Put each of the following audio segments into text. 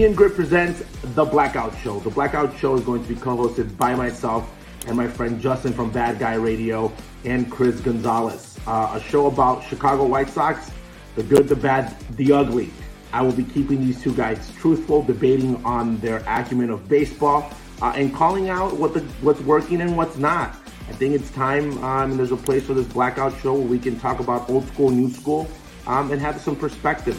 Ian Grit presents The Blackout Show. The Blackout Show is going to be co hosted by myself and my friend Justin from Bad Guy Radio and Chris Gonzalez. Uh, a show about Chicago White Sox, the good, the bad, the ugly. I will be keeping these two guys truthful, debating on their acumen of baseball, uh, and calling out what the, what's working and what's not. I think it's time, um, there's a place for this blackout show where we can talk about old school, new school, um, and have some perspective.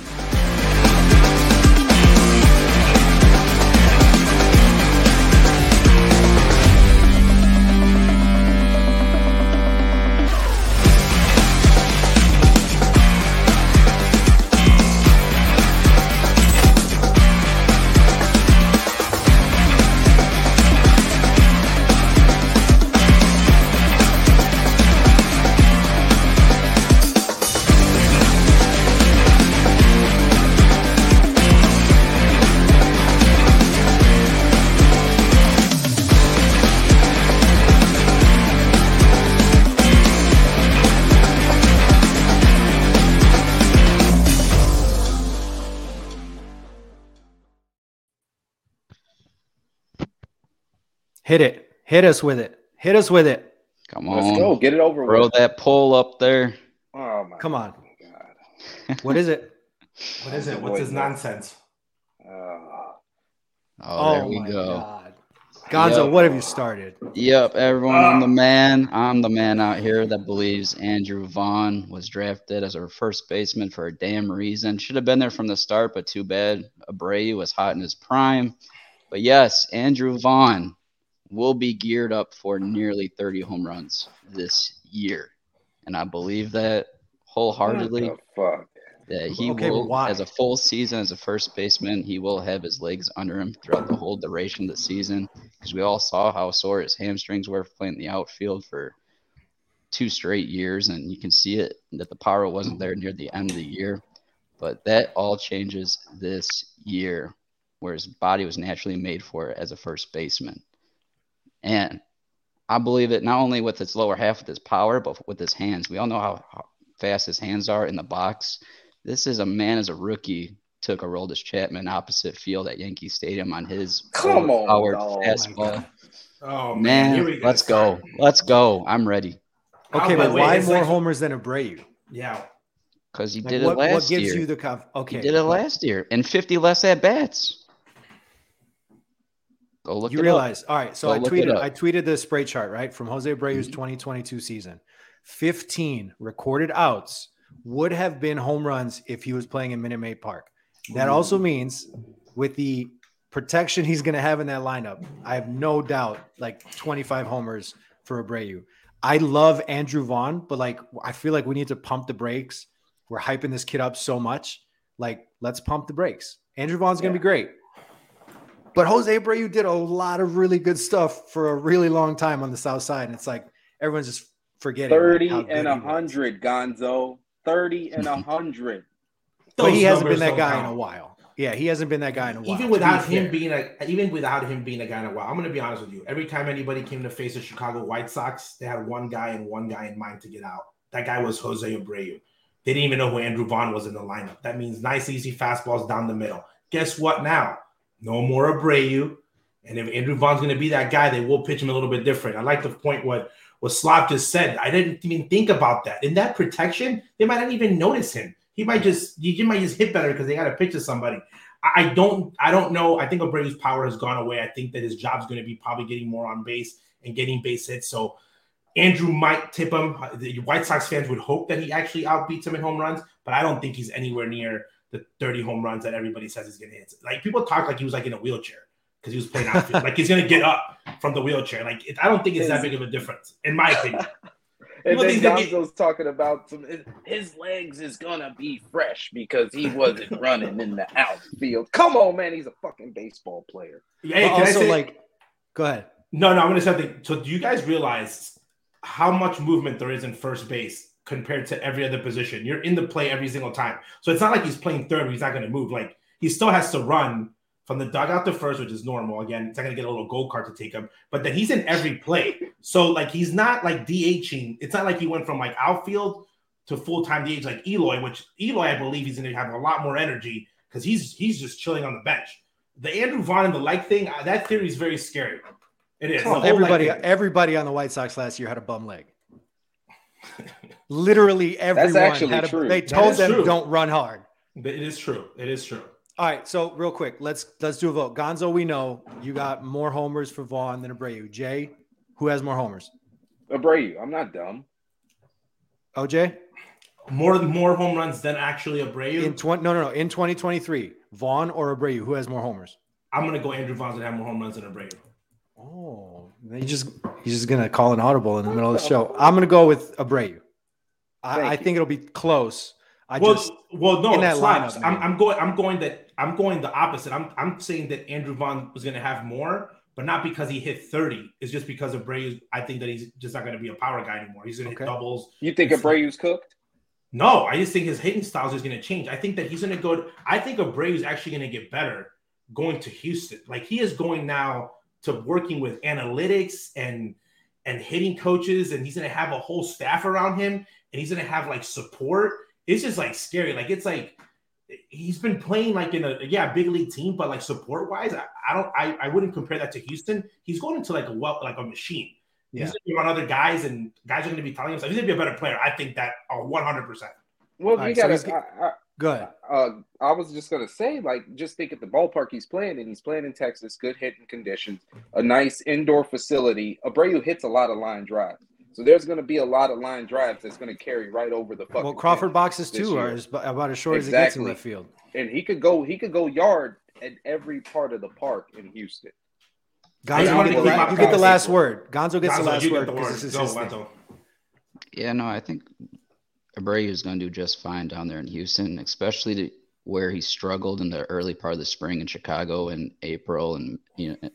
Hit it. Hit us with it. Hit us with it. Come on. Let's go. Get it over Throw with. that pole up there. Oh my Come on. God. What is it? What is it? What's his nonsense? Oh. Oh, there we my go. God. Gonzo, Yep. what have you started? Yep, everyone, I'm the ah. man. I'm the man out here that believes Andrew Vaughn was drafted as our first baseman for a damn reason. Should have been there from the start, but too bad. Abreu was hot in his prime. But yes, Andrew Vaughn will be geared up for nearly 30 home runs this year. And I believe that wholeheartedly What the fuck? that he Okay, will, why? as a full season as a first baseman, he will have his legs under him throughout the whole duration of the season. Because we all saw how sore his hamstrings were playing the outfield for two straight years, and you can see it that the power wasn't there near the end of the year. But that all changes this year, where his body was naturally made for it as a first baseman. And I believe it not only with his lower half with his power, but with his hands. We all know how, how fast his hands are in the box. This is a man as a rookie took Aroldis Chapman opposite field at Yankee Stadium on his Come on, powered dog. fastball. Oh man, Man, go. let's go. Let's go. I'm ready. Okay, but why more like- homers than Abreu? Yeah, Because he Like, did what, it last what gives year. you the conf- okay? he did it last year and 50 less at bats. Go look you realize, all right. So Go I tweeted. I tweeted the spray chart right from Jose Abreu's Mhm. 2022 season. 15 recorded outs would have been home runs if he was playing in Minute Maid Park. That also means with the protection he's going to have in that lineup, I have no doubt like 25 homers for Abreu. I love Andrew Vaughn, but like I feel like we need to pump the brakes. We're hyping this kid up so much. Like, let's pump the brakes. Andrew Vaughn's going to be great. But Jose Abreu did a lot of really good stuff for a really long time on the South Side. And it's like everyone's just forgetting. 30 how good and a 100, Gonzo. 30 and a 100. But he hasn't been that don't guy in a while. Yeah, he hasn't been that guy in a while. even without be him fair. being a even without him being a guy in a while, I'm going to be honest with you. Every time anybody came to face the Chicago White Sox, they had one guy and one guy in mind to get out. That guy was Jose Abreu. They didn't even know who Andrew Vaughn was in the lineup. That means nice, easy fastballs down the middle. Guess what? Now, no more Abreu. And if Andrew Vaughn's going to be that guy, they will pitch him a little bit different. I like the point what what Slop just said. I didn't even think about that. In that protection, they might not even notice him. He might just you might just hit better because they got to pitch to somebody. I I don't I don't know. I think Abreu's power has gone away. I think that his job's going to be probably getting more on base and getting base hits. So Andrew might tip him. The White Sox fans would hope that he actually outbeats him in home runs, but I don't think he's anywhere near the 30 home runs that everybody says he's going to hit. Like people talk like he was like in a wheelchair because he was playing outfield. like he's going to get up from the wheelchair. Like it, I don't think it's that big of a difference, in my opinion. And then these are Gonzo's talking about some his legs is gonna be fresh because he wasn't running in the outfield. Come on, man, he's a fucking baseball player. Hey, But I also, say- like, go ahead. No, no, I'm gonna say something. So, do you guys realize how much movement there is in first base compared to every other position? You're in the play every single time, so it's not like he's playing third he's not gonna move. Like he still has to run from the dugout to first, which is normal. Again, it's not gonna get a little gold card to take him, but then he's in every play. So, like, he's not like DHing. It's not like he went from like outfield to full time DH like Eloy, which Eloy, I believe, he's gonna have a lot more energy because he's he's just chilling on the bench. the Andrew Vaughn and the like thing, uh, that theory is very scary. It is. Whole everybody, everybody on the White Sox last year had a bum leg. Literally everyone actually had a, true. They told them true. don't run hard. But it is true. It is true. All right, so real quick, let's let's do a vote. Gonzo, we know you got more homers for Vaughn than Abreu. Jay, who has more homers? Abreu, I'm not dumb. OJ More more home runs than actually Abreu. in twenty no no no in 2023, Vaughn or Abreu, who has more homers? I'm gonna go Andrew Vaughn's and have more home runs than Abreu. Oh, you just he's just gonna call an audible in the middle of the show. I'm gonna go with Abreu. I, I think it'll be close. I well, just well, no, in that it's not. lineup, I'm. I'm going. I'm going that. I'm going the opposite. I'm I'm saying that Andrew Vaughn was going to have more, but not because he hit 30. It's just because Abreu. I think that he's just not going to be a power guy anymore. He's going to Okay. hit doubles. You think It's- Abreu's cooked? No, I just think his hitting styles is going to change. I think that he's going to go. I think Abreu is actually going to get better going to Houston. Like he is going now to working with analytics and and hitting coaches, and he's going to have a whole staff around him, and he's going to have like support. It's just like scary. Like it's like he's been playing like in a yeah big league team, but like support wise, I, I don't I, I wouldn't compare that to Houston. He's going into like a well like a machine. Yeah. He's going to be around other guys, and guys are going to be telling him he's going to be a better player. I think that uh, 100. percent Well, All you right, gotta. he's get- I, good. Uh, I was just gonna say, like, just think at the ballpark he's playing, and he's playing in Texas, good hitting conditions, a nice indoor facility. Abreu hits a lot of line drives, so there's gonna be a lot of line drives that's gonna carry right over the fucking. Well, Crawford boxes too year. are as- about as short as it gets in Exactly. left field. and he could go. He could go yard at every part of the park in Houston. Gonzo, you get, the, keep la- my you get the last word. Gonzo gets the last word because this is Go, his thing. Yeah, no, I think Abreu is going to do just fine down there in Houston, especially to where he struggled in the early part of the spring in Chicago in April and you know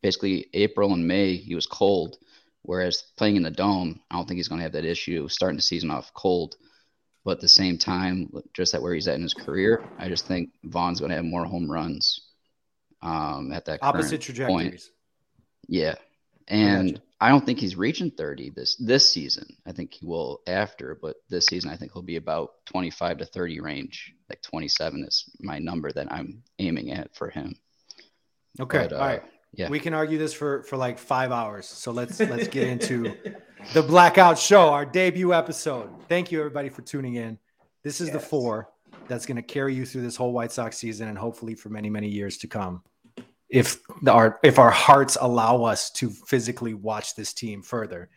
basically April and May he was cold, whereas playing in the dome, I don't think he's going to have that issue starting the season off cold. But at the same time, just at where he's at in his career, I just think Vaughn's going to have more home runs um, at that Opposite point. trajectories. Yeah. gotcha. And I don't think he's reaching 30 this this season. I think he will after, but this season I think he'll be about 25 to 30 range. Like 27 is my number that I'm aiming at for him. Okay. But, uh, All right. Yeah. We can argue this for for like five hours. So let's let's get into the Blackout Show, our debut episode. Thank you everybody for tuning in. This is the four that's going to carry you through this whole White Sox season and hopefully for many many years to come. If the, our if our hearts allow us to physically watch this team further.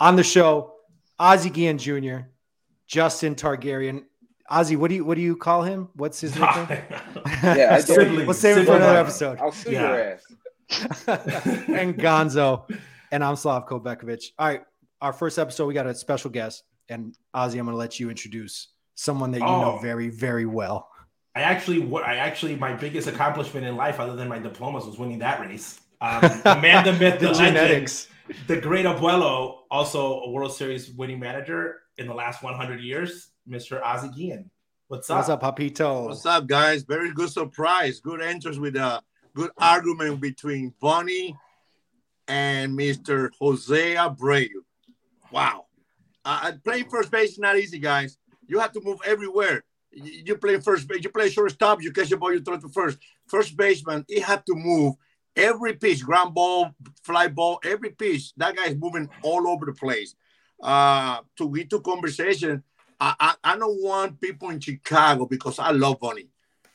On the show, Ozzie Guillen Jr., Justin Targaryen. Ozzy, what do you what do you call him? What's his nickname? Yeah, I did. Siblings, We'll save it for another episode. I'll sue Yeah. your ass. and Gonzo. And I'm Slavko Bekovic. All right. Our first episode, we got a special guest. And Ozzy, I'm going to let you introduce someone that you know Oh. very, very well. I actually, what I actually, my biggest accomplishment in life, other than my diplomas, was winning that race. Um, Amanda Myth, the, The legend, genetics. the great Abuelo, also a World Series winning manager in the last 100 years, Mr. Ozzy Guillen. What's up? What's up, Papito? What's up, guys? Very good surprise. Good entrance with a good argument between Bonnie and Mr. Jose Abreu. Wow. Uh, playing first base is not easy, guys. You have to move everywhere. You, play first base, you play shortstop, you catch the ball, you throw to first. First baseman, he had to move every pitch, ground ball, fly ball, every pitch. That guy is moving all over the place. Uh, to get to conversation, I, I, I don't want people in Chicago because I love Bonnie.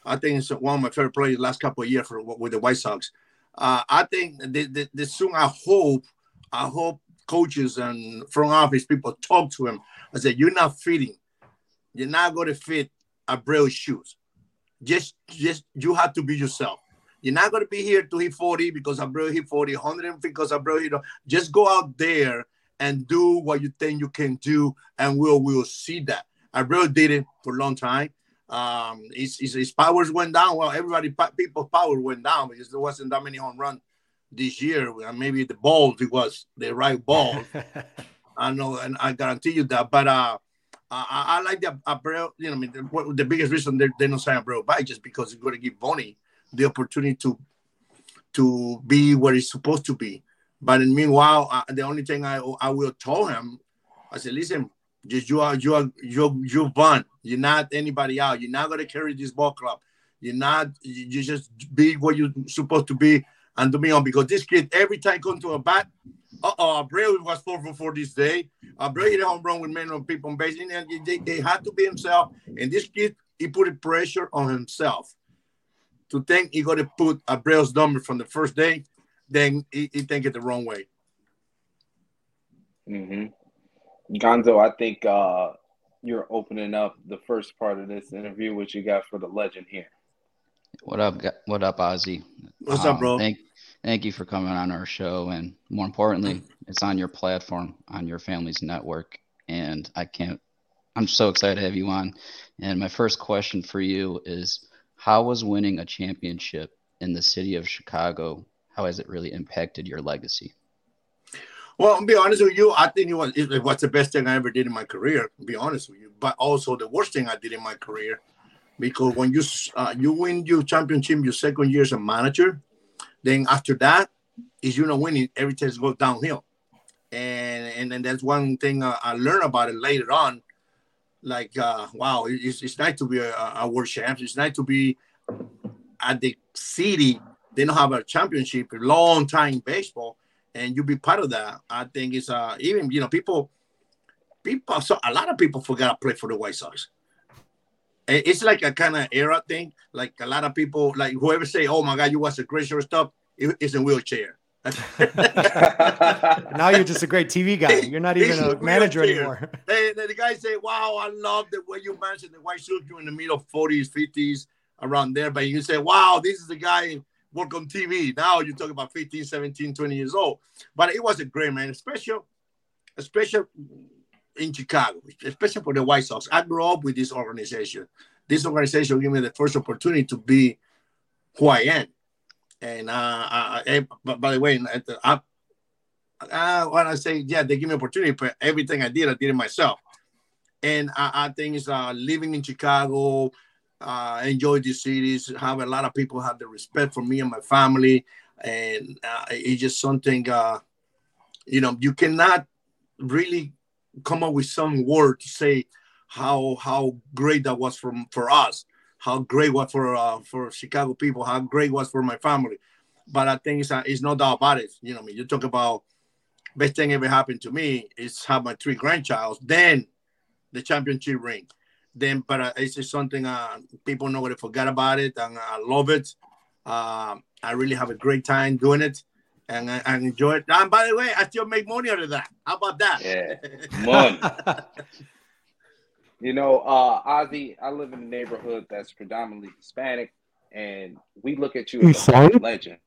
I think it's one of my favorite players last couple of years for with the White Sox. Uh, I think the, the, the soon I hope I hope coaches and front office people talk to him. I said, you're not fitting. You're not going to fit a Abreu's shoes. Just just you have to be yourself. You're not going to be here to hit 40 because Abreu hit 40, 100 because Abreu hit. Just go out there and do what you think you can do, and we'll we'll see that. I Abreu did it for a long time. Um, his, his, his powers went down. Well, everybody people's power went down because there wasn't that many home run this year. And maybe the balls it was the right ball. I know, and I guarantee you that. But uh, I, I like the Abreu. You know, I mean, the, the biggest reason they they don't sign Abreu back just because it's going to give Bonnie the opportunity to to be where he's supposed to be. But in meanwhile, uh, the only thing I I will tell him, I said, listen, just you are you are you you Vaughn. You're not anybody out. You're not to carry this ball club. You're not. You you just be what you're supposed to be and do me on because this kid every time come to a bat. Uh oh, Abreu was four for four this day. Abreu hit a home run with many of people on base, and they, they had to be himself. And this kid, he put a pressure on himself to think he got to put Abreu's number from the first day. Then he, he think it the wrong way. Mm-hmm. Gonzo, I think uh, you're opening up the first part of this interview. What you got for the legend here? What up? What up, Ozzy? What's up, Um, bro? Thank, thank you for coming on our show, and more importantly, it's on your platform, on your family's network, and I can't. I'm so excited to have you on. And my first question for you is, how was winning a championship in the city of Chicago? How has it really impacted your legacy? Well, to be honest with you, I think it was it was the best thing I ever did in my career. Be honest with you, but also the worst thing I did in my career, because when you uh, you win your championship your second year as a manager, then after that, is you're not winning, everything goes downhill, and and then that's one thing uh, I learned about it later on. Like, uh, wow, it's, it's nice to be a, a world champ. It's nice to be at the city. They don't have a championship, a long time baseball and you be part of that. I think it's uh even you know people people so a lot of people forgot to play for the White Sox. It's like a kind of era thing. Like a lot of people, like whoever say, "Oh my God, you was a great shortstop," it- it's in wheelchair. Now you're just a great TV guy. You're not even a manager anymore. Then the guy say, "Wow, I love the way you mentioned the White Sox. In the middle of 40s, 50s, around there." But you say, "Wow, this is the guy work on TV." Now you talk about 15, 17, 20 years old. But it was a great man, especially, especially in Chicago, especially for the White Sox. I grew up with this organization. This organization gave me the first opportunity to be who I am. And uh, I, I, but by the way, the, I, uh, when I say yeah, they give me opportunity, but everything I did, I did it myself. And I, I think it's uh, living in Chicago, uh, enjoy the cities, have a lot of people have the respect for me and my family, and uh, it's just something uh, you know you cannot really come up with some word to say how how great that was for for us, how great was for uh, for Chicago people, how great was for my family. But I think it's, uh, it's no doubt about it. You know, I mean, you talk about best thing ever happened to me is have my three grandchilds, then the championship ring. Then, but uh, it's just something uh, people not going to forget about it, and I love it. Uh, I really have a great time doing it, and I, I enjoy it. And by the way, I still make money out of that. How about that? Yeah, money. You know, uh, Ozzy, I live in a neighborhood that's predominantly Hispanic, and we look at you as East a fucking legend.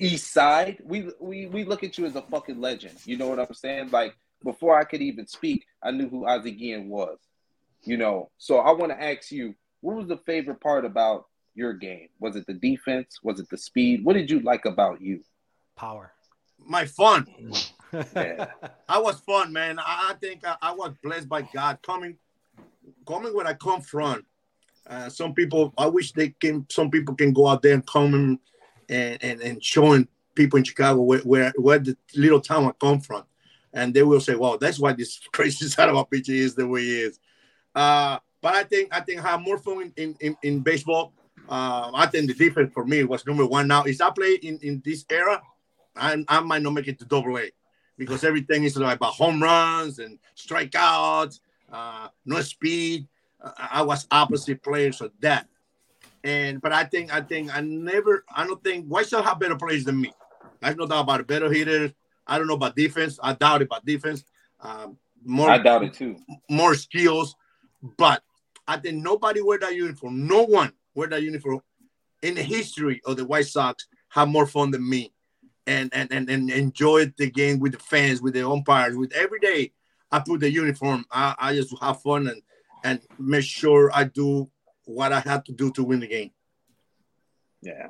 East Side, we, we we look at you as a fucking legend. You know what I'm saying? Like before I could even speak, I knew who Ozzy Guillen was. You know, so I want to ask you, what was the favorite part about your game? Was it the defense? Was it the speed? What did you like about you? Power. My fun. Yeah. I was fun, man. I, I think I, I was blessed by God coming, coming where I come from. Uh, some people, I wish they can. Some people can go out there and come and and, and, and showing people in Chicago where, where where the little town I come from, and they will say, "Wow, that's why this crazy side of our pitcher is the way he is." Uh, but I think I think I have more fun in in, in baseball. Uh, I think the defense for me was number one. Now, if I play in, in this era, I, I might not make it to double A because everything is like about home runs and strikeouts, uh, no speed. Uh, I was opposite players of that. And but I think I think I never I don't think White Sox have better players than me. There's no doubt about it. Better hitters. I don't know about defense. I doubt it about defense. Um, more I doubt it too. more skills, but I think nobody wear that uniform. No one wear that uniform in the history of the White Sox have more fun than me, and and and, and enjoy the game with the fans, with the umpires, with every day. I put the uniform. I, I just have fun and and make sure I do what I have to do to win the game. Yeah.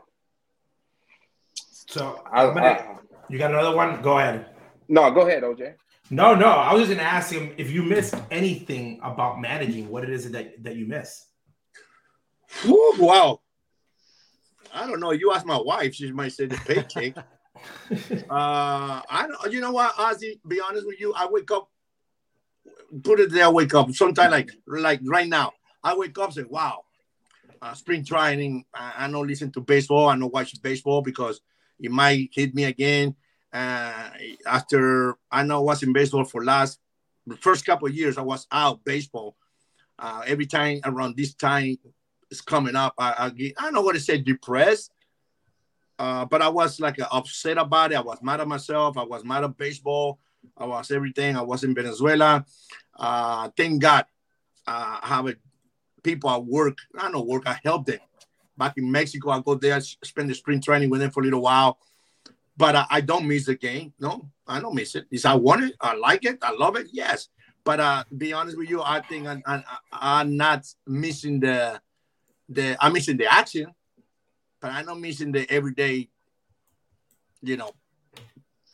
So I, I'm gonna- I, you got another one? Go ahead. no, go ahead, OJ. No, no. I was just gonna ask him if you miss anything about managing, what it is that, that you miss. Whew, wow. I don't know. You ask my wife, she might say the paycheck. uh, I don't. You know what, Ozzy? Be honest with you, I wake up. Put it there. I wake up. Sometimes like like right now, I wake up say, "Wow, uh, spring training. I, I don't listen to baseball. I don't watch baseball because it might hit me again. Uh, after I know I was in baseball for last the first couple of years, I was out baseball. Uh, every time around this time is coming up, I, I get I don't know what to say, depressed. Uh, but I was like upset about it. I was mad at myself. I was mad at baseball. I was everything. I was in Venezuela. Uh, thank God, uh, I have a, people at work. I don't work. I help them. Back in Mexico, I go there, spend the spring training with them for a little while. But I, I don't miss the game. No, I don't miss it. Is I want it. I like it. I love it. Yes. But uh, be honest with you, I think I'm, I'm, I'm not missing the the I'm missing the action, but I'm not missing the everyday, you know,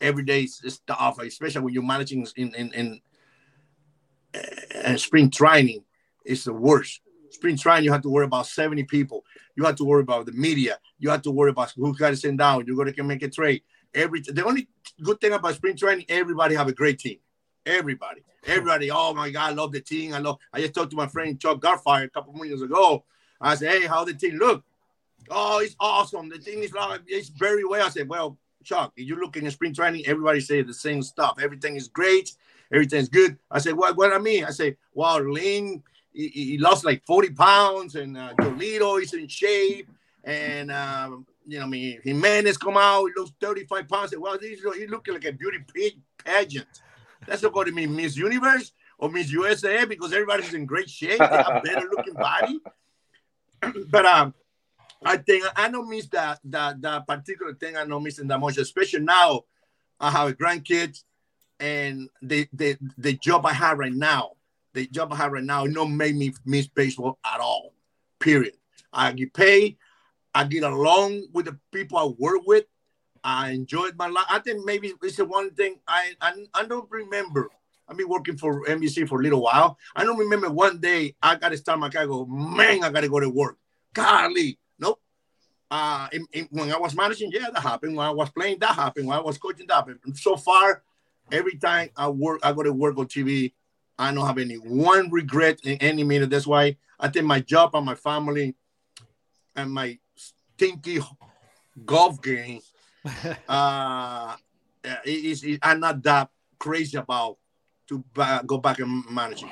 everyday stuff, especially when you're managing in in, in uh, spring training. It's the worst. Spring training, you have to worry about 70 people. You have to worry about the media. You have to worry about who got to send down. You're gonna make a trade. Every the only good thing about spring training, everybody have a great team. Everybody, everybody. Oh my God, I love the team. I love. I just talked to my friend Chuck Garfien a couple years ago. I said, hey, how the team look? Oh, it's awesome. The team is like it's very well. I said, well, Chuck, if you look in the spring training, everybody say the same stuff. Everything is great. Everything's good. I said, what? What I mean? I say, wow, Lynn, he, he lost like 40 pounds, and uh, Giolito is in shape, and um, you know, I mean, Jimenez come out, he looks 35 pounds. Well, he's he looking like a beauty pageant. That's not going to mean Miss Universe or Miss USA because everybody's in great shape. They have better looking body. but um, I think I don't miss that that that particular thing. I don't miss it that much, especially now. I have a grandkids, and the the the job I have right now, the job I have right now, it don't make me miss baseball at all. Period. I get paid. I get along with the people I work with. I enjoyed my life. I think maybe it's the one thing I, I I don't remember. I've been working for NBC for a little while. I don't remember one day I got to start my car. Go, man, I got to go to work. Golly, nope. Uh, in, in, when I was managing, yeah, that happened. When I was playing, that happened. When I was coaching, that happened. So far, every time I work, I go to work on TV. I don't have any one regret in any minute. That's why I think my job and my family and my stinky golf game uh, is, is, I'm not that crazy about to go back and manage.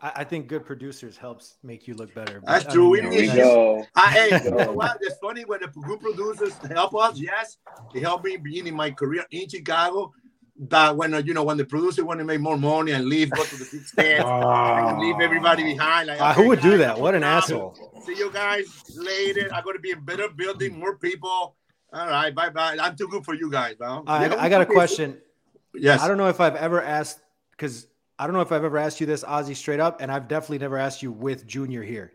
I, I, think good producers helps make you look better. That's true. we need you. I, hey, you know what? It's funny when the good producers help us. Yes, they help me beginning my career in Chicago. That when uh, you know when the producer want to make more money and leave, go to the big stage, leave everybody behind. Like, uh, who would do that? What an asshole! See you guys later. I'm going to be in better building, more people. All right, bye bye. I'm too good for you guys, man. I, I got a question. Yes. I don't know if I've ever asked because I don't know if I've ever asked you this, Ozzy, straight up, and I've definitely never asked you with Junior here.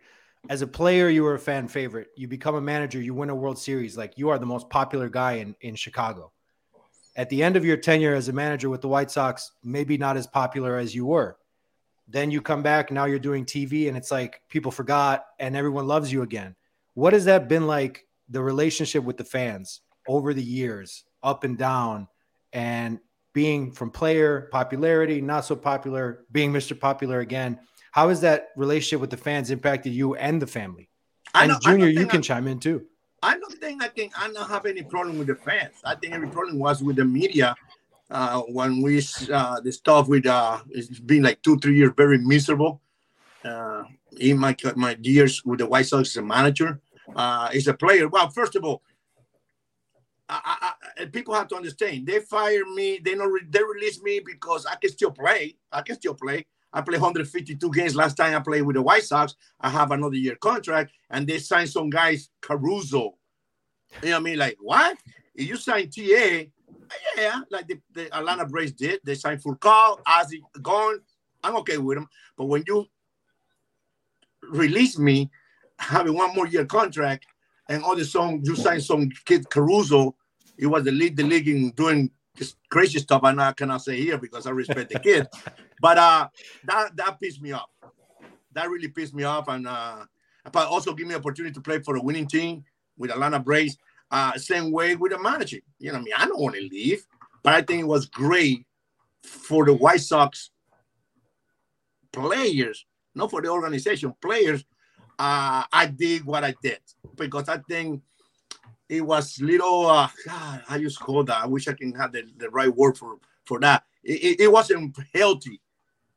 As a player, you were a fan favorite. You become a manager, you win a World Series. Like you are the most popular guy in, in Chicago. At the end of your tenure as a manager with the White Sox, maybe not as popular as you were. Then you come back, now you're doing TV, and it's like people forgot and everyone loves you again. What has that been like the relationship with the fans over the years, up and down, and being from player popularity, not so popular, being Mr. Popular again. How has that relationship with the fans impacted you and the family? And know, Junior, you can I, chime in too. I don't think I can. I don't have any problem with the fans. I think every problem was with the media. Uh, when we uh, the stuff with uh, it's been like two three years very miserable. Uh, in my my years with the White Sox as a manager, uh, is a player. Well, first of all, I, I, people have to understand. They fire me. They don't. Re- they release me because I can still play. I can still play. I played 152 games last time I played with the White Sox. I have another year contract, and they signed some guys Caruso. You know what I mean? Like what? If you sign TA, yeah, like the, the Atlanta Braves did. They signed Furcal, Ozzy gone. I'm okay with them. But when you release me, having one more year contract, and all the song you signed some kid Caruso. He was the lead the league in doing this crazy stuff. And I cannot say here because I respect the kid, but uh, that that pissed me off. That really pissed me off, and uh, but also give me opportunity to play for a winning team with Atlanta Braves. Uh, same way with the manager. You know, I mean, I don't want to leave, but I think it was great for the White Sox players, not for the organization, players uh, I did what I did because I think it was little. Uh, God, I just call that. I wish I can have the, the right word for for that. It, it, it wasn't healthy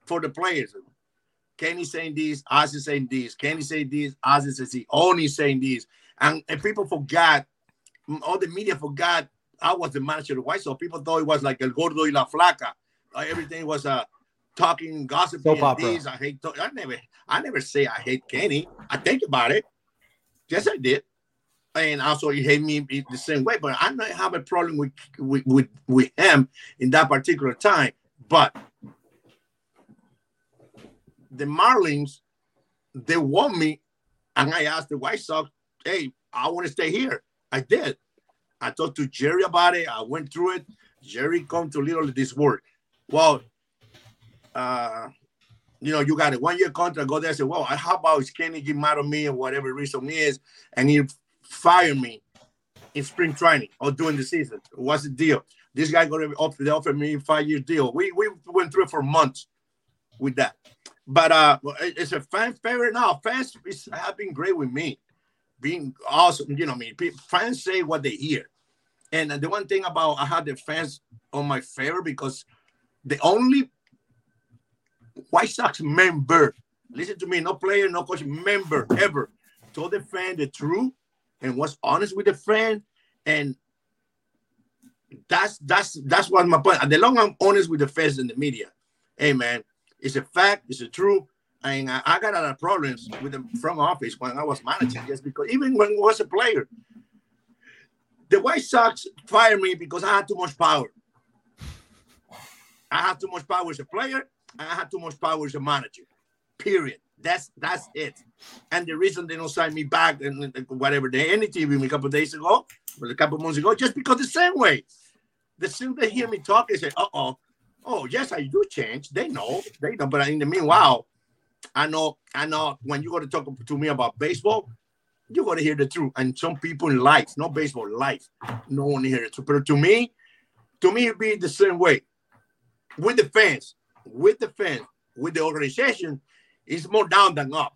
for the players. Kenny saying this, Ozzy saying this, Kenny saying this, Ozzy says he only saying this, and, and people forgot. All the media forgot I was the manager of the White Sox. People thought it was like El Gordo y la Flaca. Uh, everything was uh, talking, gossiping, Soap and this. I hate. I never. I never say I hate Kenny. I think about it. Yes, I did. And also, he hate me the same way. But I don't have a problem with with with, with him in that particular time. But the Marlins, they want me, and I asked the White Sox, "Hey, I want to stay here." I did. I talked to Jerry about it. I went through it. Jerry come to literally this word. Well, uh, you know, you got a one year contract. Go there and say, well, how about Kenny get mad at me or whatever reason is, and he fire me in spring training or during the season? What's the deal? This guy gonna offer they offered me a five year deal. We we went through it for months with that. But uh, it's a fan favorite now. Fans have been great with me, being awesome. You know, I mean, fans say what they hear. And the one thing about I had the fans on my favor because the only White Sox member, listen to me, no player, no coach, member ever told the fan the truth and was honest with the fan. And that's that's that's what my point. The long I'm honest with the fans and the media. Hey man, it's a fact, it's a truth. And I, I got a lot of problems with the front office when I was managing just because even when I was a player, the White Sox fired me because I had too much power. I had too much power as a player, I had too much power as a manager. Period. That's that's it. And the reason they don't sign me back and whatever they TV me a couple of days ago, or a couple months ago, just because the same way. The same they hear me talk, they say, uh oh, oh yes, I do change. They know, they know. But in the meanwhile, I know, I know when you go to talk to me about baseball, you got to hear the truth. And some people in life, not baseball, life, no one hear it. But to me, to me, it'd be the same way with the fans, with the fans, with the organization. It's more down than up.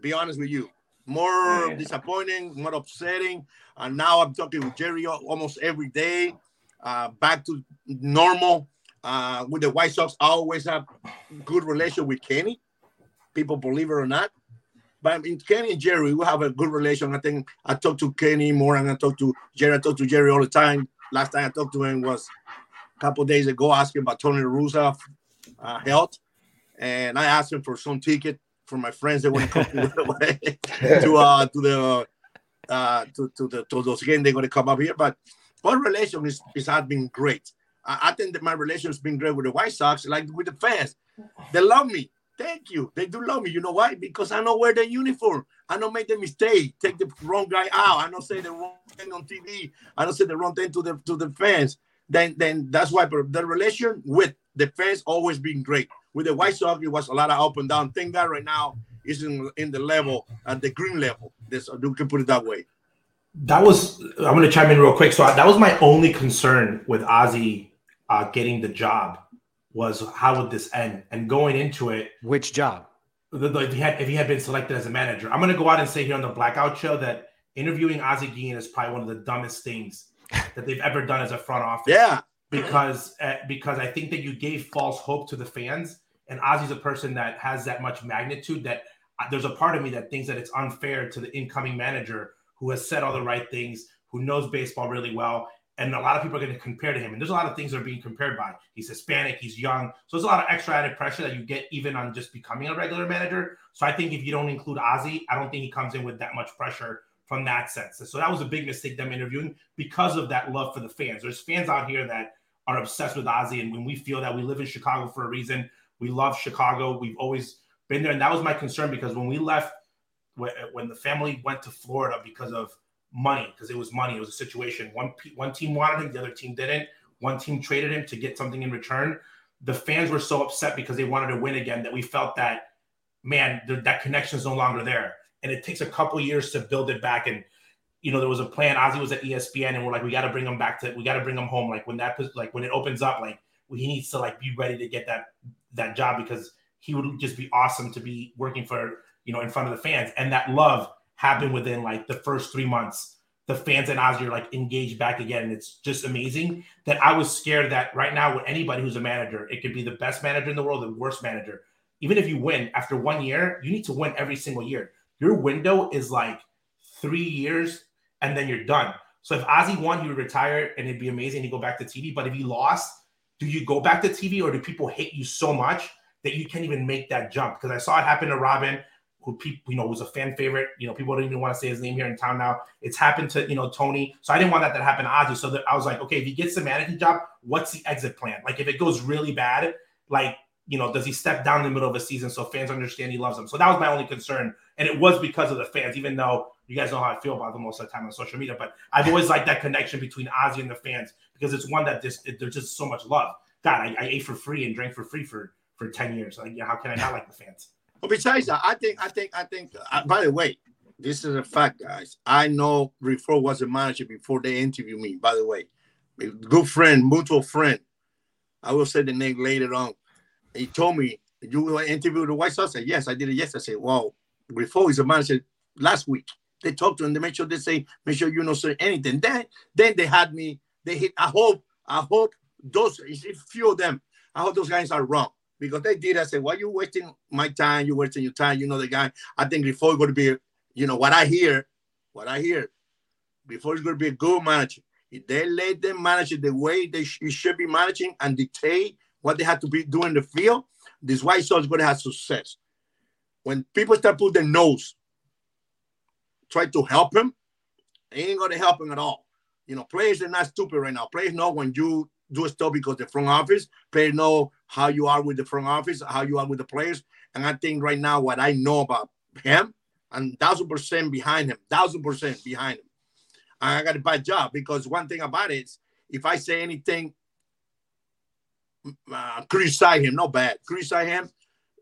Be honest with you, more Yeah. disappointing, more upsetting. And now I'm talking with Jerry almost every day. Uh, back to normal. Uh, with the White Sox, I always have good relation with Kenny. People believe it or not. But I mean, Kenny and Jerry, we have a good relation. I think I talk to Kenny more and I talk to Jerry. I talk to Jerry all the time. Last time I talked to him was a couple days ago, asking about Tony La Russa uh, health. And I asked him for some ticket for my friends that want to come to, uh, to the uh, to, to the to those games they're going to come up here. But our relation is, is has been great. I, I think that my relation has been great with the White Sox, like with the fans. They love me. Thank you. They do love me. You know why? Because I know wear the uniform. I don't make the mistake. Take the wrong guy out. I don't say the wrong thing on TV. I don't say the wrong thing to the to the fans. Then then that's why. The relation with the fans always been great. With the White Sox, it was a lot of up and down. Thank God right now is in, in the level at the green level. This you can put it that way. That was I'm going to chime in real quick. So that was my only concern with Ozzy uh, getting the job was how would this end? And going into it, Which job? the, the, if, he had, if he had been selected as a manager, I'm going to go out and say here on the Blackout Show that interviewing Ozzy Guillen is probably one of the dumbest things that they've ever done as a front office. Yeah. because uh, because I think that you gave false hope to the fans, and Ozzy's a person that has that much magnitude that uh, there's a part of me that thinks that it's unfair to the incoming manager who has said all the right things, who knows baseball really well, and a lot of people are going to compare to him. And there's a lot of things that are being compared by. He's Hispanic, he's young, so there's a lot of extra added pressure that you get even on just becoming a regular manager. So I think if you don't include Ozzy, I don't think he comes in with that much pressure from that sense. So that was a big mistake them interviewing because of that love for the fans. There's fans out here that are obsessed with Ozzy, and when we feel that we live in Chicago for a reason, we love Chicago. We've always been there, and that was my concern because when we left, when when the family went to Florida because of money, because it was money, it was a situation. One one team wanted him, the other team didn't. One team traded him to get something in return. The fans were so upset because they wanted to win again that we felt that man, th- that connection is no longer there, and it takes a couple years to build it back and you know, there was a plan. Ozzy was at ESPN, and we're like, we got to bring him back to, we got to bring him home. Like when that, like when it opens up, like he needs to like be ready to get that that job because he would just be awesome to be working for you know, in front of the fans. And that love happened within like the first three months. The fans and Ozzy are like engaged back again. It's just amazing that I was scared that right now with anybody who's a manager, it could be the best manager in the world, the worst manager. Even if you win after one year, you need to win every single year. Your window is like three years and then you're done. So if Ozzy won, he would retire and it'd be amazing. He'd go back to TV. But if he lost, do you go back to TV or do people hate you so much that you can't even make that jump? Because I saw it happen to Robin, who people, you know, was a fan favorite. You know, people don't even want to say his name here in town now. It's happened to, you know, Tony. So I didn't want that to happen to Ozzy. So that I was like, okay, if he gets the managing job, what's the exit plan? Like if it goes really bad, like, you know, does he step down in the middle of a season so fans understand he loves them? So that was my only concern. And it was because of the fans, even though you guys know how I feel about them most of the time on social media. But I've always liked that connection between Ozzy and the fans because it's one that just there's just so much love. God, I, I, ate for free and drank for free for for ten years. Like, yeah, how can I not like the fans? Besides that, I think, I think, I think. Uh, by the way, this is a fact, guys. I know Grifol was a manager before they interviewed me. By the way, good friend, mutual friend. I will say the name later on. He told me you interviewed the White Sox. I said, yes, I did it yesterday. I said, well, Grifol is a manager last week. They talked to him. They make sure they say, make sure you don't say anything. Then, then they had me. They hit. I hope. I hope those. Few of them. I hope those guys are wrong because they did. I said, why are you wasting my time? You wasting your time. You know the guy. I think before it's going to be, you know what I hear, what I hear, before he's going to be a good manager. If they let them manage it the way they sh- should be managing and dictate what they have to be doing in the field, this White Sox going to have success. When people start putting their nose try to help him, it ain't gonna help him at all. You know, players are not stupid right now. Players know when you do stuff because the front office, players know how you are with the front office, how you are with the players. And I think right now what I know about him, and thousand percent behind him, thousand percent behind him. I got a bad job because one thing about it is if I say anything, uh, criticize him, not bad, criticize him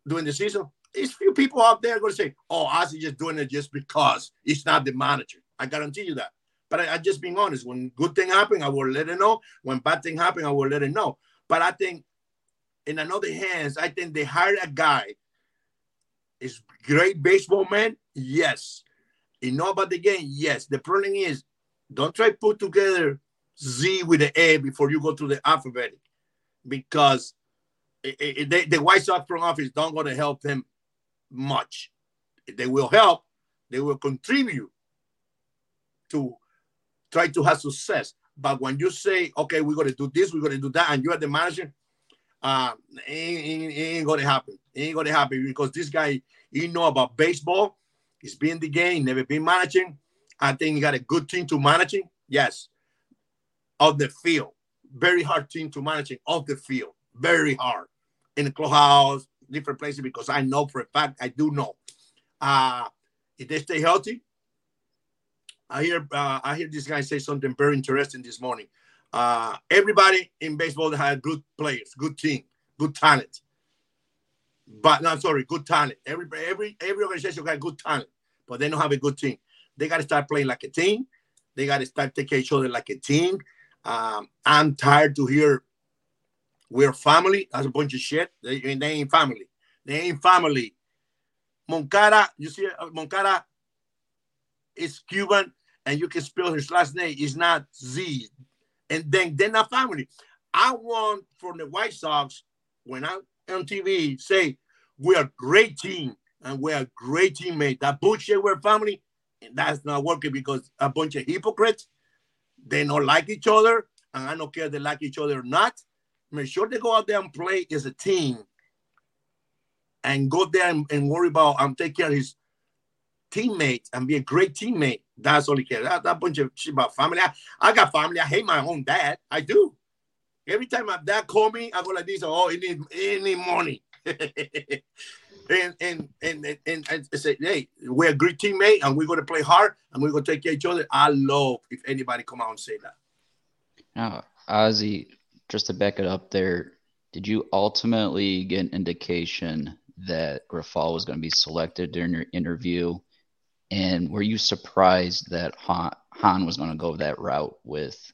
during the season, there's few people out there going to say, "Oh, Ozzy just doing it just because he's not the manager." I guarantee you that. But I, I just being honest. When good thing happen, I will let it know. When bad thing happen, I will let it know. But I think, in another hands, I think they hired a guy. Is great baseball man, yes. You know about the game, yes. The problem is, don't try put together Z with the A before you go to the alphabet, because it, it, they, the White Sox front office don't going to help them much. They will help, they will contribute to try to have success. But when you say, okay, we're going to do this, we're going to do that, and you are the manager, uh, it ain't, it ain't to happen. It ain't to happen because this guy, he know about baseball. He's been the game, never been managing. I think he got a good team to managing. Yes. Of the field. Very hard team to managing off the field. Very hard. In the clubhouse, different places because I know for a fact, I do know. Uh, if they stay healthy, I hear uh, I hear this guy say something very interesting this morning. Uh, everybody in baseball had good players, good team, good talent. But no, I'm sorry, good talent. Every every every organization got good talent, but they don't have a good team. They got to start playing like a team. They got to start taking each other like a team. Um, I'm tired to hear we're family. That's a bunch of shit. They, they ain't family. They ain't family. Moncada, you see, uh, Moncada is Cuban, and you can spell his last name. It's not Z. And then they're not family. I want from the White Sox, when I'm on TV, say, we're a great team and we're a great teammate. That bullshit, we're family, and that's not working because a bunch of hypocrites, they don't like each other. And I don't care if they like each other or not make sure they go out there and play as a team and go there and, and worry about and take care of his teammates and be a great teammate. That's all he cares. That, that bunch of shit about family. I, I got family. I hate my own dad. I do. Every time my dad call me, I go like this. Oh, he need, money. and, and, and, and, I say, hey, we're a great teammate and we're going to play hard and we're going to take care of each other. I love if anybody come out and say that. Now, Ozzy, just to back it up there, did you ultimately get an indication that Grifol was going to be selected during your interview? And were you surprised that Hahn, Hahn was going to go that route with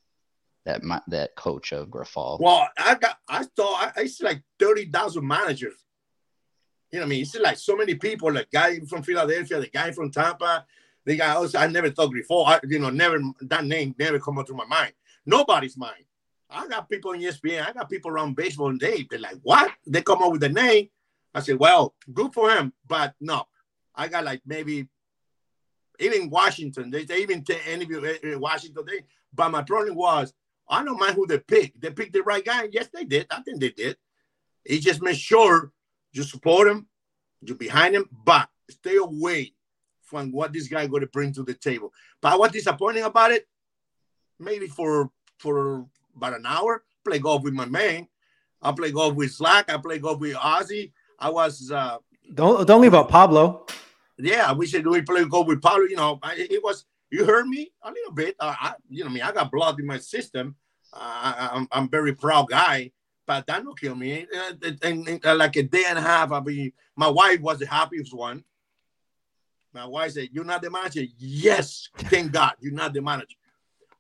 that that coach of Grifol? Well, I got I thought I, I see like thirty thousand managers. You know what I mean? It's like so many people, the guy from Philadelphia, the guy from Tampa, the guy also I never thought before. I, you know, never that name never come up to my mind. Nobody's mind. I got people in ESPN, I got people around baseball and they they're like, what? They come up with the name. I said, well, good for him, but no. I got like maybe even Washington, they, they even uh, Washington. They, but my problem was, I don't mind who they pick. They picked the right guy. Yes, they did. I think they did. He just made sure you support him, you're behind him, but stay away from what this guy going to bring to the table. But what's disappointing about it, maybe for for about an hour, play golf with my man. I play golf with Slack. I play golf with Ozzy. I was uh don't don't leave out Pablo. Yeah, we should we play golf with Pablo. You know, it was you heard me a little bit. Uh, I, you know, I mean, I got blood in my system. Uh, I'm I'm very proud guy, but that don't kill me. Uh, and, and, uh, like a day and a half, I mean, my wife was the happiest one. My wife said, "You're not the manager." Yes, thank God, you're not the manager.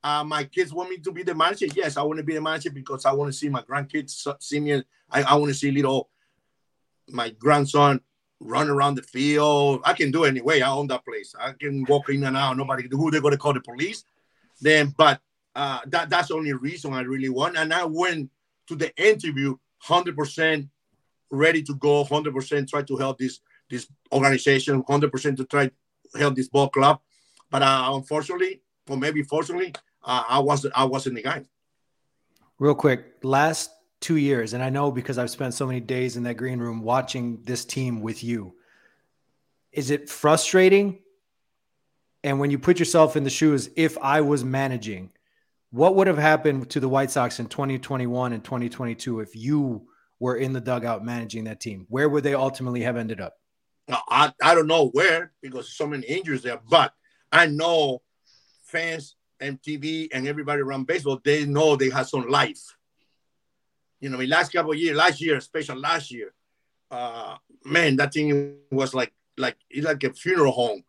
Uh, my kids want me to be the manager. Yes, I want to be the manager because I want to see my grandkids see me. I, I want to see little my grandson run around the field. I can do it anyway. I own that place. I can walk in and out. Nobody who they're gonna call the police. Then, but uh, that that's the only reason I really want. And I went to the interview 100% ready to go, 100% try to help this this organization, 100% to try to help this ball club. But uh, unfortunately, or maybe fortunately, uh, I wasn't I wasn't the guy. Real quick, last two years, and I know because I've spent so many days in that green room watching this team with you. Is it frustrating? And when you put yourself in the shoes, if I was managing, what would have happened to the White Sox in 2021 and 2022 if you were in the dugout managing that team? Where would they ultimately have ended up? I, I don't know where because so many injuries there, but I know fans, MTV, and everybody around baseball, they know they have some life you know, last couple of years, last year, especially last year, uh, man, that thing was like like it's like a funeral home.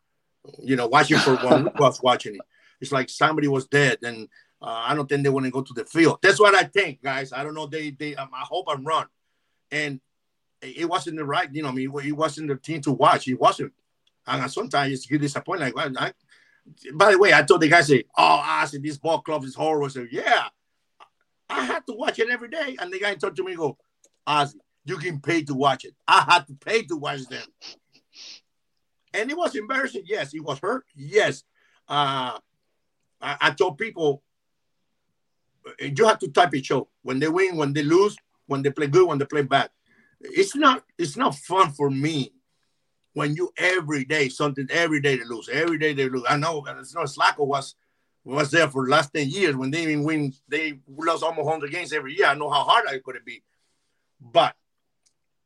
You know, watching for one was watching it. It's like somebody was dead, and uh, I don't think they want to go to the field. That's what I think, guys. I don't know. They they. Um, I hope I'm wrong, and it wasn't the right. You know, I mean, it wasn't the team to watch. It wasn't. And sometimes you get disappointed. Like, well, I, by the way, I told the guy, say, "Oh, I said this ball club is horrible." I said, "Yeah." I had to watch it every day. And the guy talked to me, go, Ozzy, you can pay to watch it. I had to pay to watch them. And it was embarrassing. Yes. It was hurt. Yes. Uh, I, I told people, you have to type it show when they win, when they lose, when they play good, when they play bad. It's not. It's not fun for me when you every day something every day they lose, every day they lose. I know. It's not Slacko was was there for the last 10 years when they even win, they lost almost 100 games every year. I know how hard I could be. But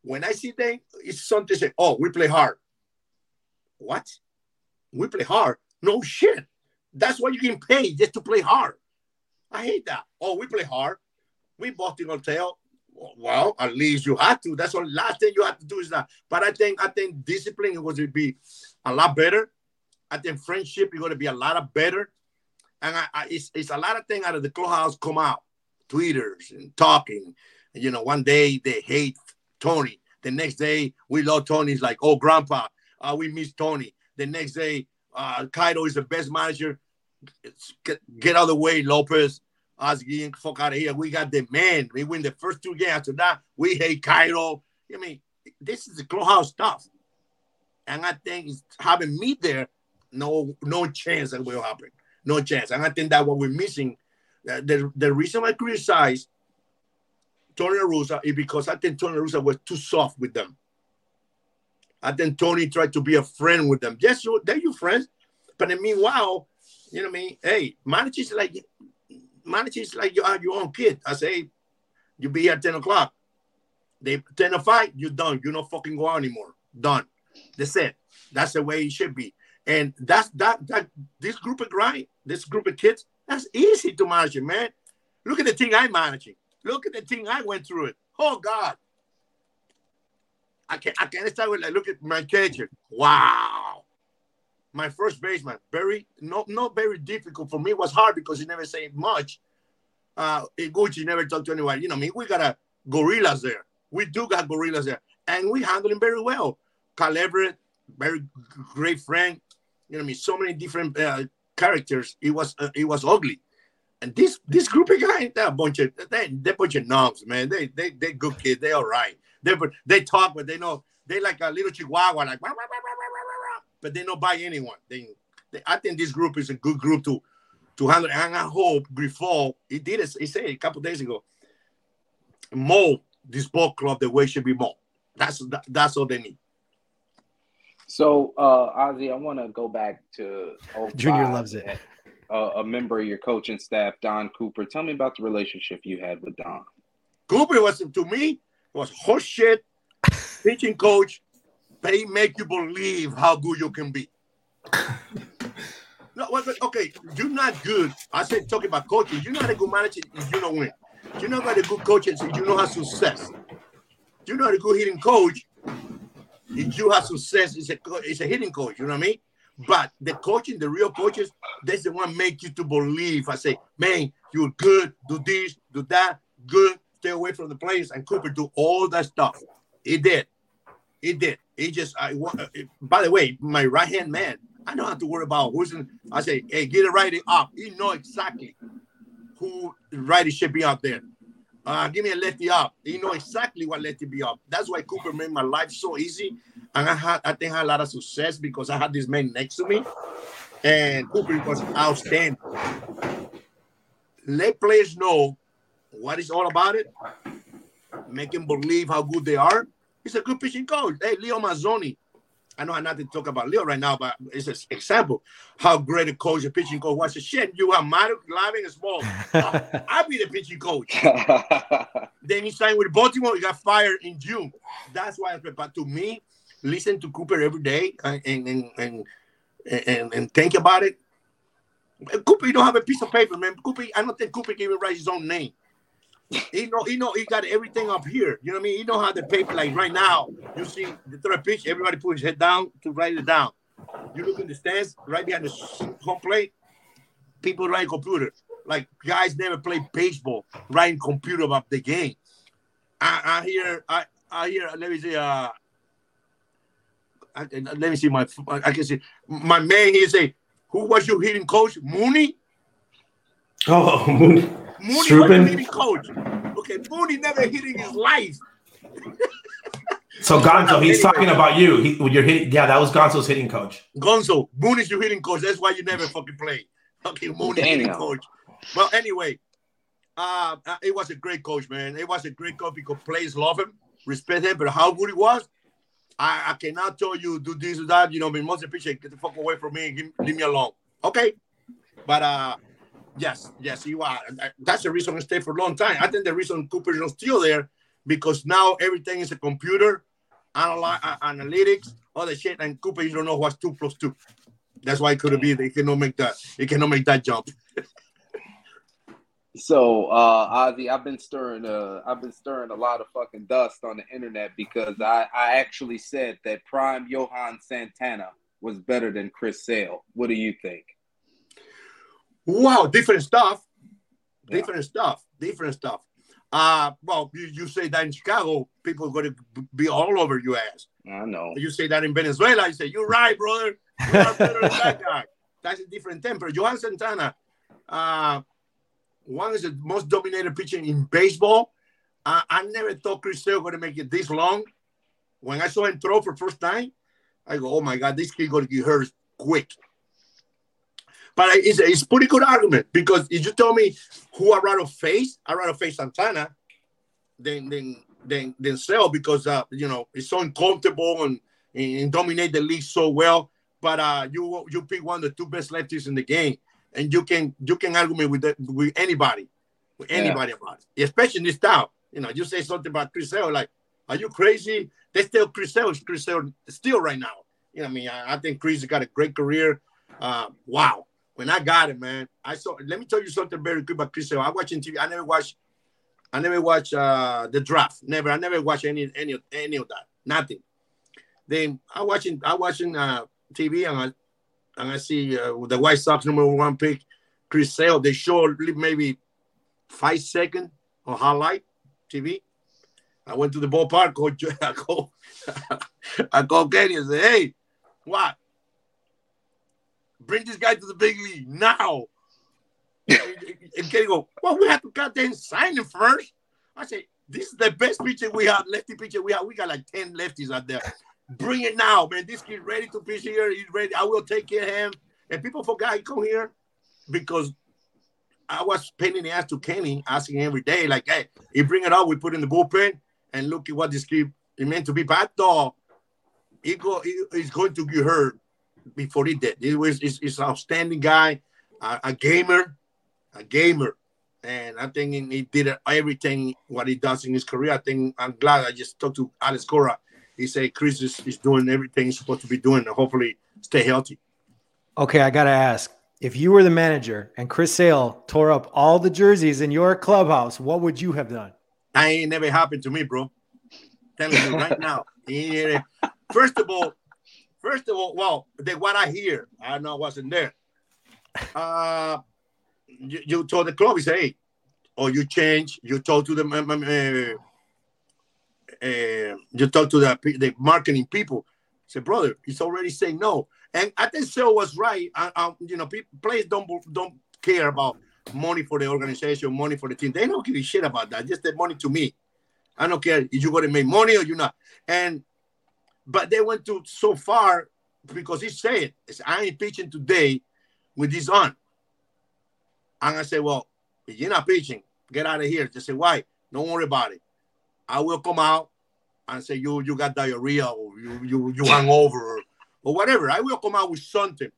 when I see them, it's something say, oh, we play hard. What? We play hard? No shit. That's why you can pay just to play hard. I hate that. Oh, we play hard. We bought the hotel. Well, at least you had to. That's the last thing you have to do is that. But I think I think discipline is going to be a lot better. I think friendship is going to be a lot better and I, I, it's, it's a lot of things out of the clubhouse come out, tweeters and talking. And, you know, one day they hate Tony. The next day we love Tony. It's like, oh, grandpa, uh, we miss Tony. The next day, uh, Cairo is the best manager. Get, get out of the way, Lopez. Us getting fuck out of here. We got the man. We win the first two games. After that, we hate Cairo. I mean, this is the clubhouse stuff. And I think having me there, no, no chance that will happen no chance. And I think that what we're missing, uh, the, the reason I criticize Tony Russa is because I think Tony Russa was too soft with them. I think Tony tried to be a friend with them. Yes, you, they're your friends. But in meanwhile, you know what I mean? Hey, manage is like manage is like you are your own kid. I say, you be here at 10 o'clock. They 10 to 5, you're done. You don't fucking go out anymore. Done. That's it. That's the way it should be. And that's that that this group of grind, this group of kids, that's easy to manage, man. Look at the thing I'm managing. Look at the thing I went through it. Oh God. I can't I can't start with like look at my catcher. Wow. My first baseman, very not not very difficult for me. It was hard because he never said much. Uh Iguchi never talked to anyone. You know, I mean, we got a gorillas there. We do got gorillas there. and we handle him very well. Everett, very great friend. You know, I mean, so many different uh, characters. It was uh, it was ugly, and this this group of guys, they're a bunch of they they bunch of knobs, man. They they they good kids. They all right. They they talk, but they know they like a little chihuahua, like, wah, wah, wah, but they don't buy anyone. They, they, I think this group is a good group to to handle. And I hope Grifol, he did it. He said a couple days ago, mold this ball club the way it should be mold. That's that, that's all they need. So, uh, Ozzy, I want to go back to Junior loves it. Uh, a member of your coaching staff, Don Cooper. Tell me about the relationship you had with Don. Cooper was to me was horseshit pitching coach. They make you believe how good you can be. no, okay, you're not good. I said talking about coaching. You're not a good manager if you don't win. You're not a good coach if you know how success. You're not a good hitting coach if you have success, it's a it's a hitting coach. You know what I mean? But the coaching, the real coaches, that's the one make you to believe. I say, man, you're good. Do this, do that. Good. Stay away from the players. And Cooper do all that stuff. He did. He did. He just. I. Uh, by the way, my right hand man. I don't have to worry about who's in. I say, hey, get it right up. He know exactly who righty should be out there. Uh, give me a lefty up. You know exactly what lefty be up. That's why Cooper made my life so easy. And I had, I think I had a lot of success because I had this man next to me. And Cooper was outstanding. Let players know what is all about it. Make them believe how good they are. He's a good pitching coach. Hey, Leo Mazzone, I know I'm not to talk about Leo right now, but it's an example how great a coach, a pitching coach was. Shit, you have Maddux Glavine and Smoltz. I'll be the pitching coach. then he signed with Baltimore. He got fired in June. That's why. I but to me, listen to Cooper every day and and and and, and think about it. Cooper, you don't have a piece of paper, man. Cooper, I don't think Cooper can even write his own name he know he know he got everything up here. You know what I mean? He know how the paper like right now. You see the third pitch, everybody put his head down to write it down. You look in the stands right behind the home plate. People write computer. Like guys never play baseball, writing computer about the game. I, I hear I I hear let me see uh I, let me see my I can see my man here say who was your hitting coach Mooney Oh, Mooney. Mooney Strupin. was hitting coach. Okay, Mooney never hit in his life. so Gonzo, he's talking about you. He, when you're hitting, yeah, that was Gonzo's hitting coach. Gonzo, Mooney's your hitting coach. That's why you never fucking play. Okay, Mooney hitting coach. Well, anyway, uh, uh, it was a great coach, man. It was a great coach because players love him, respect him. But how good he was, I, I cannot tell you do this or that. You know, I mean, most appreciate get the fuck away from me and give, leave me alone. Okay, but uh, Yes, yes, you are. That's the reason I stay for a long time. I think the reason Cooper is still there because now everything is a computer, analy- analytics, all the shit, and Cooper you don't know what's two plus two. That's why it could be they cannot make that. It cannot make that jump. so, uh, Ozzy, I've been stirring, uh, I've been stirring a lot of fucking dust on the internet because I, I actually said that Prime Johan Santana was better than Chris Sale. What do you think? Wow, different stuff. Different stuff. Different stuff. Uh, well, you, you say that in Chicago, people are going to be all over your ass. I know. You say that in Venezuela, you say, You're right, brother. You're better than that guy. That's a different temper. Johan Santana, uh, one is the most dominated pitcher in baseball. Uh, I never thought Chris Sale going to make it this long. When I saw him throw for first time, I go, oh my God, this kid going to get hurt quick. But it's, it's pretty good argument because if you tell me who I rather face, I rather face Santana than than than than Sale because uh, you know it's so uncomfortable and, and dominate the league so well. But uh, you you pick one of the two best lefties in the game, and you can you can argue with the, with anybody, with anybody yeah. about it, especially in this town. You know, you say something about Chris Sale, like, are you crazy? They still Chris Sale, Chris Sale still right now. You know, I mean, I, I think Chris has got a great career. Uh, wow, when I got it, man, I saw. Let me tell you something very quick about Chris. I watching TV. I never watch. I never watch uh, the draft. Never. I never watch any any any of that. Nothing. Then I watching. I watching uh, TV and I and I see uh, the White Sox number one pick, Chris Sale. They show maybe five second or highlight TV. I went to the ballpark. I called, I called Kenny and said, "Hey, what? Bring this guy to the big league now." and Kenny go, "Well, we have to goddamn sign him first. I say, "This is the best pitcher we have, lefty pitcher we have. We got like ten lefties out there. Bring it now, man. This kid ready to pitch here. He's ready. I will take care of him." And people forgot he come here because I was paying the ass to Kenny, asking every day, like, "Hey, he bring it up. We put in the bullpen." and look at what this kid is meant to be. But dog, he go, he, he's going to get hurt before he did. He was he's, he's an outstanding guy, a, a, gamer, a gamer, and I think he did everything what he does in his career. I think I'm glad I just talked to Alex Cora. He said Chris is, is doing everything he's supposed to be doing, and hopefully stay healthy. Okay, I gotta ask. If you were the manager and Chris Sale tore up all the jerseys in your clubhouse, what would you have done? That ain't never happened to me, bro. Telling you right now. Uh, first of all, first of all, well, the, what I hear, I know I wasn't there. Uh, you, you told the club, you say, hey, or you change, you talk to the, uh, uh, you talk to the, the marketing people. Say, brother, he's already saying no. And I think Sale was right. I, I, you know, people, players don't don't care about money for the organization, money for the team. They don't give a shit about that. Just the money to me. I don't care if you're gonna make money or you're not. And but they went to so far because he said, I ain't pitching today with this on. And I said, Well, if you're not pitching, get out of here. Just say, why? Don't worry about it. I will come out and say you you got diarrhea or you you you hung over or, or whatever. I will come out with something.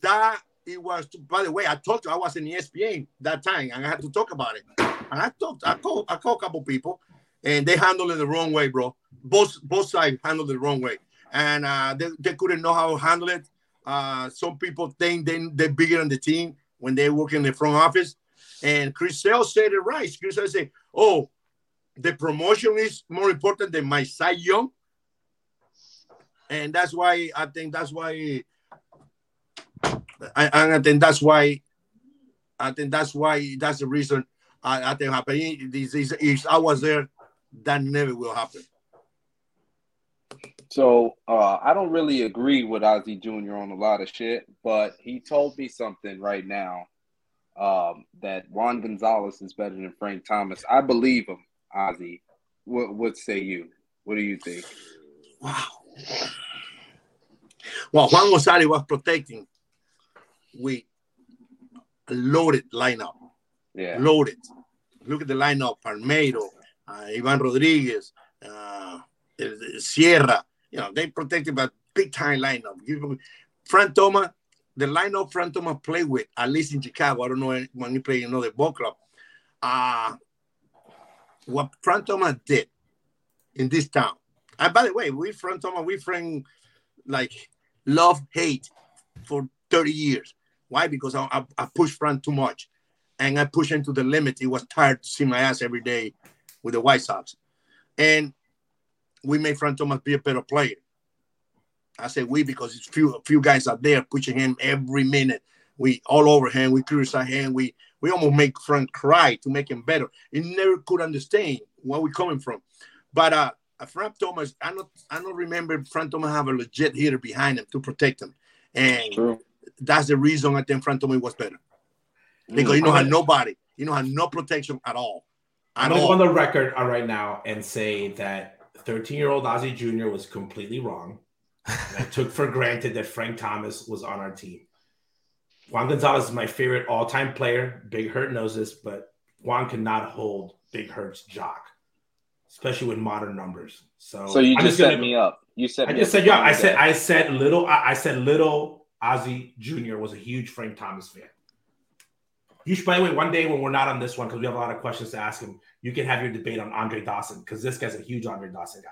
That it was by the way i talked to i was in the espn that time and i had to talk about it and i talked i called i called a couple people and they handled it the wrong way bro. Both both sides handled it the wrong way. And uh, they, they couldn't know how to handle it. Uh, some people think they, they're bigger than the team when they work in the front office. And chris Sale said it right. Chris Sale said oh the promotion is more important than my side young. And that's why i think that's why and I think that's why I think that's why that's the reason I, I think happening. This is I was there, that never will happen. So uh, I don't really agree with Ozzie Jr. on a lot of shit, but he told me something right now um, that Juan Gonzalez is better than Frank Thomas. I believe him, Ozzie. What, what say you? What do you think? Wow. Well, Juan Gonzalez was protecting we loaded lineup. Yeah. Loaded. Look at the lineup: Palmeiro, Ivan Rodriguez, uh, Sierra. You know, they protected by big time lineup. Frank Thomas, the lineup Frank Thomas played with, at least in Chicago. I don't know when he played in another ball club. Uh, what Frank Thomas did in this town. And by the way, we Frank Thomas, we friend like love hate for 30 years. Why? Because I, I, I pushed Frank too much and I pushed him to the limit. He was tired to see my ass every day with the White Sox. And we made Frank Thomas be a better player. I say we because it's few few guys out there pushing him every minute. We all over him, we criticize him, we we almost make Frank cry to make him better. He never could understand where we're coming from. But uh Frank Thomas, I don't I don't remember Frank Thomas have a legit hitter behind him to protect him. And True that's the reason I think Frank Thomas was better. Because you know had nobody, you know had no protection at all. At I'm gonna go on the record uh, right now and say that 13 year old Ozzie Jr. was completely wrong. I took for granted that Frank Thomas was on our team. Juan Gonzalez is my favorite all time player. Big Hurt knows this, but Juan cannot hold Big Hurt's jock, especially with modern numbers. So, so you just, just set gonna, me up. You said I just said yeah. I said I said little. I, I said little Ozzie Jr. was a huge Frank Thomas fan. You should, by the way, one day when we're not on this one, because we have a lot of questions to ask him, you can have your debate on Andre Dawson, because this guy's a huge Andre Dawson guy.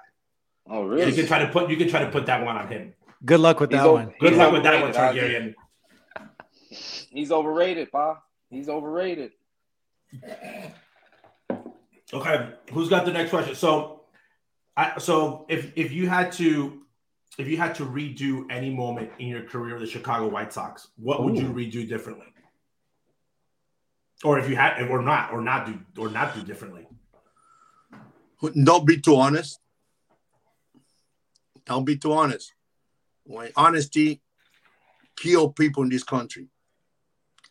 Oh, really? You can try to put you can try to put that one on him. Good luck with that one. Good luck with that one, Targaryen. He's overrated, Pa. He's overrated. Okay, who's got the next question? So, I so if if you had to if you had to redo any moment in your career with the Chicago White Sox, what Ooh. would you redo differently? Or if you had, or not, or not do, or not do differently. Don't be too honest. Don't be too honest. When honesty kill people in this country.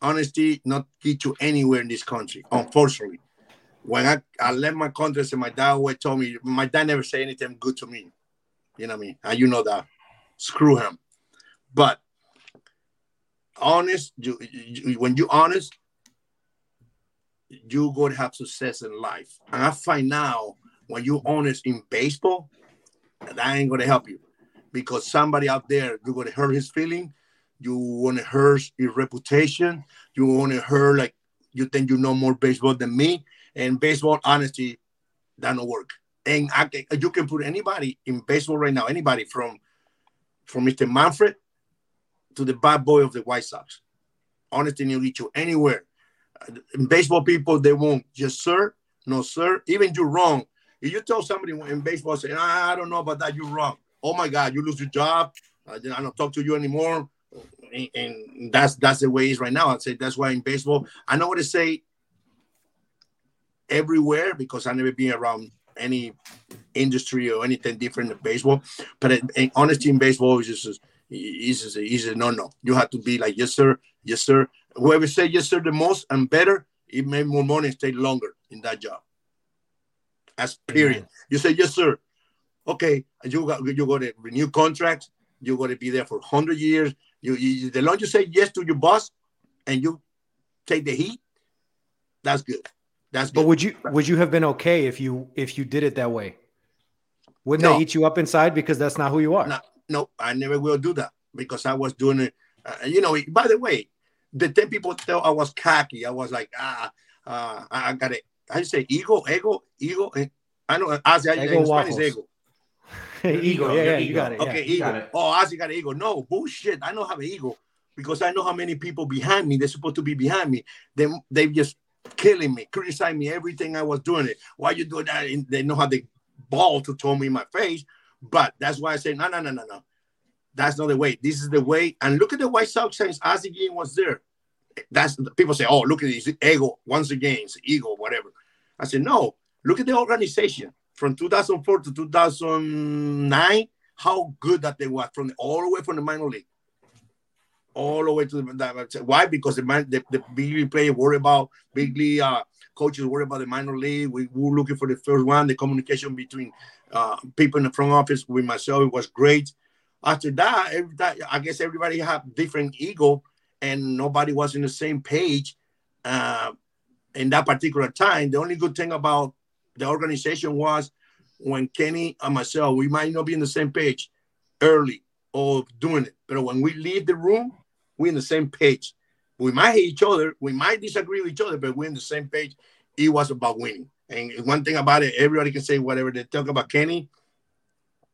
Honesty not get you anywhere in this country, unfortunately. When I, I left my country, and my dad always told me, my dad never say anything good to me. You know what I mean? And you know that. Screw him. But honest, you, you, when you honest, you going to have success in life. And I find now when you honest in baseball, that ain't going to help you because somebody out there you're going to hurt his feeling. You want to hurt his reputation. You want to hurt like you think you know more baseball than me. And baseball, honesty, that don't work. And I can, you can put anybody in baseball right now, anybody from from Mr. Manfred to the bad boy of the White Sox. Honesty will get you anywhere. In baseball people, they won't. Yes, sir. No, sir. Even you're wrong. If you tell somebody in baseball, say, I don't know about that, you're wrong. Oh my God, you lose your job. I don't talk to you anymore. And, and that's that's the way it is right now. I'd say that's why in baseball, I know what to say everywhere because I never been around any industry or anything different than baseball. But it, honesty in baseball is just is is a no no. You have to be like yes sir, yes sir. Whoever say yes sir the most and better, it made more money, stay longer in that job. As period. You say yes sir. Okay, you got you got to renew contracts. You got to be there for hundred years. You, you the longer you say yes to your boss, and you take the heat, that's good. That's good. but would you would you have been okay if you if you did it that way? Wouldn't No. that eat you up inside because that's not who you are? No, no, I never will do that because I was doing it. Uh, you know, by the way, the 10 people thought I was cocky. I was like, ah, uh, I I got it. I say ego, ego, ego. eh, I know, Ozzy, I, Ego in Spanish, ego. Hey, ego, Ego, yeah, your yeah, you got it. Okay, yeah. you got ego. it. Oh, Ozzy got an ego. No, bullshit. I don't have an ego because I know how many people behind me, they're supposed to be behind me. They, they just killing me, criticizing me, everything I was doing it. Why you doing that? And they know how they ball to throw me in my face. But that's why I say, no, no, no, no, no. That's not the way. This is the way. And look at the White Sox since Guillen was there. That's people say, oh, look at his ego once again, it's ego, whatever. I said, no, look at the organization from 2004 to 2009, how good that they were from all the way from the minor league. All the way to the why? Because the man the, the big league player worry about big league uh, coaches worry about the minor league. We were looking for the first one. The communication between uh, people in the front office with myself it was great. After that, every time, I guess everybody had different ego, and nobody was in the same page. Uh, in that particular time, the only good thing about the organization was when Kenny and myself, we might not be in the same page early or doing it, but when we leave the room, we're in the same page. We might hate each other, we might disagree with each other, but we're in the same page. It was about winning. And one thing about it, everybody can say whatever they talk about Kenny,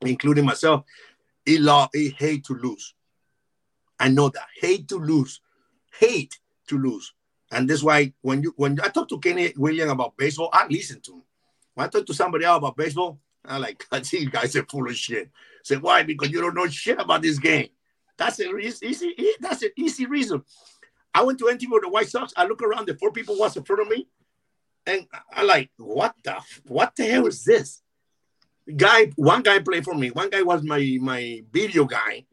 including myself. He love, he hate to lose. I know that. Hate to lose. Hate to lose. And that's why when you when I talk to Kenny William about baseball, I listen to him. When I talk to somebody else about baseball, I like, God, these guys are full of shit. Say, why? Because you don't know shit about this game. That's a easy, that's an easy reason. I went to NT with the White Sox. I look around, the four people was in front of me, and I like, what the what the hell is this? Guy, one guy played for me. One guy was my my video guy.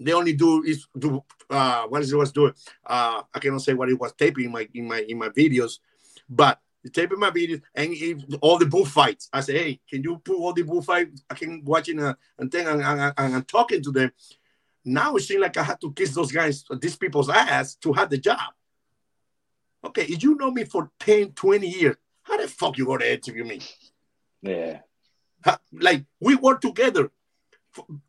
They only do is do uh what is it was doing? Uh I cannot say what it was taping in my in my in my videos, but taping my videos and he, all the bullfights. I say, hey, can you put all the bullfights? I can watching and thing and, and, and talking to them. Now it seems like I had to kiss those guys, these people's ass to have the job. Okay, if you know me for 10, 20 years, how the fuck you gonna interview me? Yeah. Like we worked together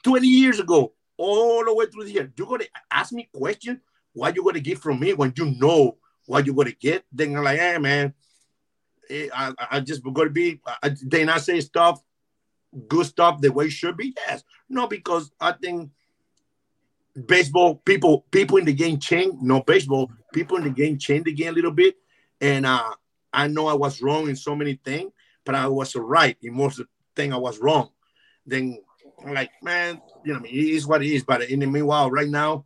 20 years ago, all the way through the year. You're gonna ask me questions what you gonna get from me when you know what you're gonna get. Then I'm like, hey man, eh, I, I- just gonna be. I, then I say stuff, good stuff the way it should be. Yes, no, because I think baseball people people in the game change. No baseball people in the game change the game a little bit, and uh, I know I was wrong in so many things, but I was right in most thing I was wrong. Then I'm like, man, you know, mean, it is what it is. But in the meanwhile, right now,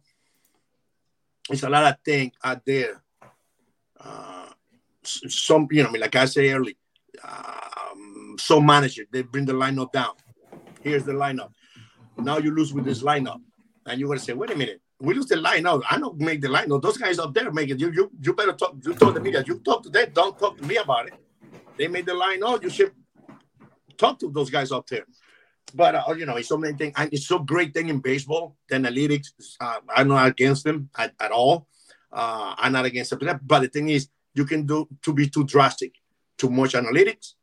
it's a lot of things out there. Uh, some, you know, I mean, like I say early, um, some manager they bring the lineup down. Here's the lineup. Now you lose with this lineup, and you're gonna say, wait a minute, we lose the lineup. I don't make the lineup. Those guys up there make it. You you you better talk. You told the media. You talk to them. Don't talk to me about it. They made the lineup. You should talk to those guys up there. But uh, you know, it's so many things. It's so great thing in baseball. The analytics. Uh, I'm not against them at, at all. Uh, I'm not against them. But the thing is, you can do to be too drastic, too much analytics,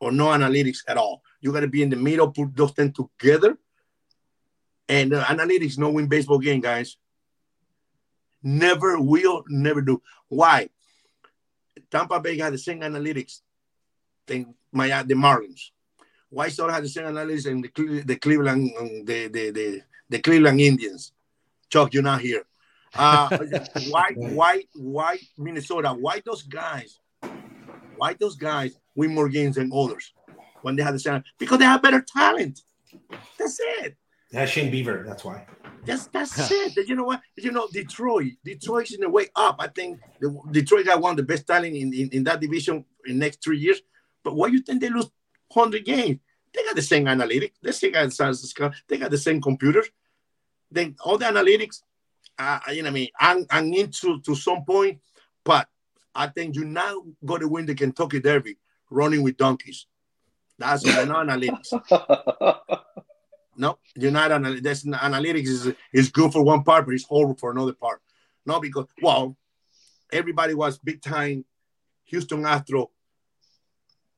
or no analytics at all. You got to be in the middle, put those things together. And uh, analytics no win baseball game, guys. Never will, never do. Why? Tampa Bay got the same analytics thing my the Marlins. White Sox had the same analysis in the, the Cleveland um, the, the, the, the Cleveland Indians. Chuck, you're not here. Uh, why why why Minnesota? Why those guys? Why those guys win more games than others when they have the same? Because they have better talent. That's it. That's Shane Bieber. That's why. That's that's it. You know what? You know Detroit. Detroit's in the way up. I think the, Detroit got one of the best talent in, in, in that division in next three years. But why you think they lose 100 games? They got the same analytics. They still got they got the same computers. Then all the analytics, uh, you know, what I mean, I'm, I'm into to some point, but I think you're now going to win the Kentucky Derby running with donkeys. That's not analytics. no, you're not analytics. That's analytics is is good for one part, but it's horrible for another part. No, because well, everybody was big time Houston Astro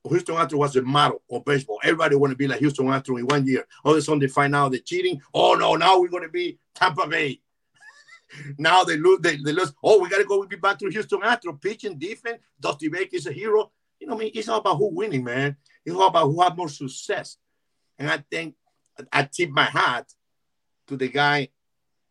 Houston Astros was the model of baseball. Everybody want to be like Houston Astros in one year. All of a sudden they find out they're cheating. Oh no, now we're going to be Tampa Bay. now they lose. They, they lose. Oh, we got to go. We'll be back to Houston Astros. Pitching, defense. Dusty Baker is a hero. You know, I mean, it's all about who winning, man. It's all about who have more success. And I think I tip my hat to the guy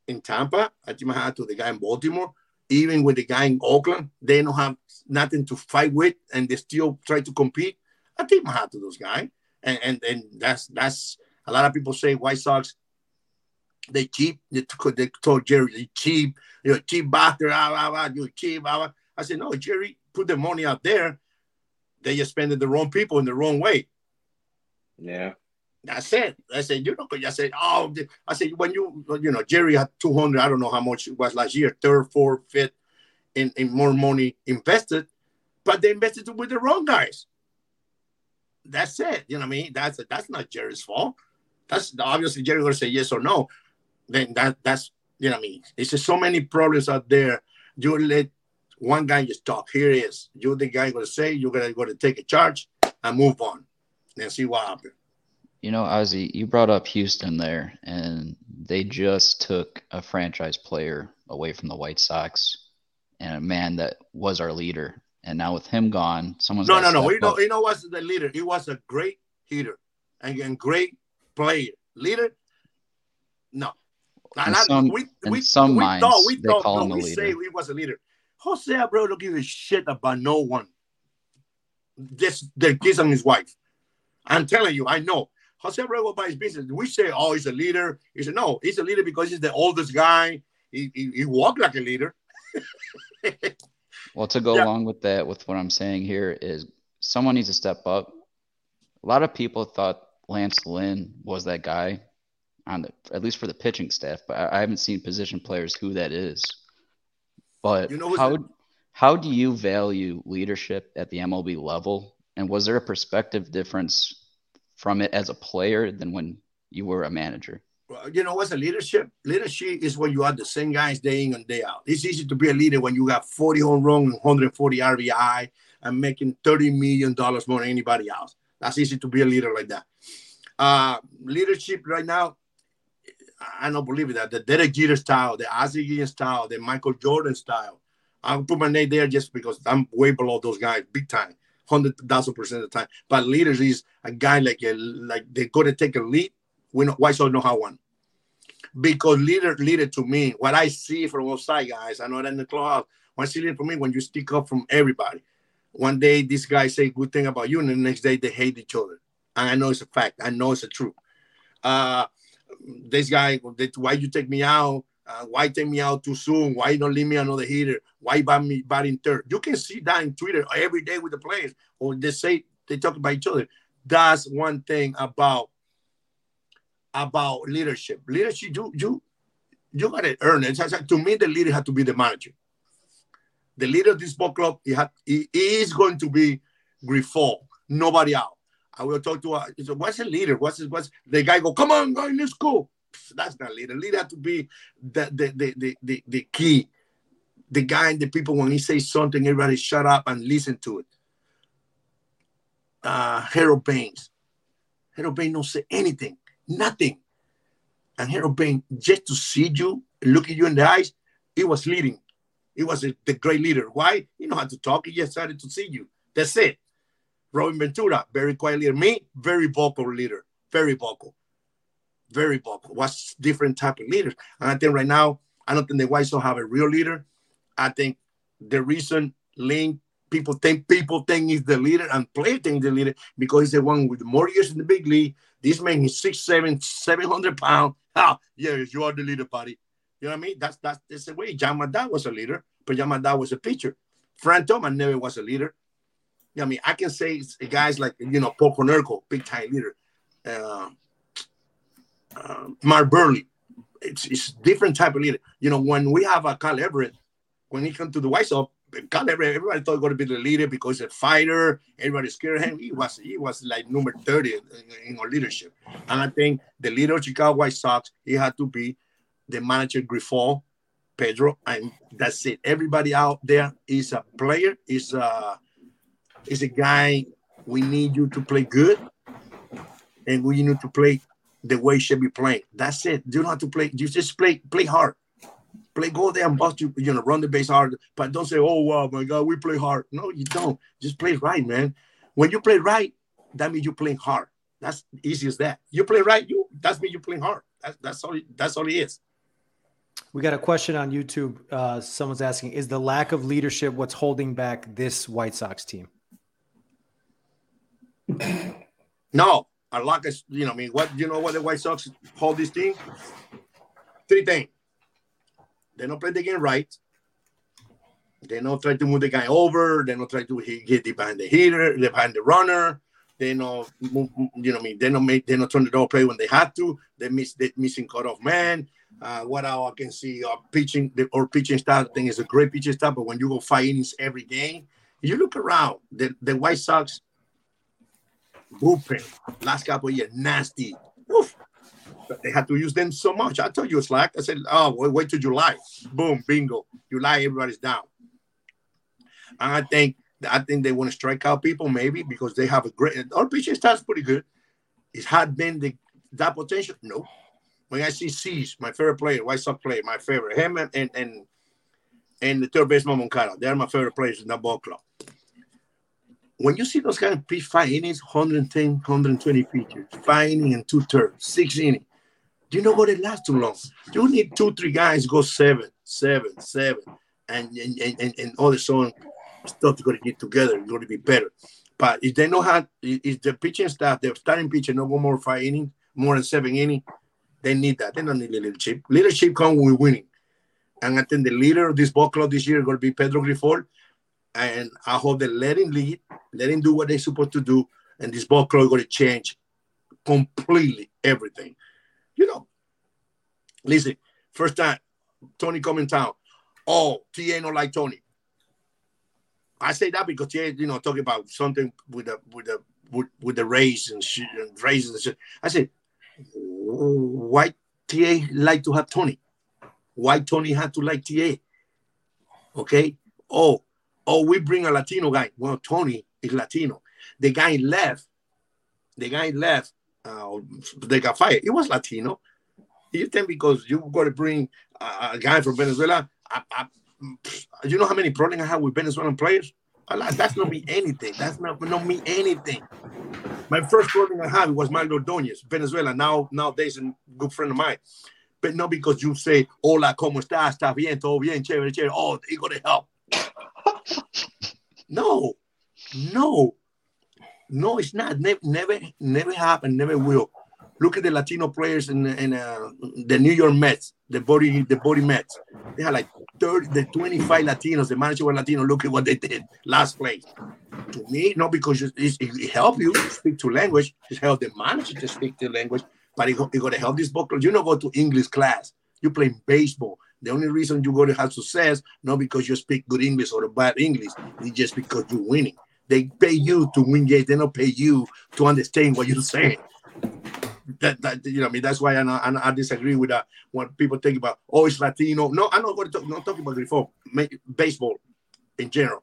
in Tampa. I tip my hat to the guy in Baltimore even with the guy in Oakland, they don't have nothing to fight with and they still try to compete. I tip my hat to those guys. And, and and that's that's a lot of people say White Sox they cheap. They, they told Jerry they cheap. You're cheap bastard. Ah, ah, ah, you're cheap. Ah, ah. I said no, Jerry, put the money out there. They just spending the wrong people in the wrong way. Yeah. That's it. I said, you know, I said, oh, I said, when you, you know, Jerry had 200, I don't know how much it was last year, third, fourth, fifth, in, in more money invested, but they invested with the wrong guys. That's it. You know what I mean? That's that's not Jerry's fault. That's obviously Jerry gonna say yes or no. Then that that's you know what I mean. It's just so many problems out there. You let one guy just talk. Here is you the guy gonna say you're gonna go to take a charge and move on and see what happens. You know, Ozzy, you brought up Houston there, and they just took a franchise player away from the White Sox and a man that was our leader. And now with him gone, someone's no, no, no. You know, you know what's the leader? He was a great hitter and, and great player. Leader? No. In not, some, we, in we, some we minds, thought, we they thought, call no, him we leader. say he was a leader. Jose Abreu don't give a shit about no one. Just the kids and his wife. I'm telling you, I know. Jose Abreu by his business. We say, oh, he's a leader. He said, no, he's a leader because he's the oldest guy. He, he, he walked like a leader. well, to go yeah. along with that, with what I'm saying here is someone needs to step up. A lot of people thought Lance Lynn was that guy on the, at least for the pitching staff, but I, I haven't seen position players who that is. But you know how, how do you value leadership at the MLB level? And was there a perspective difference from it as a player than when you were a manager? You know what's a leadership? Leadership is when you are the same guys day in and day out. It's easy to be a leader when you got 40 home run and 140 RBI and making 30 million dollars more than anybody else. That's easy to be a leader like that. Uh, leadership right now, I don't believe that the Derek Jeter style, the Ozzie style, the Michael Jordan style. I'll put my name there just because I'm way below those guys, big time hundred thousand percent of the time. But leaders is a guy like a, like they're to take a lead. We know why so know how one. Because leader leader to me, what I see from outside guys, I know that in the clubhouse. See leader for me when you stick up from everybody. One day this guy say good thing about you, and the next day they hate each other. And I know it's a fact. I know it's a truth. Uh, this guy, why you take me out? Uh, why take me out too soon? Why don't leave me another hitter? Why bat me batting third? You can see that in Twitter every day with the players, or they say they talk about each other. That's one thing about about leadership. Leadership, you you you gotta earn it. To me, the leader had to be the manager. The leader of this ball club, he, had, he, is going to be Grifol, nobody else. I will talk to her. Said, what's a leader? What's what's the guy go? Come on, go in this school. That's not leader. Leader had to be the the, the the the the key. The guy and the people when he says something, everybody shut up and listen to it. Uh, Harold Baines. Harold Baines don't say anything, nothing. And Harold Baines, just to see you, look at you in the eyes, he was leading. He was a, the great leader. Why? He know how to talk. He just started to see you. That's it. Robin Ventura, very quiet leader. Me, very vocal leader, very vocal, very vocal. What's different type of leaders. And I think right now, I don't think the White Sox have a real leader. I think the reason Lynn people think people think he's the leader and player think the leader because he's the one with more years in the big league. This man is six, seven, seven hundred pounds. Ah, yes, you are the leader, buddy. You know what I mean? That's that's, that's the way. John Madad was a leader, but John Madad was a pitcher. Frank Thomas never was a leader. You know what I mean, I can say guys like you know Paul Konerko, big time leader, uh, uh, Mark Buehrle. It's it's different type of leader. You know, when we have a Carl Everett, when he come to the White Sox, Everett, everybody thought he was going to be the leader because he's a fighter. Everybody scared him. He was he was like number thirty in, in our leadership. And I think the leader of Chicago White Sox, he had to be the manager Grifol, Pedro, and that's it. Everybody out there is a player, is a is a guy we need you to play good and we need to play the way you should be playing. That's it. You don't have to play, you just play play hard. Play go there and bust you, you know, run the base hard, but don't say, oh wow, my God, we play hard. No, you don't. Just play right, man. When you play right, that means you're playing hard. That's easy as that. You play right, you that's mean you're playing hard. That's that's all that's all it is. We got a question on YouTube. Uh, someone's asking, is the lack of leadership what's holding back this White Sox team? No, a lot of you know. I mean, what you know? What the White Sox hold this team? Three things. They don't play the game right. They don't try to move the guy over. They don't try to get behind the hitter, behind the runner. They don't, move, you know, I mean, they don't make, they don't turn the door play when they had to. They miss, they missing cutoff man. Uh, what I can see, uh, pitching the, or pitching staff. I think is a great pitching staff, but when you go five innings every game, you look around. The the White Sox bullpen last couple years, nasty. Oof. But they had to use them so much. I told you it's like I said, oh, wait, till July. Boom, bingo. July, everybody's down. And I think I think they want to strike out people maybe because they have a great our pitching starts pretty good. It had been the that potential. No. When I see Cease, my favorite player, White Sox player, my favorite, him and and and, and the third baseman Moncada, they're my favorite players in that ball club when you see those kind of pitch five innings, 110, 120 pitches, five innings and two thirds, six innings, you know what it lasts too long. You need two, three guys go seven, seven, seven, and and and, and all the sudden stuff going to get together. It's going to be better. But if they know how, if the pitching staff, the starting pitcher, no go more five innings, more than seven innings, they need that. They don't need leadership. Leadership comes when we're winning. And I think the leader of this ball club this year is going to be Pedro Grifol and I hope they let him lead, let him do what they're supposed to do, and this ball club is going to change completely everything. You know, listen, first time Tony come in town, oh, TA not like Tony. I say that because TA, you know, talking about something with the with the with, with the race and shit and races and shit. I said, why TA like to have Tony? Why Tony had to like TA? Okay. Oh, oh, we bring a Latino guy. Well, Tony is Latino. The guy left. The guy left. Uh, they got fired. It was Latino. You think because you got to bring a, a, guy from Venezuela? I, I, you know how many problems I have with Venezuelan players? That's not me anything. That's not not me anything. My first problem I had was Magglio Ordóñez, Venezuela. Now nowadays a good friend of mine. But not because you say, hola, ¿cómo estás? ¿Estás bien? ¿Todo bien? Chévere, chévere. Oh, he got to help. No, no, no, it's not. Ne- never, never happened. Never will. Look at the Latino players in, in uh, the New York Mets, the body, the body Mets. They had like 30, the 25 Latinos. The manager was Latino. Look at what they did last place. To me, not because it, it, it help you speak to language, it help the manager to speak the language, but it, it got to help this book. You don't go to English class. You play baseball. The only reason you go to have success, not because you speak good English or bad English, it's just because you're winning. They pay you to win games. They don't pay you to understand what you're saying. That, that you know, I mean, that's why I, I, I disagree with that when people think about oh, it's Latino. No, I'm not going to talk. Not talking about baseball in general.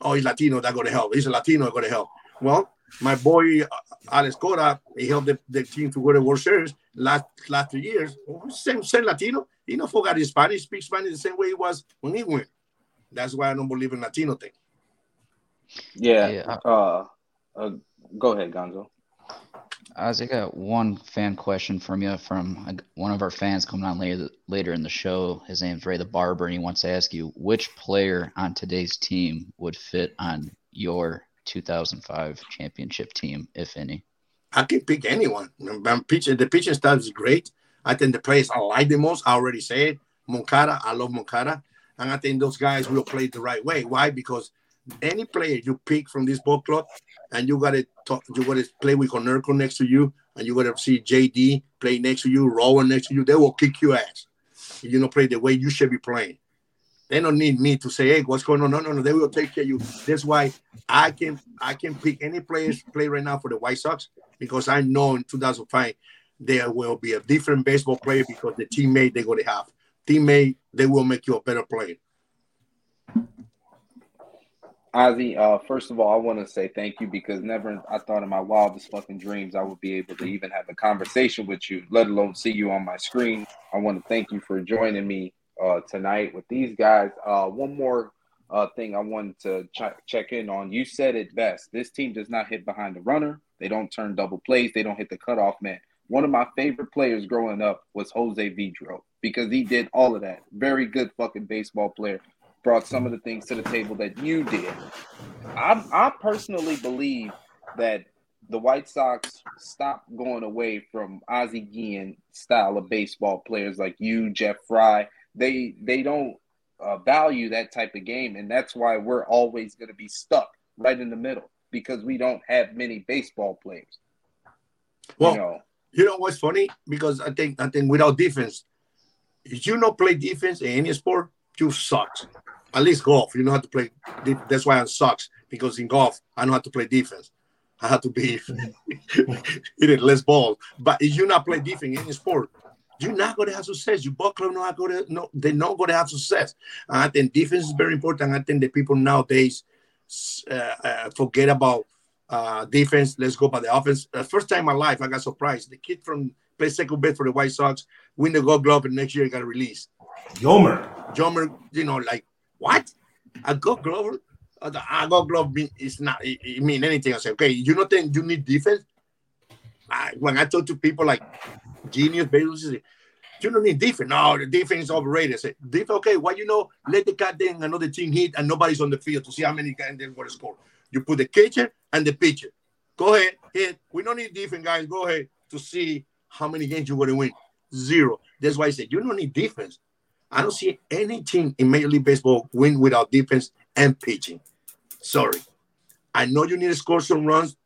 Oh, he's Latino. That going to help. He's a Latino. Going to help. Well, my boy uh, Alex Cora, he helped the, the team to go to World Series last last two years. Oh, same same Latino. He not forgot his Spanish. Speaks Spanish the same way he was when he went. That's why I don't believe in Latino thing. Yeah. yeah. Uh, uh, go ahead, Gonzo. I got one fan question from you from one of our fans coming on later later in the show. His name's Ray the Barber, and he wants to ask you which player on today's team would fit on your 2005 championship team, if any. I can pick anyone. I'm pitching, the pitching staff is great. I think the players I like the most. I already said Moncada. I love Moncada, and I think those guys will play the right way. Why? Because any player you pick from this ball club, and you gotta talk, you gotta play with Konerko next to you, and you gotta see JD play next to you, Rowand next to you. They will kick your ass. If you don't play the way you should be playing. They don't need me to say, "Hey, what's going on?" No, no, no. They will take care of you. That's why I can I can pick any players play right now for the White Sox because I know in 2005 there will be a different baseball player because the teammate they're going to have teammate they will make you a better player. Ozzie, uh, first of all, I want to say thank you because never I thought in my wildest fucking dreams I would be able to even have a conversation with you, let alone see you on my screen. I want to thank you for joining me uh, tonight with these guys. Uh, one more uh, thing I wanted to ch- check in on. You said it best. This team does not hit behind the runner. They don't turn double plays. They don't hit the cutoff man. One of my favorite players growing up was Jose Vidro because he did all of that. Very good fucking baseball player brought some of the things to the table that you did. I, I personally believe that the White Sox stopped going away from Ozzie Guillen style of baseball players like you, Jeff Fry. They they don't uh, value that type of game, and that's why we're always going to be stuck right in the middle because we don't have many baseball players. Well, you know, you know what's funny? Because I think I think without defense, if you not play defense in any sport, you suck at least golf. You know how to play. That's why I sucks because in golf I know how to play defense. I have to be hitting less balls. But if you not play defense in any sport, you're not going to have success. Your ball club not to no, they're not going to have success. And I think defense is very important. I think the people nowadays uh, uh, forget about uh, defense. Let's go by the offense. The first time in my life, I got surprised. The kid from play second base for the White Sox, win the Gold Glove, and next year he got released. Yolmer. Yolmer, you know, like what? A gold glove? A gold glove mean, it's not it, it mean anything. I say, okay, you don't think you need defense? I, when I talk to people like genius, basically, you don't need defense. No, the defense is overrated. I say, defense, okay, why you know, let the cat goddamn another team hit and nobody's on the field to see how many guys they're going to score. You put the catcher and the pitcher. Go ahead, hit. We don't need defense, guys. Go ahead to see how many games you're going to win. Zero. That's why I said you don't need defense. I don't see any team in Major League Baseball win without defense and pitching. Sorry. I know you need to score some runs.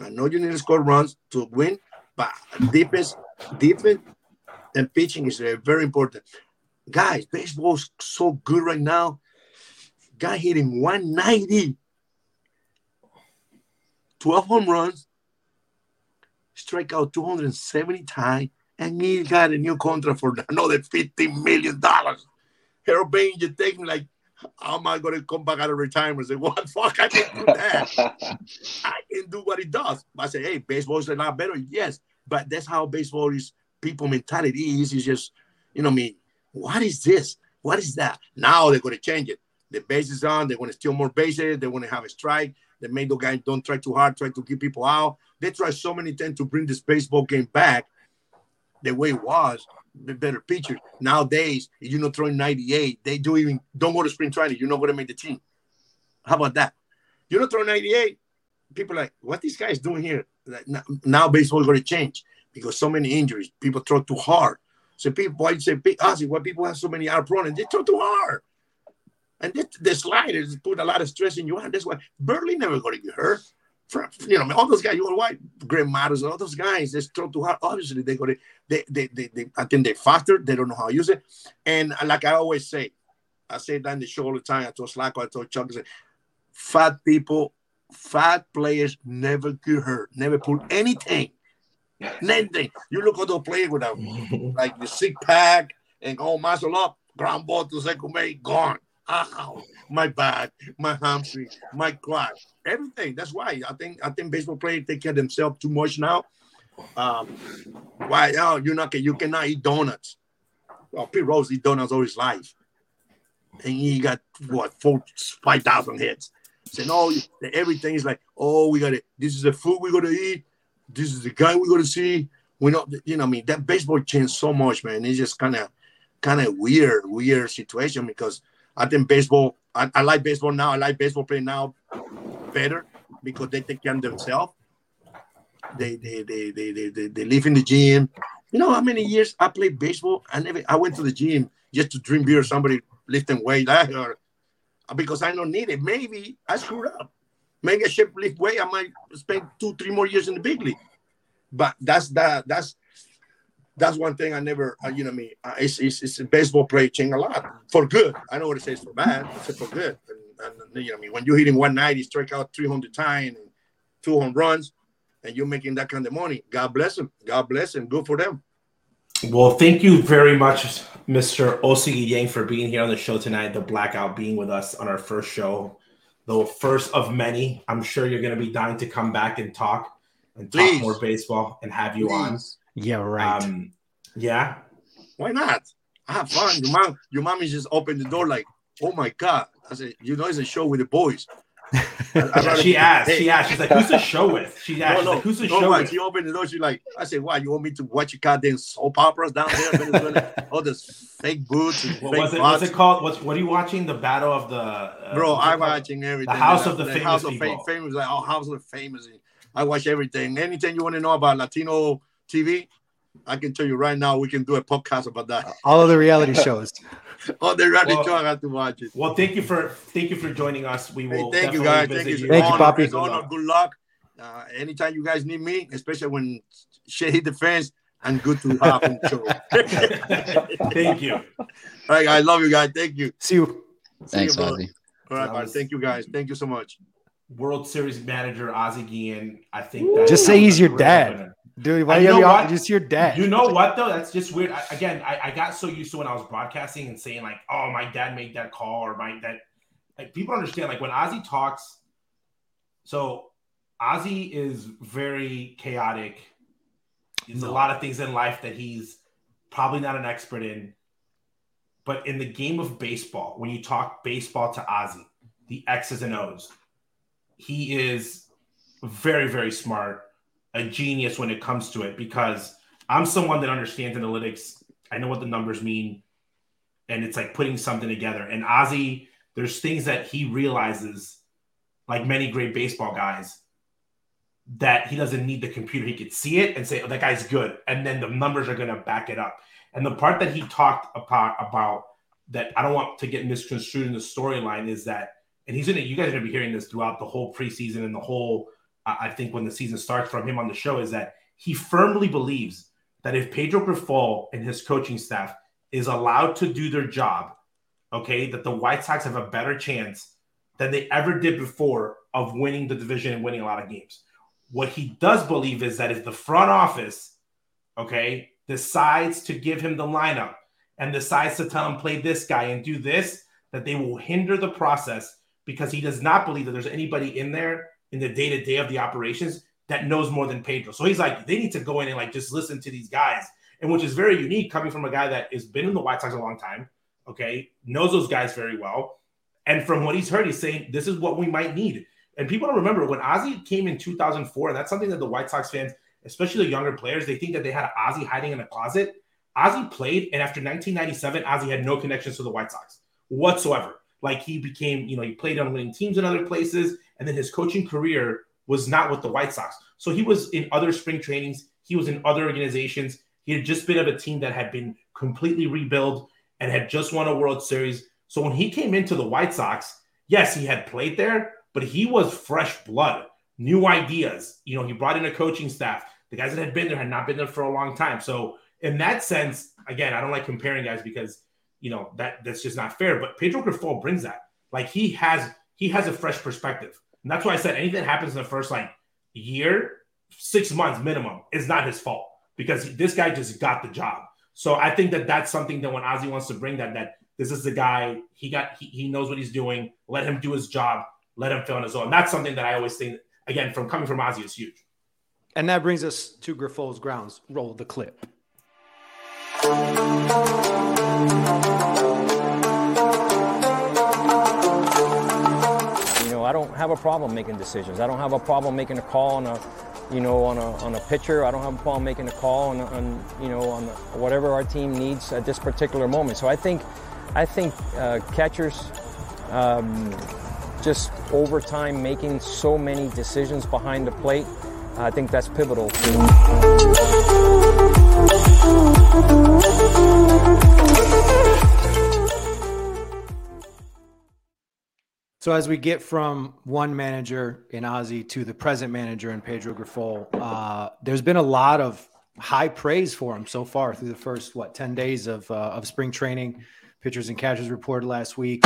I know you need to score runs to win, but defense, defense and pitching is uh, very important. Guys, baseball's so good right now. Guy hitting 190, 12 home runs, strike out 270 times, and he got a new contract for another fifty million dollars. Harold Bain, you take me like, how am I going to come back out of retirement and say, what fuck, I can't do that. I can do what he does. I say, hey, baseball is a lot better. Yes, but that's how baseball is. People mentality is. Is just, you know, I me. What is this? What is that? Now they're going to change it. The base is on. They want to steal more bases. They want to have a strike. They the guy don't try too hard, try to keep people out. They try so many times to bring this baseball game back the way it was, the better pitchers. Nowadays, you're not throwing 98, they do even don't go to spring training. You're not going to make the team. How about that? You're not throwing 98. People like, what these guys doing here? Now, now baseball is going to change because so many injuries. People throw too hard. So people, why you say, Ozzie, ah, why people have so many out and they throw too hard. And this, the sliders put a lot of stress in you. And that's why Buehrle never going to get hurt. From, you know, all those guys, you know why? Graham Matters, all those guys, they throw too hard. Obviously, they go to, they, they, they, they, I think they're faster. They don't know how to use it. And uh, like I always say, I say that in the show all the time. I told Slacko, I told Chuck, I said, fat people, fat players never get hurt, never pull anything. Nothing. You look at those players with a like the sick pack and all muscle up, ground ball to second base, gone. Ow, my back, my hamstring, my quad, everything. That's why I think I think baseball players take care of themselves too much now. Um, why? Oh, you're not you cannot eat donuts. Well, Pete Rose eat donuts all his life, and he got what four, five thousand hits. Saying, "Oh, everything is like, oh, we got it. This is the food we're gonna eat. This is the guy we're gonna see. We know, you know, I mean, that baseball changed so much, man. It's just kind of, kind of weird, weird situation because I think baseball. I, I like baseball now. I like baseball playing now better because they take care of themselves. They they, they they they they they live in the gym. You know how many years I played baseball? I never. I went to the gym just to drink beer. Somebody lifting weight. I or because I don't need it. Maybe I screwed up. Maybe I should lift weight. I might spend two, three more years in the big league. But that's that. That's that's one thing I never. Uh, you know, I mean, uh, it's, it's it's baseball play change a lot for good. I know what it says for bad. It's for good. And, and, you know, I mean, when you're hitting 190, strike out 300 times and two home runs, and you're making that kind of money, God bless them. God bless them. Good for them. Well, thank you very much, Mr. Ozzie Guillen, for being here on the show tonight. The blackout being with us on our first show, the first of many. I'm sure you're going to be dying to come back and talk and talk Please. more baseball and have you on. Yeah, right. Um, yeah, Why not? I have fun. Your mom, your mommy just opened the door like, oh my god. I said, you know, it's a show with the boys. I- she asked. Hey, She asked. She's like, "Who's the show with?" She asked. No, no, like, "Who's the no, show man. with?" She opened the door. She like, I said, why? You want me to watch your goddamn soap operas down there? All this fake boots and What fake was it? What's it called? What's what are you watching? The Battle of the uh, Bro, I'm watching everything. The House of the Famous House of People. Famous, like, oh, House of the Famous. I watch everything. Anything you want to know about Latino TV, I can tell you right now. We can do a podcast about that. All of the reality shows. Oh, the reality Well- show, I have to watch it. Well, thank you for thank you for joining us. We Hey, will. thank you guys. Thank you. Thank you, Poppy. it's honor. Good luck. Uh, anytime you guys need me, especially when shit hit the fence, I'm good to have on the show. Thank you. All right, I love you guys. Thank you. See you. See Thanks, you. Ozzie. All right, was- Thank you guys. Thank you so much. World Series manager Ozzie Guillen. I think that Just say he's your dad. opener. Dude, why you know what? just your dad? You know what though? That's just weird. I, again, I, I got so used to when I was broadcasting and saying like, "Oh, my dad made that call," or "My dad." Like people understand like when Ozzie talks. So, Ozzie is very chaotic. There's a lot of things in life that he's probably not an expert in. But in the game of baseball, when you talk baseball to Ozzie, the X's and O's, he is very, very smart, a genius when it comes to it because I'm someone that understands analytics. I know what the numbers mean. And it's like putting something together. And Ozzie, there's things that he realizes, like many great baseball guys, that he doesn't need the computer. He could see it and say, oh, that guy's good. And then the numbers are going to back it up. And the part that he talked about, about that I don't want to get misconstrued in the storyline is that, and he's going to, you guys are going to be hearing this throughout the whole preseason and the whole, I think when the season starts from him on the show, is that he firmly believes that if Pedro Grifol and his coaching staff is allowed to do their job, okay, that the White Sox have a better chance than they ever did before of winning the division and winning a lot of games. What he does believe is that if the front office, okay, decides to give him the lineup and decides to tell him play this guy and do this, that they will hinder the process because he does not believe that there's anybody in there in the day to day of the operations that knows more than Pedro. So he's like, they need to go in and like just listen to these guys, and which is very unique coming from a guy that has been in the White Sox a long time, okay, knows those guys very well. And from what he's heard, he's saying this is what we might need. And people don't remember when Ozzie came in 2004, and that's something that the White Sox fans, especially the younger players, they think that they had Ozzie hiding in a closet. Ozzie played, and after 1997, Ozzie had no connections to the White Sox whatsoever. Like he became, you know, he played on winning teams in other places, and then his coaching career was not with the White Sox. So he was in other spring trainings, he was in other organizations. He had just been of a team that had been completely rebuilt and had just won a World Series. So when he came into the White Sox, yes, he had played there, but he was fresh blood, new ideas. You know, he brought in a coaching staff. The guys that had been there had not been there for a long time. So in that sense, again, I don't like comparing guys because you know that that's just not fair. But Pedro Grifol brings that. Like he has he has a fresh perspective. And that's why I said anything that happens in the first like year, six months minimum, is not his fault because this guy just got the job. So I think that that's something that when Ozzie wants to bring that that this is the guy he got he, he knows what he's doing. Let him do his job. Let him fill in his own. That's something that I always think again from coming from Ozzie is huge. And that brings us to Grifol's grounds. Roll the clip. Don't have a problem making decisions. I don't have a problem making a call on a, you know, on a on a pitcher. I don't have a problem making a call on, on you know, on whatever our team needs at this particular moment. So I think, I think uh, catchers. Um, just over time making so many decisions behind the plate, I think that's pivotal. So as we get from one manager in Ozzie to the present manager in Pedro Grifol, uh, there's been a lot of high praise for him so far through the first what 10 days of uh, of spring training. Pitchers and catchers reported last week.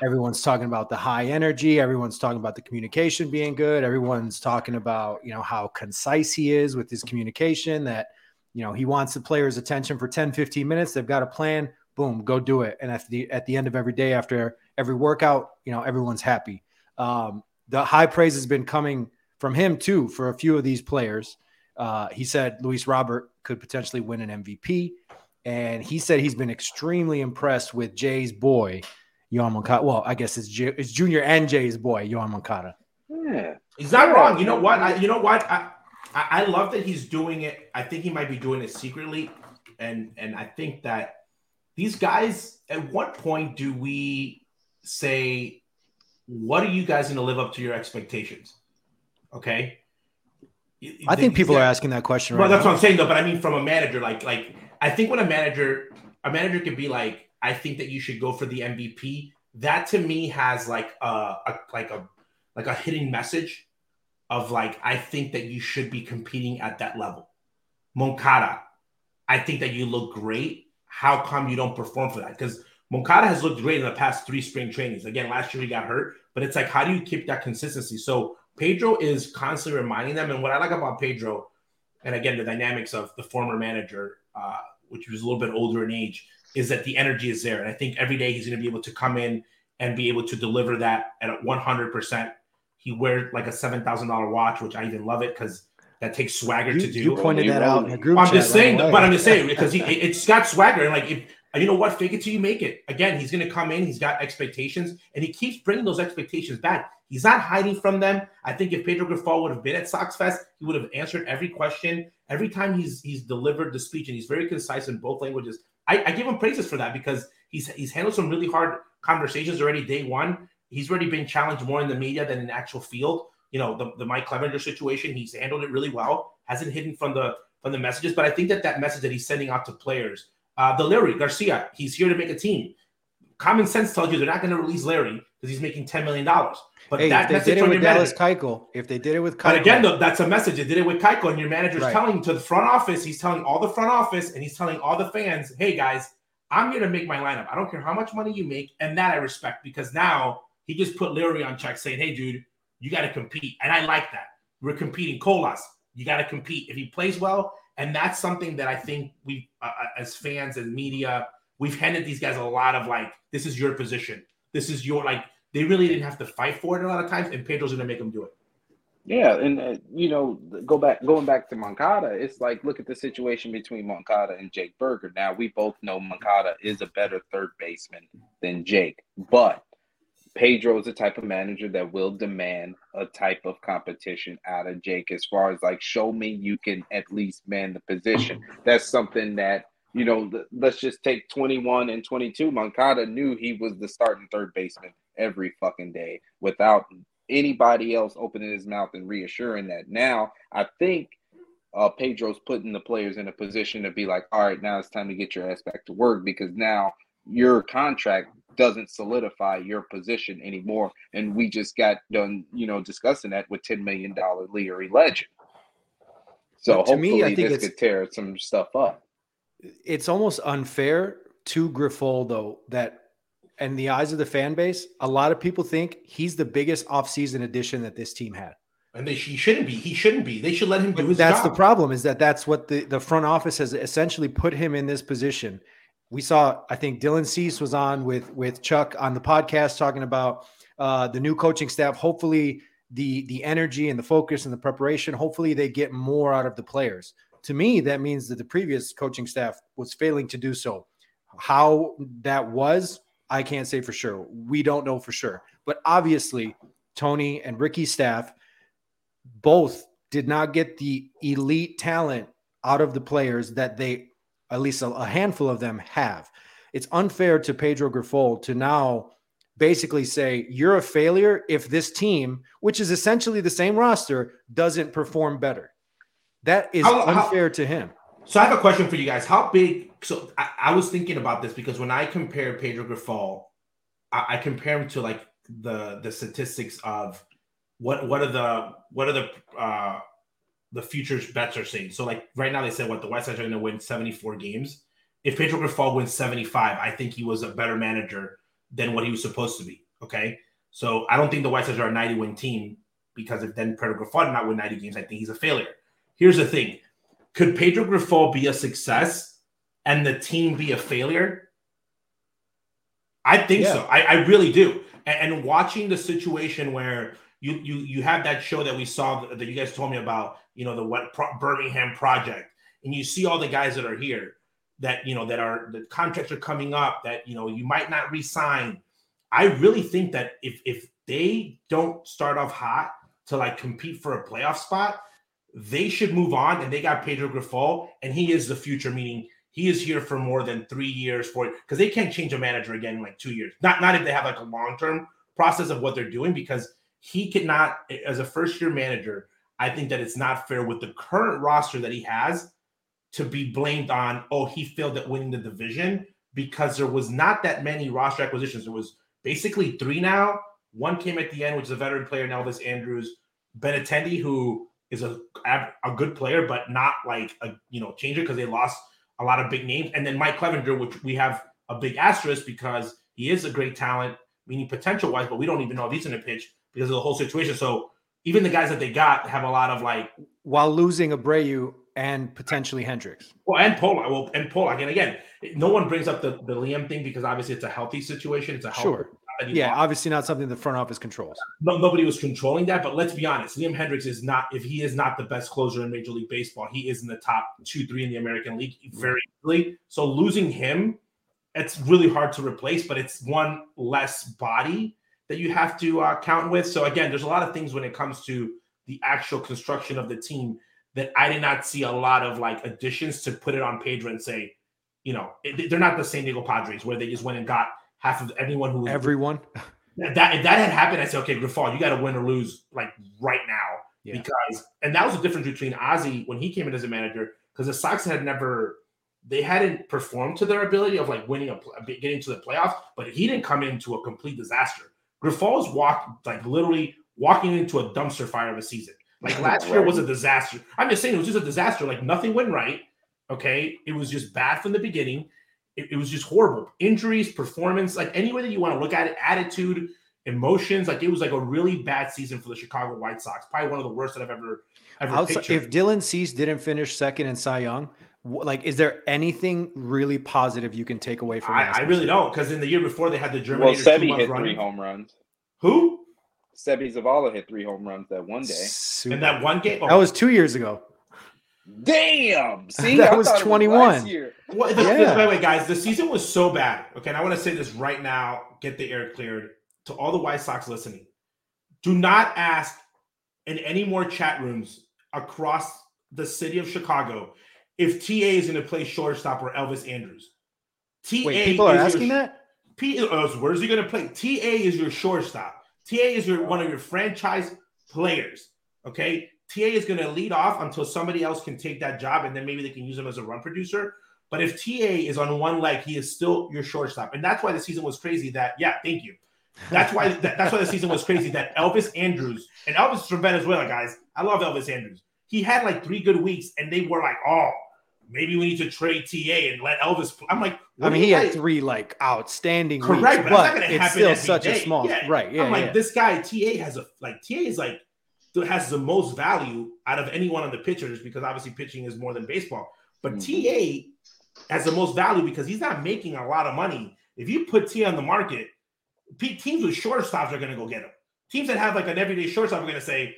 Everyone's talking about the high energy. Everyone's talking about the communication being good. Everyone's talking about you know how concise he is with his communication. That you know he wants the players' attention for 10, 15 minutes. They've got a plan. Boom, go do it. And at the at the end of every day after every workout, you know, everyone's happy. Um, the high praise has been coming from him too for a few of these players. Uh, he said Luis Robert could potentially win an MVP, and he said he's been extremely impressed with Jay's boy, Yoan Moncada. Well, I guess it's, J- it's Junior and Jay's boy, Yoan Moncada. Yeah, he's not wrong. You know what? I, you know what? I, I love that he's doing it. I think he might be doing it secretly, and and I think that these guys. At what point do we say, what are you guys going to live up to your expectations? Okay. I think people are asking that question. Right well, that's now. what I'm saying though. But I mean, from a manager, like, like I think when a manager, a manager could be like, I think that you should go for the MVP. That to me has like a, a like a like a hidden message of like I think that you should be competing at that level. Moncada, I think that you look great. How come you don't perform for that? Because Moncada has looked great in the past three spring trainings. Again, last year he got hurt, but it's like, how do you keep that consistency? So Pedro is constantly reminding them. And what I like about Pedro, and again, the dynamics of the former manager, uh, which was a little bit older in age, is that the energy is there. And I think every day he's going to be able to come in and be able to deliver that at 100%. He wears like a $7,000 watch, which I even love it because that takes swagger you, to do. You pointed that out in a group I'm chat just saying, right but I'm just saying because he, it's got swagger. And like, if you know what? Fake it till you make it. Again, he's going to come in. He's got expectations, and he keeps bringing those expectations back. He's not hiding from them. I think if Pedro Grifol would have been at Sox Fest, he would have answered every question. Every time he's he's delivered the speech, and he's very concise in both languages. I, I give him praises for that because he's he's handled some really hard conversations already day one. He's already been challenged more in the media than in actual field. You know, the, the Mike Clevinger situation, he's handled it really well. Hasn't hidden from the from the messages, but I think that that message that he's sending out to players uh, the Leury Garcia, he's here to make a team. Common sense tells you they're not going to release Leury because he's making ten million dollars. But hey, that if they did it with Dallas Keuchel, if they did it with Keuchel, but again, though, that's a message. They did it with Keuchel, and your manager's right. telling to the front office. He's telling all the front office, and he's telling all the fans, "Hey guys, I'm here to make my lineup. I don't care how much money you make, and that I respect because now he just put Leury on check, saying, "Hey, dude, you got to compete," and I like that. We're competing. Colas, you got to compete. If he plays well, and that's something that I think we, uh, uh, as fans and media, we've handed these guys a lot of like, this is your position. This is your like. They really didn't have to fight for it a lot of times, and Pedro's going to make them do it. Yeah, and uh, you know, go back, going back to Moncada, it's like look at the situation between Moncada and Jake Burger. Now we both know Moncada is a better third baseman than Jake, but Pedro is the type of manager that will demand a type of competition out of Jake as far as like show me you can at least man the position. That's something that you know. Let's just take twenty one and twenty two. Moncada knew he was the starting third baseman every fucking day without anybody else opening his mouth and reassuring that. Now I think uh, Pedro's putting the players in a position to be like, all right, now it's time to get your ass back to work because now your contract doesn't solidify your position anymore. And we just got done, you know, discussing that with $10 million Leury Legend. So But to hopefully me, I think this it's- could tear some stuff up. it's almost unfair to Grifol though that in the eyes of the fan base, a lot of people think he's the biggest offseason addition that this team had. And they, he shouldn't be. He shouldn't be. They should let him do his that's job. the problem is that that's what the, the front office has essentially put him in this position. We saw, I think Dylan Cease was on with with Chuck on the podcast talking about uh, the new coaching staff. Hopefully, the the energy and the focus and the preparation. Hopefully, they get more out of the players. To me, that means that the previous coaching staff was failing to do so. How that was, I can't say for sure. We don't know for sure. But obviously, Tony and Ricky's staff both did not get the elite talent out of the players that they, at least a, a handful of them, have. It's unfair to Pedro Grifol to now basically say you're a failure if this team, which is essentially the same roster, doesn't perform better. That is How- how- unfair to him. So I have a question for you guys. How big? So I, I was thinking about this because when I compare Pedro Grifol, I, I compare him to like the the statistics of what what are the what are the uh the futures bets are saying. So like right now they said what the White Sox are going to win 74 games. If Pedro Grifol wins 75, I think he was a better manager than what he was supposed to be. Okay, so I don't think the White Sox are a 90 win team because if then Pedro Grifol did not win 90 games, I think he's a failure. Here's the thing could Pedro Grifol be a success and the team be a failure? I think Yeah. so. I, I really do. And, and watching the situation where you you you have that show that we saw that you guys told me about, you know, the what Pro- Birmingham project, and you see all the guys that are here that you know that are the contracts are coming up that you know you might not resign. I really think that if if they don't start off hot to like compete for a playoff spot, they should move on. And they got Pedro Grifol, and he is the future, meaning he is here for more than three years, for because they can't change a manager again in like two years. Not not if they have like a long term process of what they're doing, because he cannot, as a first year manager, I think that it's not fair with the current roster that he has to be blamed on, oh, he failed at winning the division because there was not that many roster acquisitions. There was basically three now. One came at the end, which is a veteran player, Elvis Andrus, Benintendi, who is a a good player, but not like a you know changer because they lost a lot of big names. And then Mike Clevinger, which we have a big asterisk because he is a great talent, meaning potential wise, but we don't even know if he's in a pitch because of the whole situation. So even the guys that they got have a lot of like While losing Abreu and potentially Hendriks. well, and Pollock. Well, and Pollock. And again, no one brings up the, the Liam thing because obviously it's a healthy situation. It's a healthy Sure. Yeah, lost. obviously not something the front office controls. no, nobody was controlling that. But let's be honest, Liam Hendriks is not. If he is not the best closer in Major League Baseball, he is in the top two, three in the American League very easily. So losing him, it's really hard to replace. But it's one less body that you have to uh, count with. So again, there's a lot of things when it comes to the actual construction of the team that I did not see a lot of like additions to put it on Pedro and say, you know, it- they're not the San Diego Padres where they just went and got half of everyone who was Everyone. if that if that had happened, I say, okay, Grifol, you got to win or lose like right now Yeah. because and that was the difference between Ozzie when he came in as a manager because the Sox had never they hadn't performed to their ability of like winning a getting to the playoffs, but he didn't come into a complete disaster. Grifol's walked like literally walking into a dumpster fire of a season. Like last year was a disaster. I'm just saying it was just a disaster. Like nothing went right. Okay, it was just bad from the beginning. It, it was just horrible. Injuries, performance, like any way that you want to look at it, attitude, emotions. Like it was like a really bad season for the Chicago White Sox. Probably one of the worst that I've ever ever Outside, if Dylan Cease didn't finish second in Cy Young, like, is there anything really positive you can take away from? I, I really don't because in the year before they had the German Well, Seby hit three running. home runs. Who Seby Zavala hit three home runs that one day. Super. in that one game? Oh, that was two years ago. Damn! See, That I was thought it 21. Well, the, Yeah. by the way, guys, the season was so bad. Okay, and I want to say this right now. Get the air cleared to all the White Sox listening. Do not ask in any more chat rooms across the city of Chicago if TA is going to play shortstop or Elvis Andrus. TA Wait, people are is your- asking that? P, uh, where's he going to play? TA is your shortstop. TA is your one of your franchise players. Okay, TA is going to lead off until somebody else can take that job, and then maybe they can use him as a run producer. But if TA is on one leg, he is still your shortstop, and that's why the season was crazy. That yeah, thank you. That's why that, that's why the season was crazy. That Elvis Andrus and Elvis is from Venezuela, guys. I love Elvis Andrus. He had like three good weeks, and they were like, oh, maybe we need to trade TA and let Elvis. Play. I'm like, I mean, he had three like outstanding correct, weeks, but, but it's still such a small yeah. right. Yeah, I'm like, this guy TA has a like TA is like has the most value out of any one of the pitchers because obviously pitching is more than baseball. But mm-hmm. TA has the most value because he's not making a lot of money. If you put T on the market, teams with shortstops are going to go get him. Teams that have like an everyday shortstop are going to say,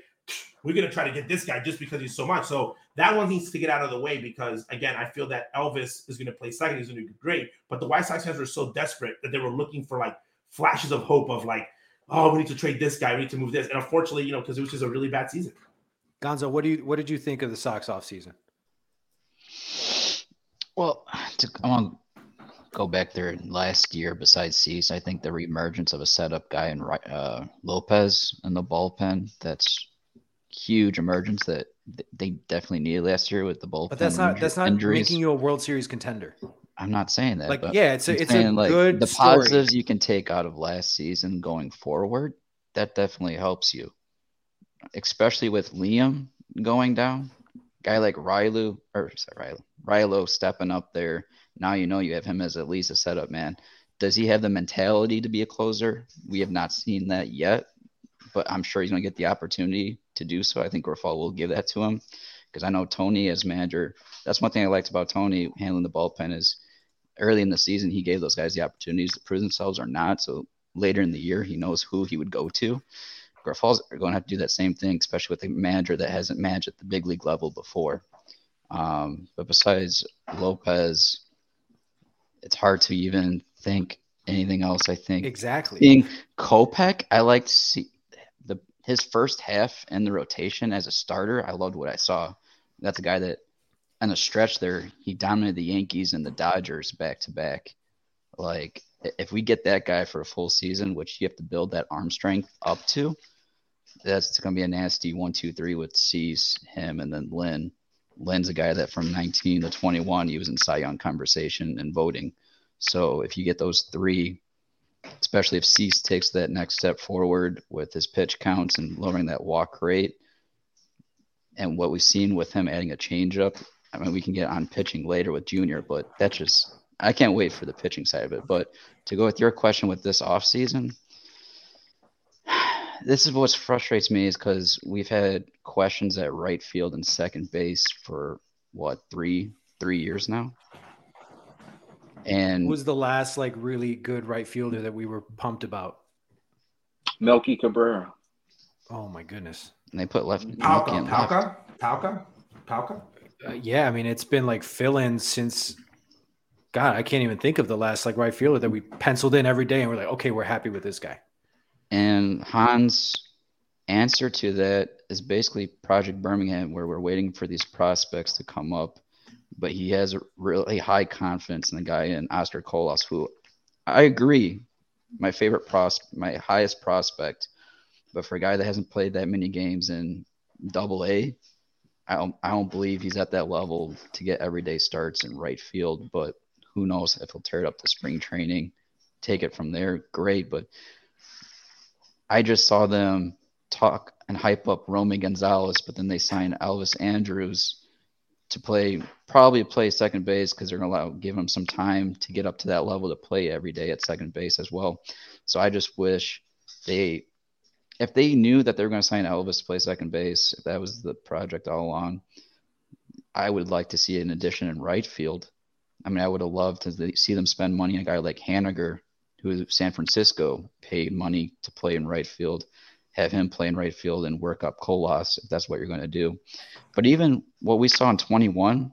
we're going to try to get this guy just because he's so much. So that one needs to get out of the way because, again, I feel that Elvis is going to play second. He's going to be great. But the White Sox fans were so desperate that they were looking for like flashes of hope of like, oh, we need to trade this guy. We need to move this. And unfortunately, you know, because it was just a really bad season. Gonzo, what do you what did you think of the Sox off season? Well, to, I want to go back there last year. Besides Cease, I think the reemergence of a setup guy in Ri- uh, Lopez in the bullpen. That's huge emergence that they definitely needed last year with the bullpen. But that's not that's not injuries. making you a World Series contender. I'm not saying that. Like, yeah, it's a- I'm it's a like, good the story. positives you can take out of last season going forward. That definitely helps you, especially with Liam going down. Guy like Rylu or sorry, Rylo, Rylo stepping up there. Now you know you have him as at least a setup man. Does he have the mentality to be a closer? We have not seen that yet, but I'm sure he's going to get the opportunity to do so. I think Grifol will give that to him because I know Tony as manager. That's one thing I liked about Tony handling the bullpen is early in the season he gave those guys the opportunities to prove themselves or not. So later in the year he knows who he would go to. Grifol's going to have to do that same thing, especially with a manager that hasn't managed at the big league level before. Um, but besides Lopez, it's hard to even think anything else. I think Exactly. Seeing Kopech, I liked see his first half in the rotation as a starter. I loved what I saw. That's a guy that on a stretch there, he dominated the Yankees and the Dodgers back to back. Like if we get that guy for a full season, which you have to build that arm strength up to, that's going to be a nasty one, two, three with Cease, him, and then Lynn. Lynn's a guy that from 19 to 21, he was in Cy Young conversation and voting. So if you get those three, especially if Cease takes that next step forward with his pitch counts and lowering that walk rate, and what we've seen with him adding a changeup, I mean, we can get on pitching later with Junior, but that's just I can't wait for the pitching side of it. But to go with your question with this offseason, this is what frustrates me is because we've had questions at right field and second base for what three three years now, and Who was the last like really good right fielder that we were pumped about? Melky Cabrera. Oh my goodness. and they put left Palka, Melky in left. Palka, Palka, Palka. Uh, yeah, I mean it's been like fill-in since God, I can't even think of the last like right fielder that we penciled in every day and we're like, okay, we're happy with this guy. And Hahn's answer to that is basically Project Birmingham, where we're waiting for these prospects to come up. But he has a really high confidence in the guy in Oscar Colas, who I agree, my favorite pros, my highest prospect. But for a guy that hasn't played that many games in Double A, I don't, I don't believe he's at that level to get everyday starts in right field. But who knows if he'll tear it up to spring training, take it from there. Great, but I just saw them talk and hype up Romy Gonzalez, but then they signed Elvis Andrus to play probably play second base because they're going to allow give him some time to get up to that level to play every day at second base as well. So I just wish they if they knew that they were going to sign Elvis to play second base, if that was the project all along, I would like to see an addition in right field. I mean, I would have loved to see them spend money on a guy like Haniger, who San Francisco paid money to play in right field, have him play in right field and work up Colas if that's what you're going to do. But even what we saw in 21,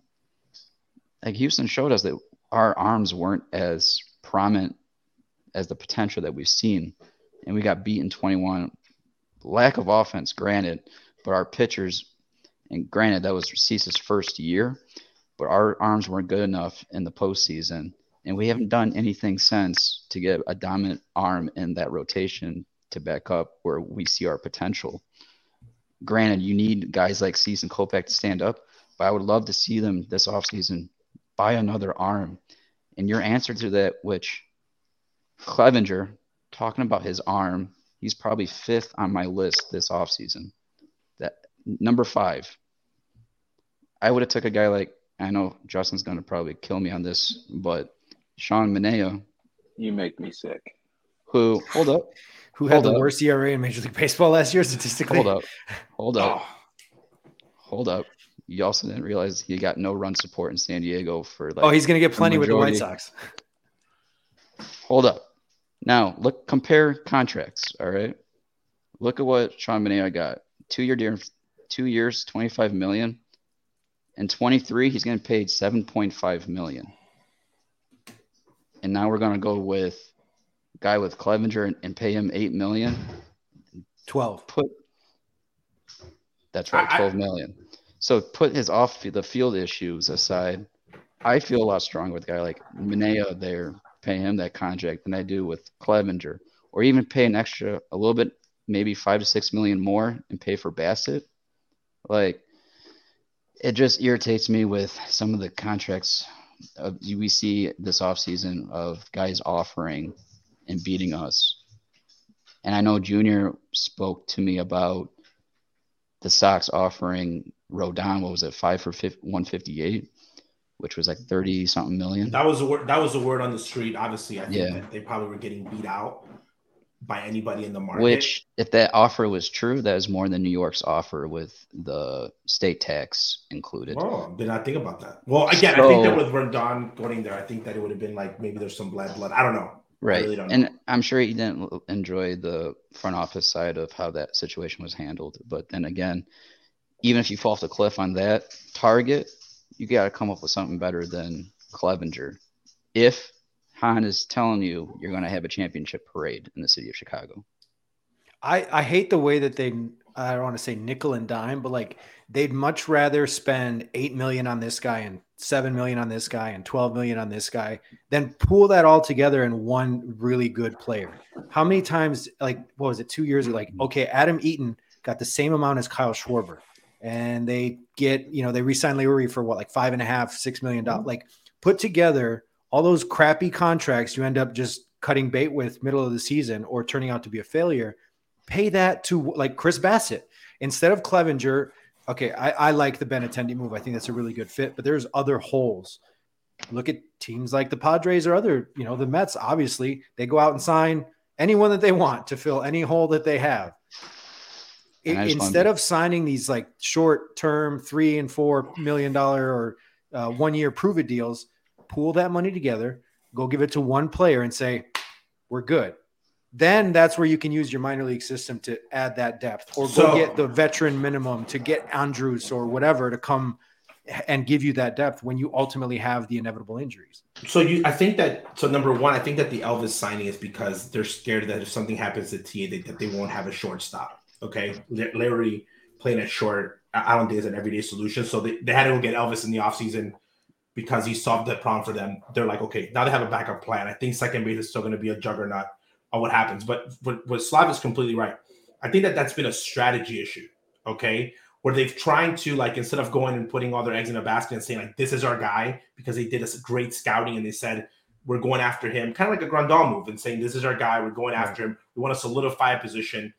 like Houston showed us that our arms weren't as prominent as the potential that we've seen. And we got beat in 21. Lack of offense, granted, but our pitchers, and granted, that was Cease's first year, but our arms weren't good enough in the postseason. And we haven't done anything since to get a dominant arm in that rotation to back up where we see our potential. Granted, you need guys like Cease and Kopech to stand up, but I would love to see them this offseason buy another arm. And your answer to that, which Clevinger, talking about his arm, he's probably fifth on my list this offseason. That number five. I would have took a guy like I know Justin's gonna probably kill me on this, but Sean Manaea, You make me sick. who hold up, Who had Hold the up. worst ERA in Major League Baseball last year statistically? hold up, hold up, Oh, hold up. You also didn't realize he got no run support in San Diego for like oh, he's going to get plenty with the White. Sox. Hold up. Now look, compare contracts. All right. Look at what Sean Manaea got. Two year deal, two years, twenty five million. And twenty three, he's getting paid seven point five million. And now we're gonna go with guy with Clevinger and, and pay him eight million. 12. Put that's right, I- I- twelve million. So put his off the field issues aside. I feel a lot stronger with a guy like Manaea there, pay him that contract than I do with Clevinger, or even pay an extra a little bit, maybe five to six million more and pay for Bassitt. Like it just irritates me with some of the contracts of, we see this offseason of guys offering and beating us. And I know Junior spoke to me about the Sox offering Rodon, what was it, five for 50, 158, which was like 30 something million. that was the word. That was the word on the street. Obviously, I think Yeah. that they probably were getting beat out by anybody in the market. Which, if that offer was true, that is more than New York's offer with the state tax included. Oh, did not think about that. Well, again, I think that with Rendon going there, I think that it would have been like maybe there's some blood, blood. I don't know. Right. really and I'm sure he didn't enjoy the front office side of how that situation was handled. But then again, even if you fall off the cliff on that target, you got to come up with something better than Clevinger. If Hahn is telling you you're going to have a championship parade in the city of Chicago. I, I hate the way that they I don't want to say nickel and dime, but like they'd much rather spend eight million on this guy and seven million on this guy and twelve million on this guy then pool that all together in one really good player. How many times, like what was it, two years ago, like, mm-hmm. okay, Adam Eaton got the same amount as Kyle Schwarber, and they get, you know, they re-sign Leury for what, like five and a half, six million dollars. Mm-hmm. Like put together all those crappy contracts you end up just cutting bait with middle of the season or turning out to be a failure pay that to like Chris Bassitt instead of Clevinger. Okay, I, I like the Benintendi move. I think that's a really good fit, but there's other holes. Look at teams like the Padres or other, you know, the Mets. Obviously, they go out and sign anyone that they want to fill any hole that they have. And I I- just wanted instead of signing these like short term three and four million dollar or uh, one year prove it deals, pool that money together, go give it to one player and say, we're good. Then that's where you can use your minor league system to add that depth or go So- get the veteran minimum to get Andrus or whatever to come and give you that depth when you ultimately have the inevitable injuries. So you, I think that so number one, I think that the Elvis signing is because they're scared that if something happens to TA, they, that they won't have a shortstop. Okay, Leury playing at short, I don't think is an everyday solution. So they, they had to go get Elvis in the offseason because he solved that problem for them. They're like, okay, now they have a backup plan. I think second base is still going to be a juggernaut on what happens. But what, what Slav is completely right. I think that that's been a strategy issue. Okay, where they've trying to like instead of going and putting all their eggs in a basket and saying like this is our guy because they did a great scouting and they said we're going after him, kind of like a Grandal move and saying this is our guy, we're going after him, we want to solidify a position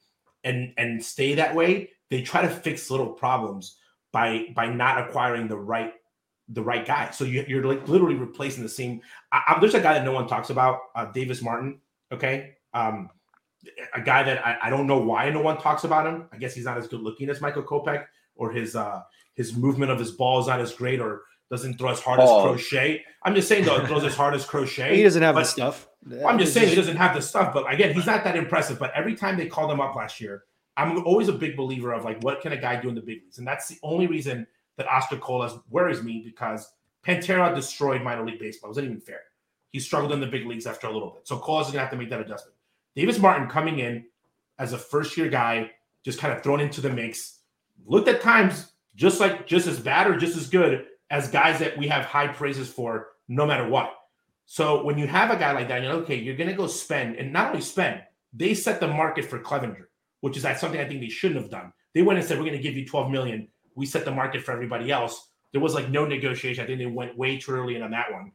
and and stay that way. They try to fix little problems by by not acquiring the right the right guy. So you, you're like literally replacing the same. I, I, there's a guy that no one talks about, uh, Davis Martin. Okay, um, a guy that I, I don't know why no one talks about him. I guess he's not as good looking as Michael Kopech, or his uh his movement of his ball is not as great, or doesn't throw as hard Pause. as Crochet. I'm just saying though, it throws as hard as Crochet. He doesn't have the stuff. I'm just saying he doesn't have the stuff, but again, he's not that impressive. But every time they called him up last year, I'm always a big believer of like, what can a guy do in the big leagues? And that's the only reason that Oscar Colas worries me because Pantera destroyed minor league baseball. It wasn't even fair. He struggled in the big leagues after a little bit. So Colas is gonna have to make that adjustment. Davis Martin coming in as a first year guy, just kind of thrown into the mix, looked at times just like just as bad or just as good as guys that we have high praises for no matter what. So when you have a guy like that, you're like, okay, you're gonna go spend, and not only spend, they set the market for Clevinger, which is that something I think they shouldn't have done. They went and said, We're gonna give you 12 million. We set the market for everybody else. there was like no negotiation. I think they went way too early in on that one.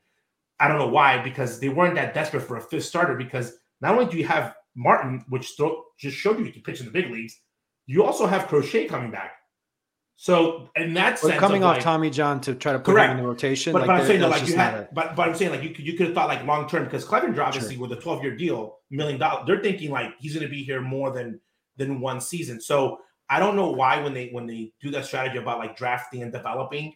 I don't know why, because they weren't that desperate for a fifth starter. Because not only do you have Martin, which throw, just showed you you can pitch in the big leagues, you also have Crochet coming back. So in that But sense, coming of off like- Tommy John to try to put Correct. him in the rotation, but, like but I'm saying that like you had, a- but but I'm saying like you could you could have thought like long term because Clevinger obviously Sure. with a 12 year deal, million dollars, they're thinking like he's going to be here more than than one season. So I don't know why when they when they do that strategy about like drafting and developing,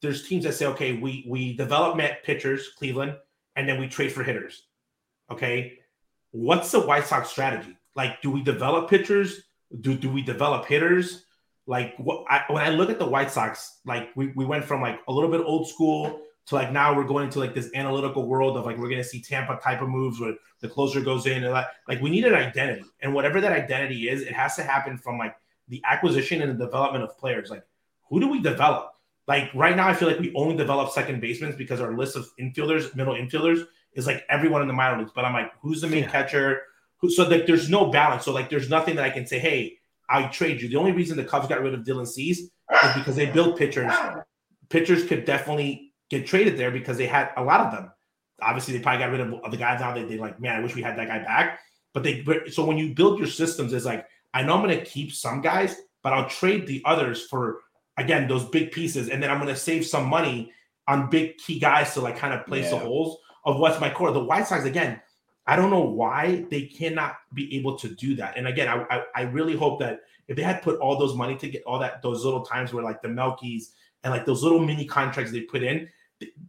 there's teams that say okay we we develop met pitchers Cleveland and then we trade for hitters. Okay, what's the White Sox strategy? Like, do we develop pitchers? Do do we develop hitters? Like what I, when I look at the White Sox, like we, we went from like a little bit old school to like now we're going into like this analytical world of like we're gonna see Tampa type of moves where the closer goes in and like like we need an identity. And whatever that identity is, it has to happen from like the acquisition and the development of players. Like who do we develop? Like right now, I feel like we only develop second basemen because our list of infielders, middle infielders, is like everyone in the minor leagues. But I'm like, who's the main Yeah. catcher? Who, so like there's no balance. So like there's nothing that I can say, hey, I trade you. The only reason the Cubs got rid of Dylan Cease is because they built pitchers. Pitchers could definitely get traded there because they had a lot of them. Obviously, they probably got rid of, the guys now. They they like, man, I wish we had that guy back. But they so when you build your systems, it's like I know I'm going to keep some guys, but I'll trade the others for again those big pieces, and then I'm going to save some money on big key guys to like kind of place the holes of what's my core. The White Sox again. I don't know why they cannot be able to do that. And again, I, I, I really hope that if they had put all those money to get all that those little times where like the Melkies and like those little mini contracts they put in,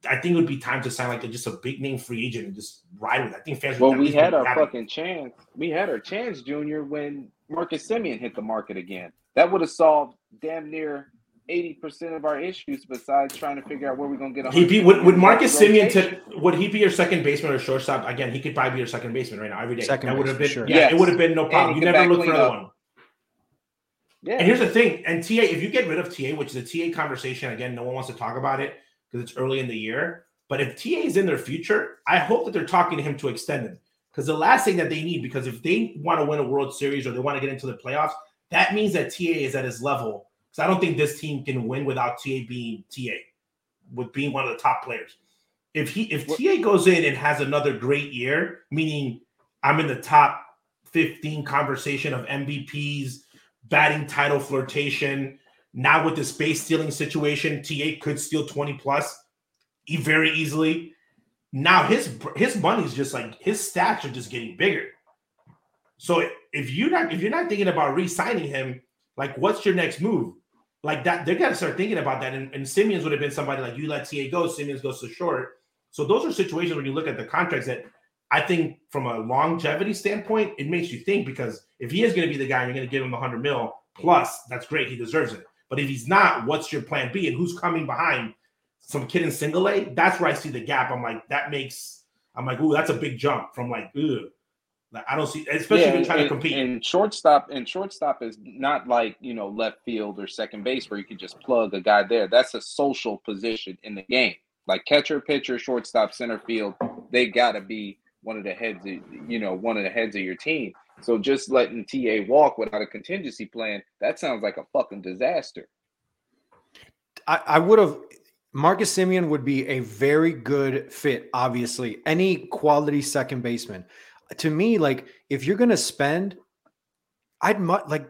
I think it would be time to sign like a, just a big name free agent and just ride with it. I think fans. Well, we had our happy. fucking chance. We had our chance, Junior, when Marcus Semien hit the market again. That would have solved damn near eighty percent of our issues. Besides trying to figure out where we're gonna get. He'd be would, would Marcus Semien rotation. to would he be your second baseman or shortstop? Again, he could probably be your second baseman right now every day. Second that would have been sure. yeah, Yes. it would have been no problem. You never back look for clean another up. one. Yeah. And here's the thing, and TA, if you get rid of TA, which is a TA conversation, again, no one wants to talk about it because it's early in the year. But if TA is in their future, I hope that they're talking to him to extend him. Because the last thing that they need, because if they want to win a World Series or they want to get into the playoffs, that means that TA is at his level. Because I don't think this team can win without TA being TA, with being one of the top players. If he if TA goes in and has another great year, meaning I'm in the top 15 conversation of MVPs, batting title flirtation. Now with the space stealing situation, TA could steal 20 plus very easily. Now his his money's just like his stats are just getting bigger. So if you're not if you're not thinking about re-signing him, like what's your next move? Like that, they gotta start thinking about that. And, and Semiens would have been somebody like you let TA go, Semiens goes to short. So those are situations when you look at the contracts that I think from a longevity standpoint, it makes you think because if he is going to be the guy, you're going to give him the 100 mil plus, that's great. He deserves it. But if he's not, what's your plan B? And who's coming behind? Some kid in single A? That's where I see the gap. I'm like, that makes, I'm like, ooh, that's a big jump from like, ugh. Like, I don't see, especially if you're trying and, to compete. And shortstop and shortstop is not like you know left field or second base where you can just plug a guy there. That's a social position in the game. Like catcher, pitcher, shortstop, center field, they got to be one of the heads. Of, you know, one of the heads of your team. So just letting TA walk without a contingency plan, that sounds like a fucking disaster. I, I would have Marcus Semien would be a very good fit, obviously. Any quality second baseman. To me, like if you're gonna spend, I'd mu- like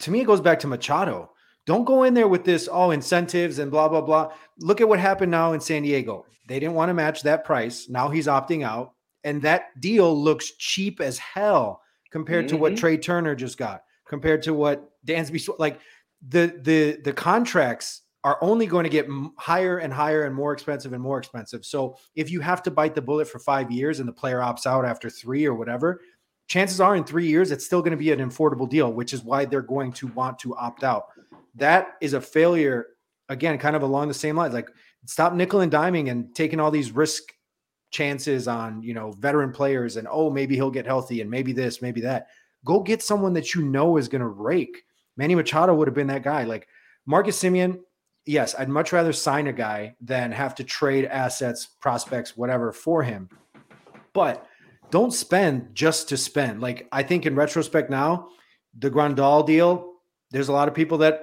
to me, it goes back to Machado. Don't go in there with this, oh, incentives and blah, blah, blah. Look at what happened now in San Diego. They didn't want to match that price. Now he's opting out. And that deal looks cheap as hell compared to what Mhm. Trea Turner just got, compared to what Dansby like the the the contracts are only going to get higher and higher and more expensive and more expensive. So if you have to bite the bullet for five years and the player opts out after three or whatever, chances are in three years it's still going to be an affordable deal, which is why they're going to want to opt out. That is a failure. Again, kind of along the same lines. Like stop nickel and diming and taking all these risk chances on you know veteran players and oh maybe he'll get healthy and maybe this maybe that. Go get someone that you know is going to rake. Manny Machado would have been that guy. Like Marcus Semien, yes, I'd much rather sign a guy than have to trade assets, prospects, whatever for him. But don't spend just to spend. Like I think in retrospect now, the Grandal deal, there's a lot of people that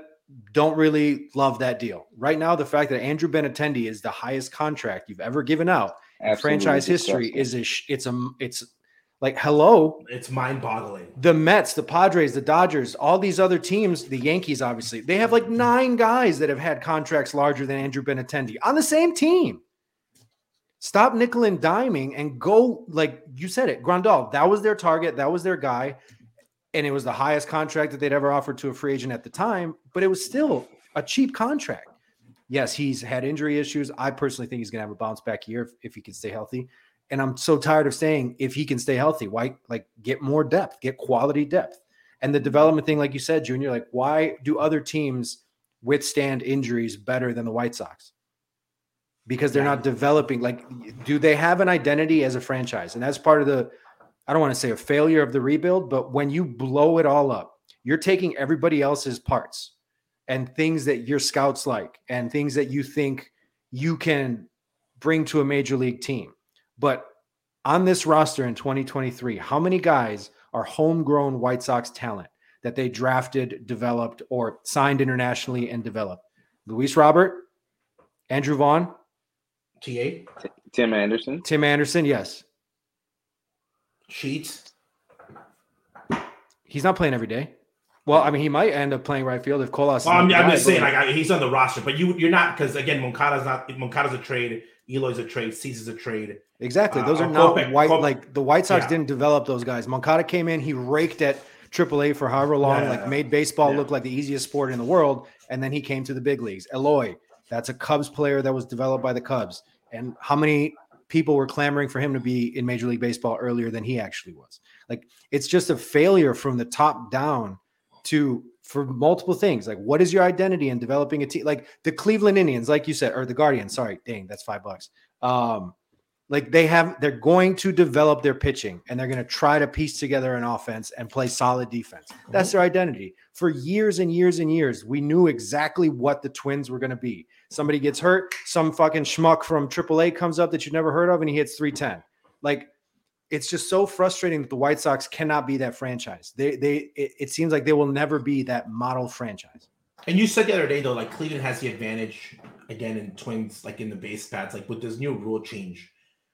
don't really love that deal. Right now, the fact that Andrew Benintendi is the highest contract you've ever given out in Absolutely franchise history is a it's a it's like hello It's mind-boggling. the Mets, the Padres, the Dodgers, all these other teams, the Yankees, obviously, they have like nine guys that have had contracts larger than Andrew Benintendi on the same team. Stop nickel and diming and go like you said it, Grandal. That was their target. That was their guy, and it was the highest contract that they'd ever offered to a free agent at the time. But it was still a cheap contract. Yes, he's had injury issues. I personally think he's going to have a bounce back year if, if he can stay healthy. And I'm so tired of saying if he can stay healthy, why like get more depth, get quality depth. And the development thing, like you said, Junior, like why do other teams withstand injuries better than the White Sox? Because they're not developing. Like, do they have an identity as a franchise? And that's part of the, I don't want to say a failure of the rebuild, but when you blow it all up, you're taking everybody else's parts and things that your scouts like and things that you think you can bring to a major league team. But on this roster in 2023, how many guys are homegrown White Sox talent that they drafted, developed, or signed internationally and developed? Luis Robert, Andrew Vaughn, TA Tim Anderson. Tim Anderson. Yes, Sheets. he's not playing every day. Well, I mean, he might end up playing right field if Colas. is Well, I'm, not I'm the just saying, like I, he's on the roster, but you you're not because again, Moncada's not Moncada's a trade, Eloy's a trade, Cease's a trade. Exactly. Uh, Those are uh, not Kopech- white. Kop- like the White Sox Yeah. didn't develop those guys. Moncada came in, he raked at AAA for however long, Yeah. like made baseball Yeah. look like the easiest sport in the world, and then he came to the big leagues. Eloy, that's a Cubs player that was developed by the Cubs, and how many people were clamoring for him to be in Major League Baseball earlier than he actually was? Like it's just a failure from the top down to for multiple things. Like, what is your identity in developing a team? Like the Cleveland Indians, like you said, or the Guardians. Sorry, dang, that's five bucks. Um, like they have, they're going to develop their pitching and they're going to try to piece together an offense and play solid defense. That's their identity. For years and years and years, we knew exactly what the Twins were going to be. Somebody gets hurt, some fucking schmuck from AAA comes up that you've never heard of, and he hits 310. Like it's just so frustrating that the White Sox cannot be that franchise. They they it, it seems like they will never be that model franchise. And you said the other day though, like Cleveland has the advantage again in Twins, like in the base pads, like with this new rule change.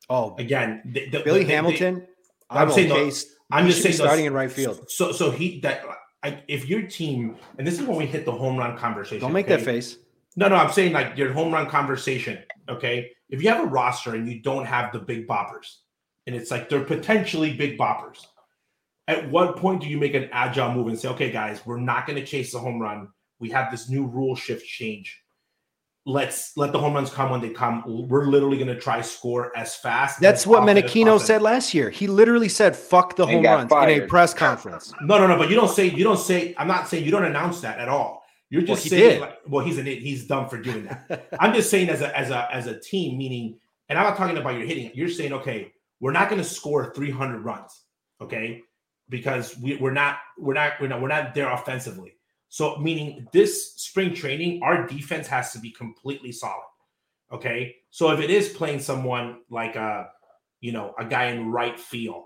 Oh, Again, the, the- Billy the- Hamilton. I'm I'm, saying okay. the- I'm just saying starting the- in right field. So so he that I, if your team, and this is when we hit the home run conversation. Don't make okay? that face. No, no, I'm saying like your home run conversation. Okay. If you have a roster and you don't have the big boppers, and it's like they're potentially big boppers, at what point do you make an agile move and say, okay, guys, we're not going to chase the home run. We have this new rule shift change. Let's let the home runs come when they come. We're literally going to try score as fast. That's as what often Menechino said last year. He literally said, "Fuck the And home got runs" in a press conference. No, no, no. But you don't say. You don't say. I'm not saying you don't announce that at all. You're just he saying. Like, well, he's an he's dumb for doing that. I'm just saying as a as a as a team, meaning, and I'm not talking about your hitting. You're saying, okay, we're not going to score 300 runs, okay, because we, we're not we're not we're not we're not there offensively. So meaning this spring training, our defense has to be completely solid. Okay, so if it is playing someone like a, you know, a guy in right field,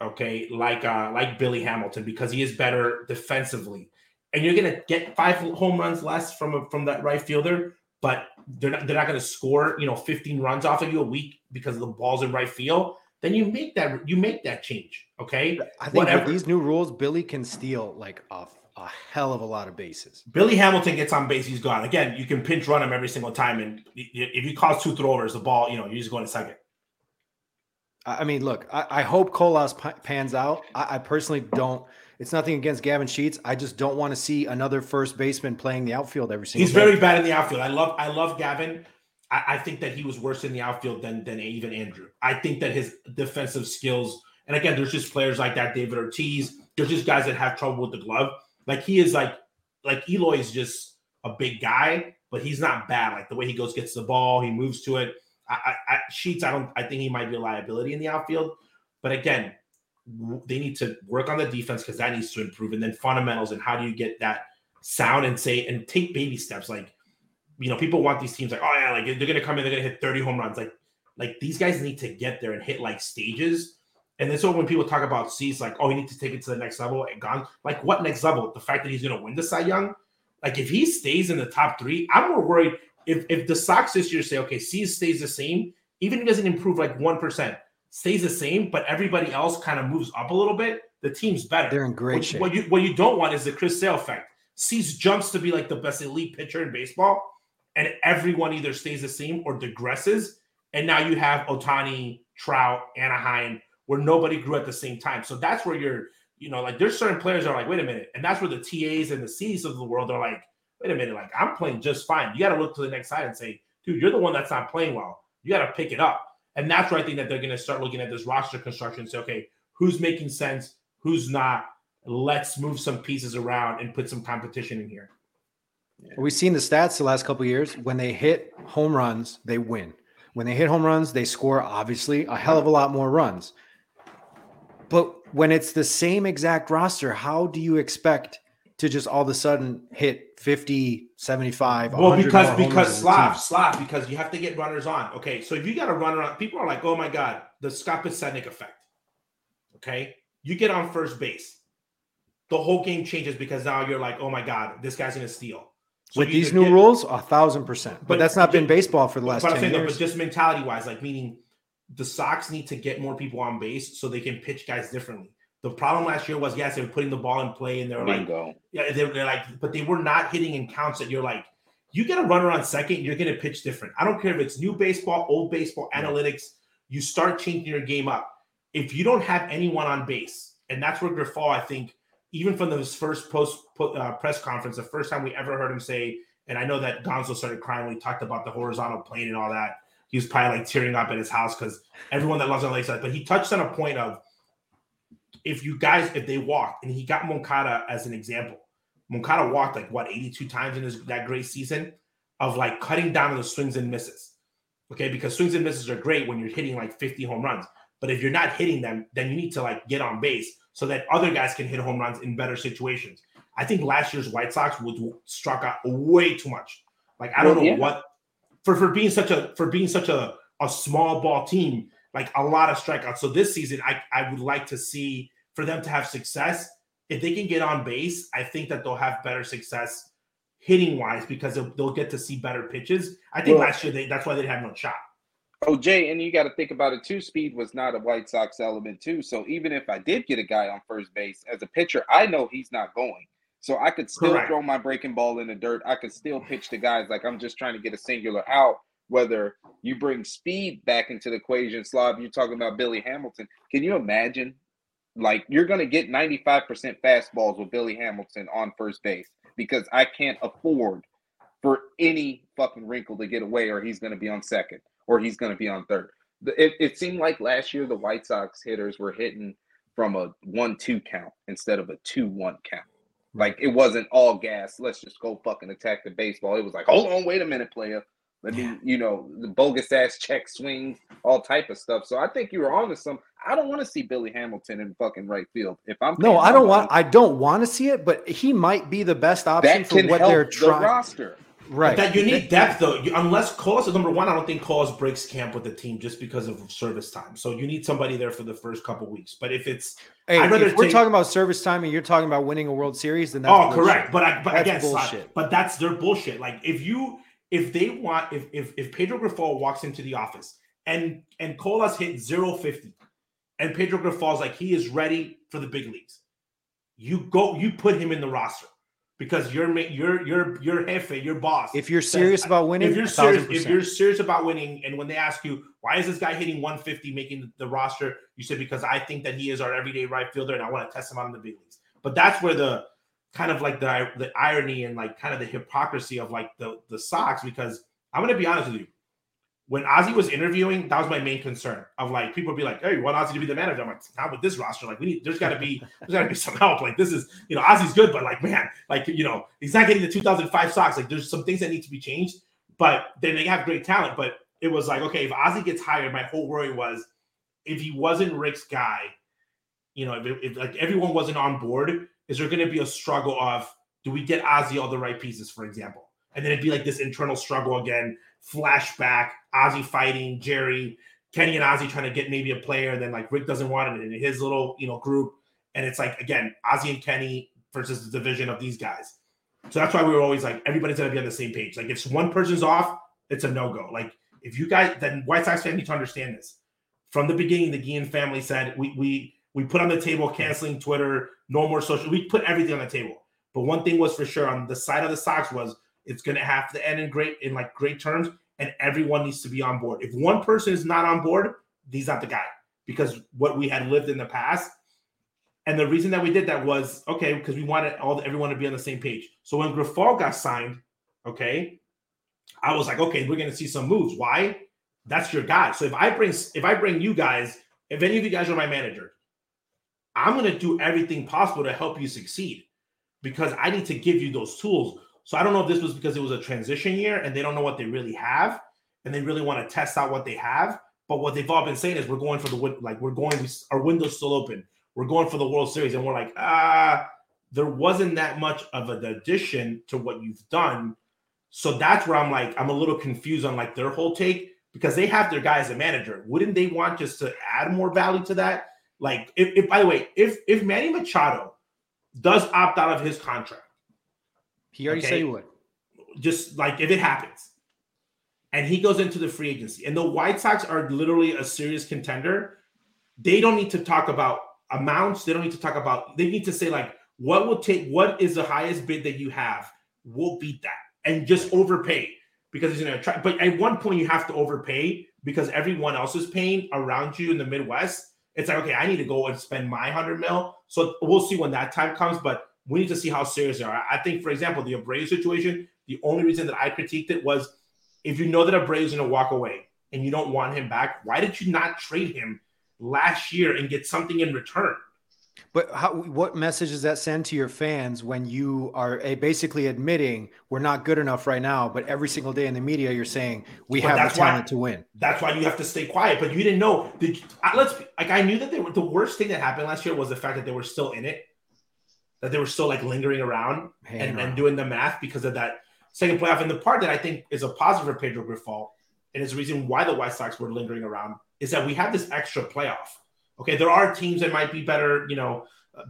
okay, like uh like Billy Hamilton because he is better defensively, and you're gonna get five home runs less from a, from that right fielder, but they're not they're not gonna score you know 15 runs off of you a week because of the ball's in right field. Then you make that you make that change, okay? I think Whatever. with these new rules, Billy can steal like a, a hell of a lot of bases. Billy Hamilton gets on base, he's gone. Again, you can pinch run him every single time, and if you cause two throwers, the ball, you know, you're just going to second. I mean, look, I, I hope Colas pa- pans out. I, I personally don't. It's nothing against Gavin Sheets. I just don't want to see another first baseman playing the outfield every single. He's day. very bad in the outfield. I love, I love Gavin. I, I think that he was worse in the outfield than than even Andrew. I think that his defensive skills, and again, there's just players like that, David Ortiz. There's just guys that have trouble with the glove. Like he is like, like Eloy is just a big guy, but he's not bad. Like the way he goes, gets the ball, he moves to it. I, I, I Sheets, I don't, I think he might be a liability in the outfield. But again, they need to work on the defense because that needs to improve, and then fundamentals and how do you get that sound and say and take baby steps. Like, you know, people want these teams like, oh yeah, like they're gonna come in, they're gonna hit 30 home runs. Like, like these guys need to get there and hit like stages. And then so when people talk about Cease, like, oh, you need to take it to the next level and gone. Like, what next level? The fact that he's gonna win the Cy Young, Like if he stays in the top three, I'm more worried if if the Sox this year say, okay, C stays the same, even if he doesn't improve like one percent, stays the same, but everybody else kind of moves up a little bit, the team's better. They're in great what, shape. What you what you don't want is the Chris Sale effect. Cease jumps to be like the best elite pitcher in baseball, and everyone either stays the same or digresses. And now you have Ohtani, Trout, Anaheim, where nobody grew at the same time. So that's where you're, you know, like there's certain players that are like, wait a minute. And that's where the TAs and the C's of the world are like, wait a minute, like I'm playing just fine. You got to look to the next side and say, dude, you're the one that's not playing well. You got to pick it up. And that's where I think that they're going to start looking at this roster construction and say, okay, who's making sense, who's not. Let's move some pieces around and put some competition in here. We've seen the stats the last couple years. When they hit home runs, they win. When they hit home runs, they score obviously a hell of a lot more runs. But when it's the same exact roster, how do you expect to just all of a sudden hit 50, 75? Well, because because Slav. Slav, because you have to get runners on. Okay, so if you got a runner on, people are like, oh my god, the Scott Podsednik effect. Okay, you get on first base, the whole game changes because now you're like, oh my god, this guy's gonna steal. So With these new get- rules, a thousand percent. But, But that's not been baseball for the last but I'm 10 saying, though, years. but just mentality wise, like meaning the Sox need to get more people on base so they can pitch guys differently. The problem last year was yes, they were putting the ball in play and they were like, Bingo. yeah, they they're like, but they were not hitting in counts that you're like, you get a runner on second, you're going to pitch different. I don't care if it's new baseball, old baseball, analytics. You start changing your game up. If you don't have anyone on base, and that's where Grifol, I think, even from his first post uh, press conference, the first time we ever heard him say, and I know that Gonzo started crying when he talked about the horizontal plane and all that. He was probably like tearing up at his house because everyone that loves on said, but he touched on a point of if you guys, if they walked, and he got Moncada as an example. Moncada walked like what 82 times in his that great season of like cutting down on the swings and misses. Okay, because swings and misses are great when you're hitting like 50 home runs. But if you're not hitting them, then you need to like get on base so that other guys can hit home runs in better situations. I think last year's White Sox was struck out way too much. Like I don't Well, know yeah. what for for being such a for being such a a small ball team, like a lot of strikeouts. So this season, I I would like to see for them to have success. If they can get on base, I think that they'll have better success hitting wise because they'll, they'll get to see better pitches. I think Well- last year they, that's why they had no shot. Oh, Jay, and you got to think about it too. Speed was not a White Sox element too. So even if I did get a guy on first base as a pitcher, I know he's not going. So I could still Correct. throw my breaking ball in the dirt. I could still pitch to guys like I'm just trying to get a singular out. Whether you bring speed back into the equation, Slav, you're talking about Billy Hamilton. Can you imagine? Like you're gonna get 95% fastballs with Billy Hamilton on first base because I can't afford for any fucking wrinkle to get away, or he's gonna be on second or he's going to be on third. It, it seemed like last year the White Sox hitters were hitting from a one-two count instead of a two-one count. Like it wasn't all gas. Let's just go fucking attack the baseball. It was like, hold on, wait a minute, player. Let me, you know, the bogus ass check swings, all type of stuff. So I think you were on to some. I don't want to see Billy Hamilton in fucking right field. If I'm No, I don't want. I don't want to see it, but he might be the best option for what they're the trying. roster. Right. That you need depth though. You, unless Colas is number one, I don't think Colas breaks camp with the team just because of service time. So you need somebody there for the first couple weeks. But if it's Hey, if we're talking about service time and you're talking about winning a World Series, then that's oh, bullshit. correct. But I, but That's again, bullshit. but that's their bullshit. Like if you if they want if if if Pedro Grifol walks into the office and and Colas hit 050 and Pedro Grifol's like he is ready for the big leagues, you go you put him in the roster because you're you're you're you're jefe, your boss. If you're says, serious about winning, if you're serious, if you're serious about winning, and when they ask you why is this guy hitting 150, making the roster, you say because I think that he is our everyday right fielder, and I want to test him out in the big leagues. But that's where the kind of like the the irony and like kind of the hypocrisy of like the the Sox, because I'm gonna be honest with you. When Ozzie was interviewing, that was my main concern. Of like people be like, "Hey, you want Ozzie to be the manager?" I'm like, "Not with this roster. Like, we need. There's got to be. There's got to be some help. Like, this is, you know, Ozzie's good, but like, man, like, you know, he's not getting the 2005 Sox. Like, there's some things that need to be changed. But then they have great talent. But it was like, okay, if Ozzie gets hired, my whole worry was if he wasn't Rick's guy, you know, if, if like everyone wasn't on board, is there going to be a struggle of do we get Ozzie all the right pieces, for example? And then it'd be like this internal struggle again, flashback, Ozzie fighting Jerry, Kenny and Ozzie trying to get maybe a player, and then like Rick doesn't want it in his little, you know, group. And it's like again, Ozzie and Kenny versus the division of these guys. So that's why we were always like, everybody's gonna be on the same page. Like if one person's off, it's a no-go. Like if you guys then White Sox fans need to understand this. From the beginning, the Guillen family said we we we put on the table canceling Twitter, no more social. We put everything on the table. But one thing was for sure on the side of the Sox was it's gonna have to end in great in like great terms, and everyone needs to be on board. If one person is not on board, he's not the guy because what we had lived in the past. And the reason that we did that was okay because we wanted all everyone to be on the same page. So when Grifol got signed, okay, I was like, okay, we're gonna see some moves. Why? That's your guy. So if I bring if I bring you guys, if any of you guys are my manager, I'm gonna do everything possible to help you succeed because I need to give you those tools. So I don't know if this was because it was a transition year and they don't know what they really have and they really want to test out what they have. But what they've all been saying is we're going for the like we're going, our window's still open. We're going for the World Series, and we're like, ah, there wasn't that much of an addition to what you've done. So that's where I'm like, I'm a little confused on like their whole take because they have their guy as a manager. Wouldn't they want just to add more value to that? Like, if, if by the way, if if Manny Machado does opt out of his contract, he already okay, said he would. Just like if it happens, and he goes into the free agency, and the White Sox are literally a serious contender, they don't need to talk about amounts. They don't need to talk about. They need to say like, what will take? What is the highest bid that you have? We'll beat that, and just overpay because he's going to try. But at one point, you have to overpay because everyone else is paying around you in the Midwest. It's like, okay, I need to go and spend my hundred mil. So we'll see when that time comes. But we need to see how serious they are. I think, for example, the Abreu situation. The only reason that I critiqued it was if you know that Abreu is going to walk away and you don't want him back, why did you not trade him last year and get something in return? But how, what message does that send to your fans when you are a, basically admitting we're not good enough right now, but every single day in the media you're saying we but have the talent why, to win? That's why you have to stay quiet. But you didn't know. Did let's like I knew that they were the worst thing that happened last year was the fact that they were still in it, that they were still like lingering around and, and doing the math because of that second playoff. And the part that I think is a positive for Pedro Grifol, and is the reason why the White Sox were lingering around, is that we have this extra playoff. Okay, there are teams that might be better, you know,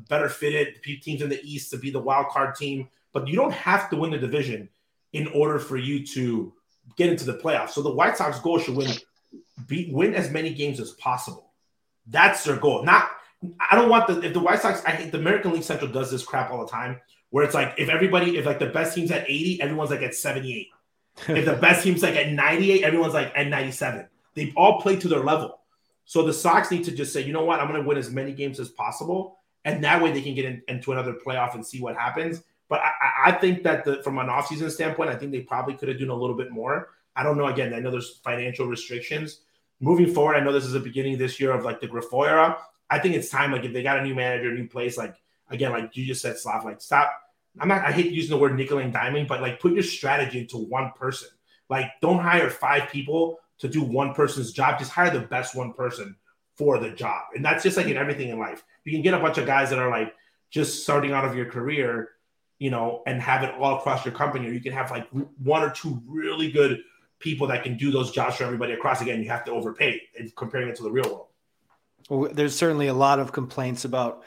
better fitted teams in the East to be the wild card team, but you don't have to win the division in order for you to get into the playoffs. So the White Sox goal should win, be, win as many games as possible. That's their goal. Not, I don't want the if the White Sox. I hate the American League Central does this crap all the time where it's like if everybody, if like the best team's at 80, everyone's like at 78. if the best team's like at 98, everyone's like at 97. They've all play to their level. So the Sox need to just say, you know what, I'm going to win as many games as possible, and that way they can get in, into another playoff and see what happens. But I, I think that the, from an offseason standpoint, I think they probably could have done a little bit more. I don't know. Again, I know there's financial restrictions. Moving forward, I know this is the beginning this year of like the Grifol era. I think it's time, like if they got a new manager, a new place, like again, like you just said, Slav, like stop. I'm not, I hate using the word nickel and diming, but like put your strategy into one person. Like don't hire five people to do one person's job. Just hire the best one person for the job. And that's just like in everything in life. You can get a bunch of guys that are like just starting out of your career, you know, and have it all across your company, or you can have like one or two really good people that can do those jobs for everybody across. Again, you have to overpay and comparing it to the real world. Well, there's certainly a lot of complaints about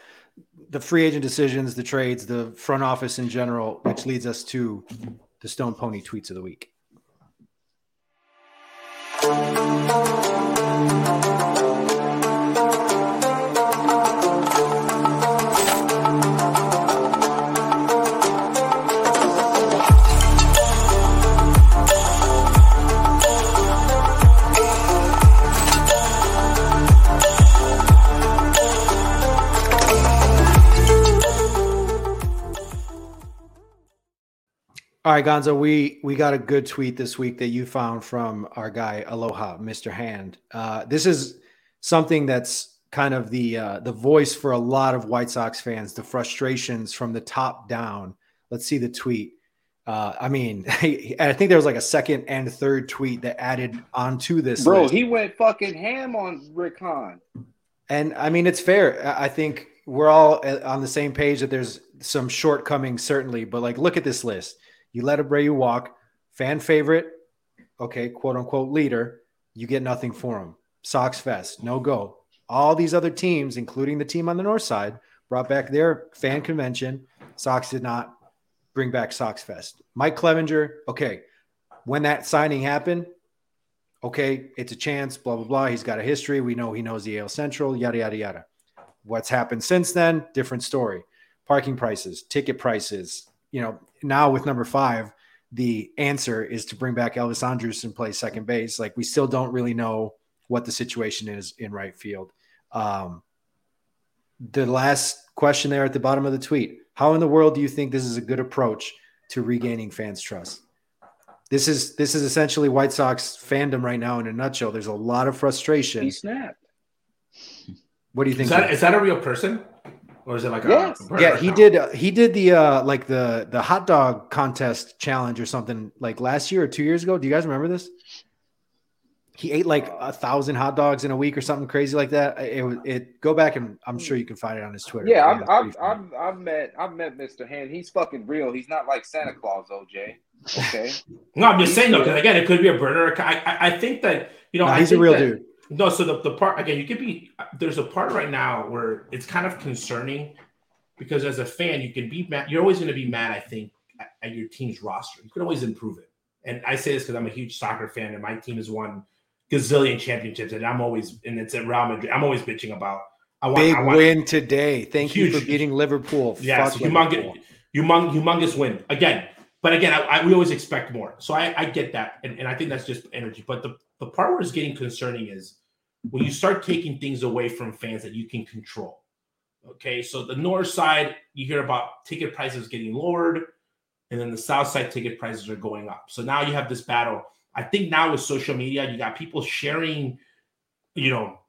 the free agent decisions, the trades, the front office in general, which leads us to the Stone Pony tweets of the week. All right, Gonzo, we we got a good tweet this week that you found from our guy Aloha, Mr. Hand. Uh, this is something that's kind of the uh, the voice for a lot of White Sox fans, the frustrations from the top down. Let's see the tweet. Uh, I mean, I think there was like a second and third tweet that added onto this. Bro, list. he went fucking ham on Rick Hahn. And I mean, it's fair. I think we're all uh, on the same page that there's some shortcomings, certainly. But like, look at this list you let Abreu walk, fan favorite, okay, quote unquote leader. You get nothing for him. Sox Fest, no go. All these other teams, including the team on the north side, brought back their fan convention. Sox did not bring back Sox Fest. Mike Clevinger, okay, when that signing happened, okay, it's a chance, blah, blah, blah. He's got a history. We know he knows the AL Central, yada, yada, yada. What's happened since then? Different story. Parking prices, ticket prices. You know, now with number five, the answer is to bring back Elvis Andrus and play second base. Like we still don't really know what the situation is in right field. Um, the last question there at the bottom of the tweet: How in the world do you think this is a good approach to regaining fans' trust? This is this is essentially White Sox fandom right now in a nutshell. There's a lot of frustration. He snapped. What do you think? Is that is that a real person, or is it like Yes. a, a yeah, he did. Uh, he did the uh, like the the hot dog contest challenge or something like last year or two years ago. Do you guys remember this? He ate like a thousand hot dogs in a week or something crazy like that. It was it. Go back and I'm sure you can find it on his Twitter. Yeah, It's I've, I've. I've, I've met I've met Mr. Hand. He's fucking real. He's not like Santa Claus, OJ. Okay. No, I'm just saying though, because again, it could be a burner. I, I, I think that you know, Nah, I he's a real that- dude. No, so the, the part again, you could be there's a part right now where it's kind of concerning because as a fan, you can be mad. You're always going to be mad, I think, at, at your team's roster. You can always improve it. And I say this because I'm a huge soccer fan and my team has won gazillion championships, and I'm always and it's at Real Madrid. I'm always bitching about. I want, Big I want, win today. Thank you for beating Liverpool. Yes, Fuck humongous, Liverpool. humong, humongous win again. But again, I, I, we always expect more. So I, I get that, and, and I think that's just energy. But the, the part where it's getting concerning is when you start taking things away from fans that you can control. Okay, so the north side, you hear about ticket prices getting lowered, and then the south side ticket prices are going up. So now you have this battle. I think now with social media, you got people sharing, you know,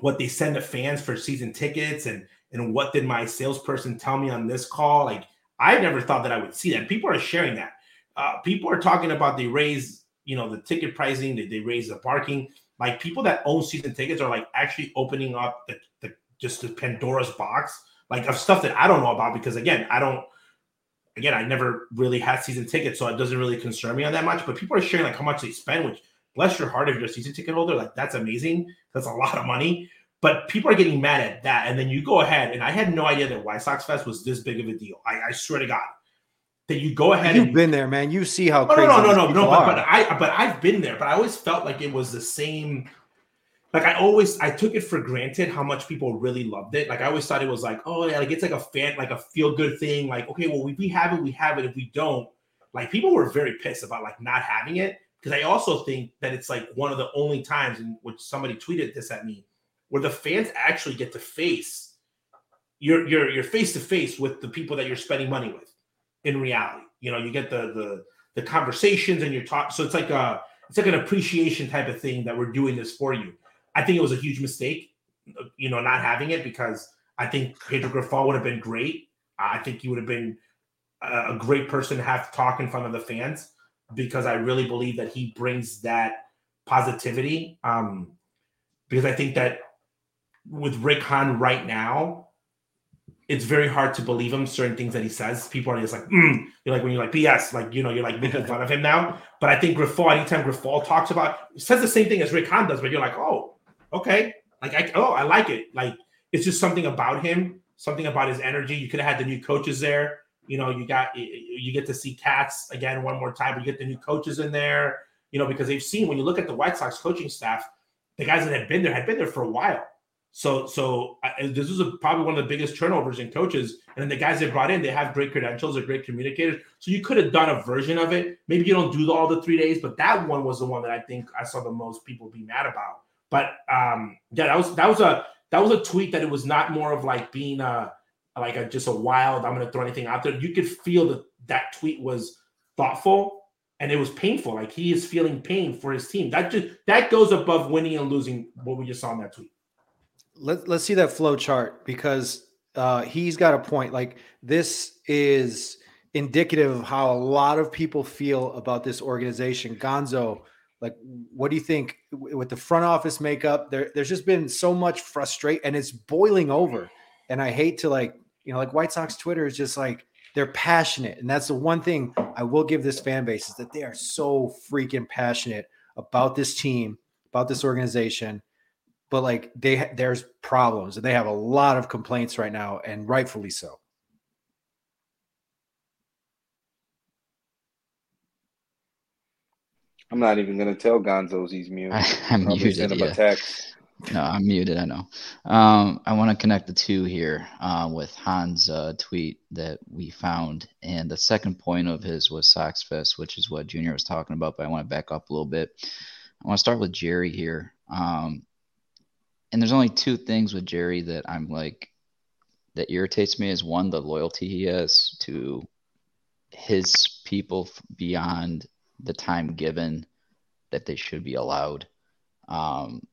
what they send to fans for season tickets and and what did my salesperson tell me on this call? Like I never thought that I would see that. People are sharing that. Uh, people are talking about they raise, you know, the ticket pricing, they, they raise the parking. Like people that own season tickets are like actually opening up the, the just the Pandora's box, like of stuff that I don't know about because again, I don't again, I never really had season tickets, so it doesn't really concern me on that much. But people are sharing like how much they spend, which bless your heart if you're a season ticket holder, like that's amazing. That's a lot of money. But people are getting mad at that. And then you go ahead, and I had no idea that White Sox Fest was this big of a deal. I, I swear to God. That you go ahead You've and been there, man. You see how no, crazy. no, no, these no, no, but, but I but I've been there, but I always felt like it was the same. Like I always I took it for granted how much people really loved it. Like I always thought it was like, oh yeah, like it's like a fan, like a feel good thing. Like, okay, well, we have it, we have it. If we don't, like people were very pissed about like not having it. Because I also think that it's like one of the only times in which somebody tweeted this at me where the fans actually get to face you're you're you're face to face with the people that you're spending money with in reality. You know, you get the the the conversations and you're talking. So it's like a it's like an appreciation type of thing that we're doing this for you. I think it was a huge mistake, you know, not having it because I think Pedro Grifol would have been great. I think he would have been a a great person to have to talk in front of the fans because I really believe that he brings that positivity. Um, because I think that with Rick Hahn right now, it's very hard to believe him certain things that he says. People are just like, mm. you're like when you're like BS, like you know, you're like making fun of him now. But I think Grifol, anytime Grifol talks about, says the same thing as Rick Hahn does, but you're like, oh, okay, like I oh, I like it. Like it's just something about him, something about his energy. You could have had the new coaches there. You know, you got you get to see Katz again one more time, you get the new coaches in there. You know, because they've seen when you look at the White Sox coaching staff, the guys that had been there had been there for a while. So, so uh, this is a, probably one of the biggest turnovers in coaches. And then the guys they brought in, they have great credentials, they're great communicators. So you could have done a version of it. Maybe you don't do all the three days, but that one was the one that I think I saw the most people be mad about. But um, yeah, that was that was a that was a tweet that it was not more of like being a like a just a wild. I'm going to throw anything out there. You could feel that that tweet was thoughtful and it was painful. Like he is feeling pain for his team. That just that goes above winning and losing. What we just saw in that tweet. Let, let's see that flow chart because uh, he's got a point. Like this is indicative of how a lot of people feel about this organization. Gonzo, like, what do you think with the front office makeup? There, there's just been so much frustration, and it's boiling over. And I hate to like, you know, like White Sox Twitter is just like they're passionate, and that's the one thing I will give this fan base is that they are so freaking passionate about this team, about this organization but like they there's problems and they have a lot of complaints right now and rightfully so I'm not even gonna tell Gonzo's he's mute. I, am muted. Yeah. No, I'm muted. I know. Um, I want to connect the two here uh, with Hans' uh, tweet that we found, and the second point of his was Sox Fest, which is what Junior was talking about. But I want to back up a little bit. I want to start with Jerry here. Um, and there's only two things with Jerry that I'm like that irritates me is one the loyalty he has to his people beyond the time given that they should be allowed. Um,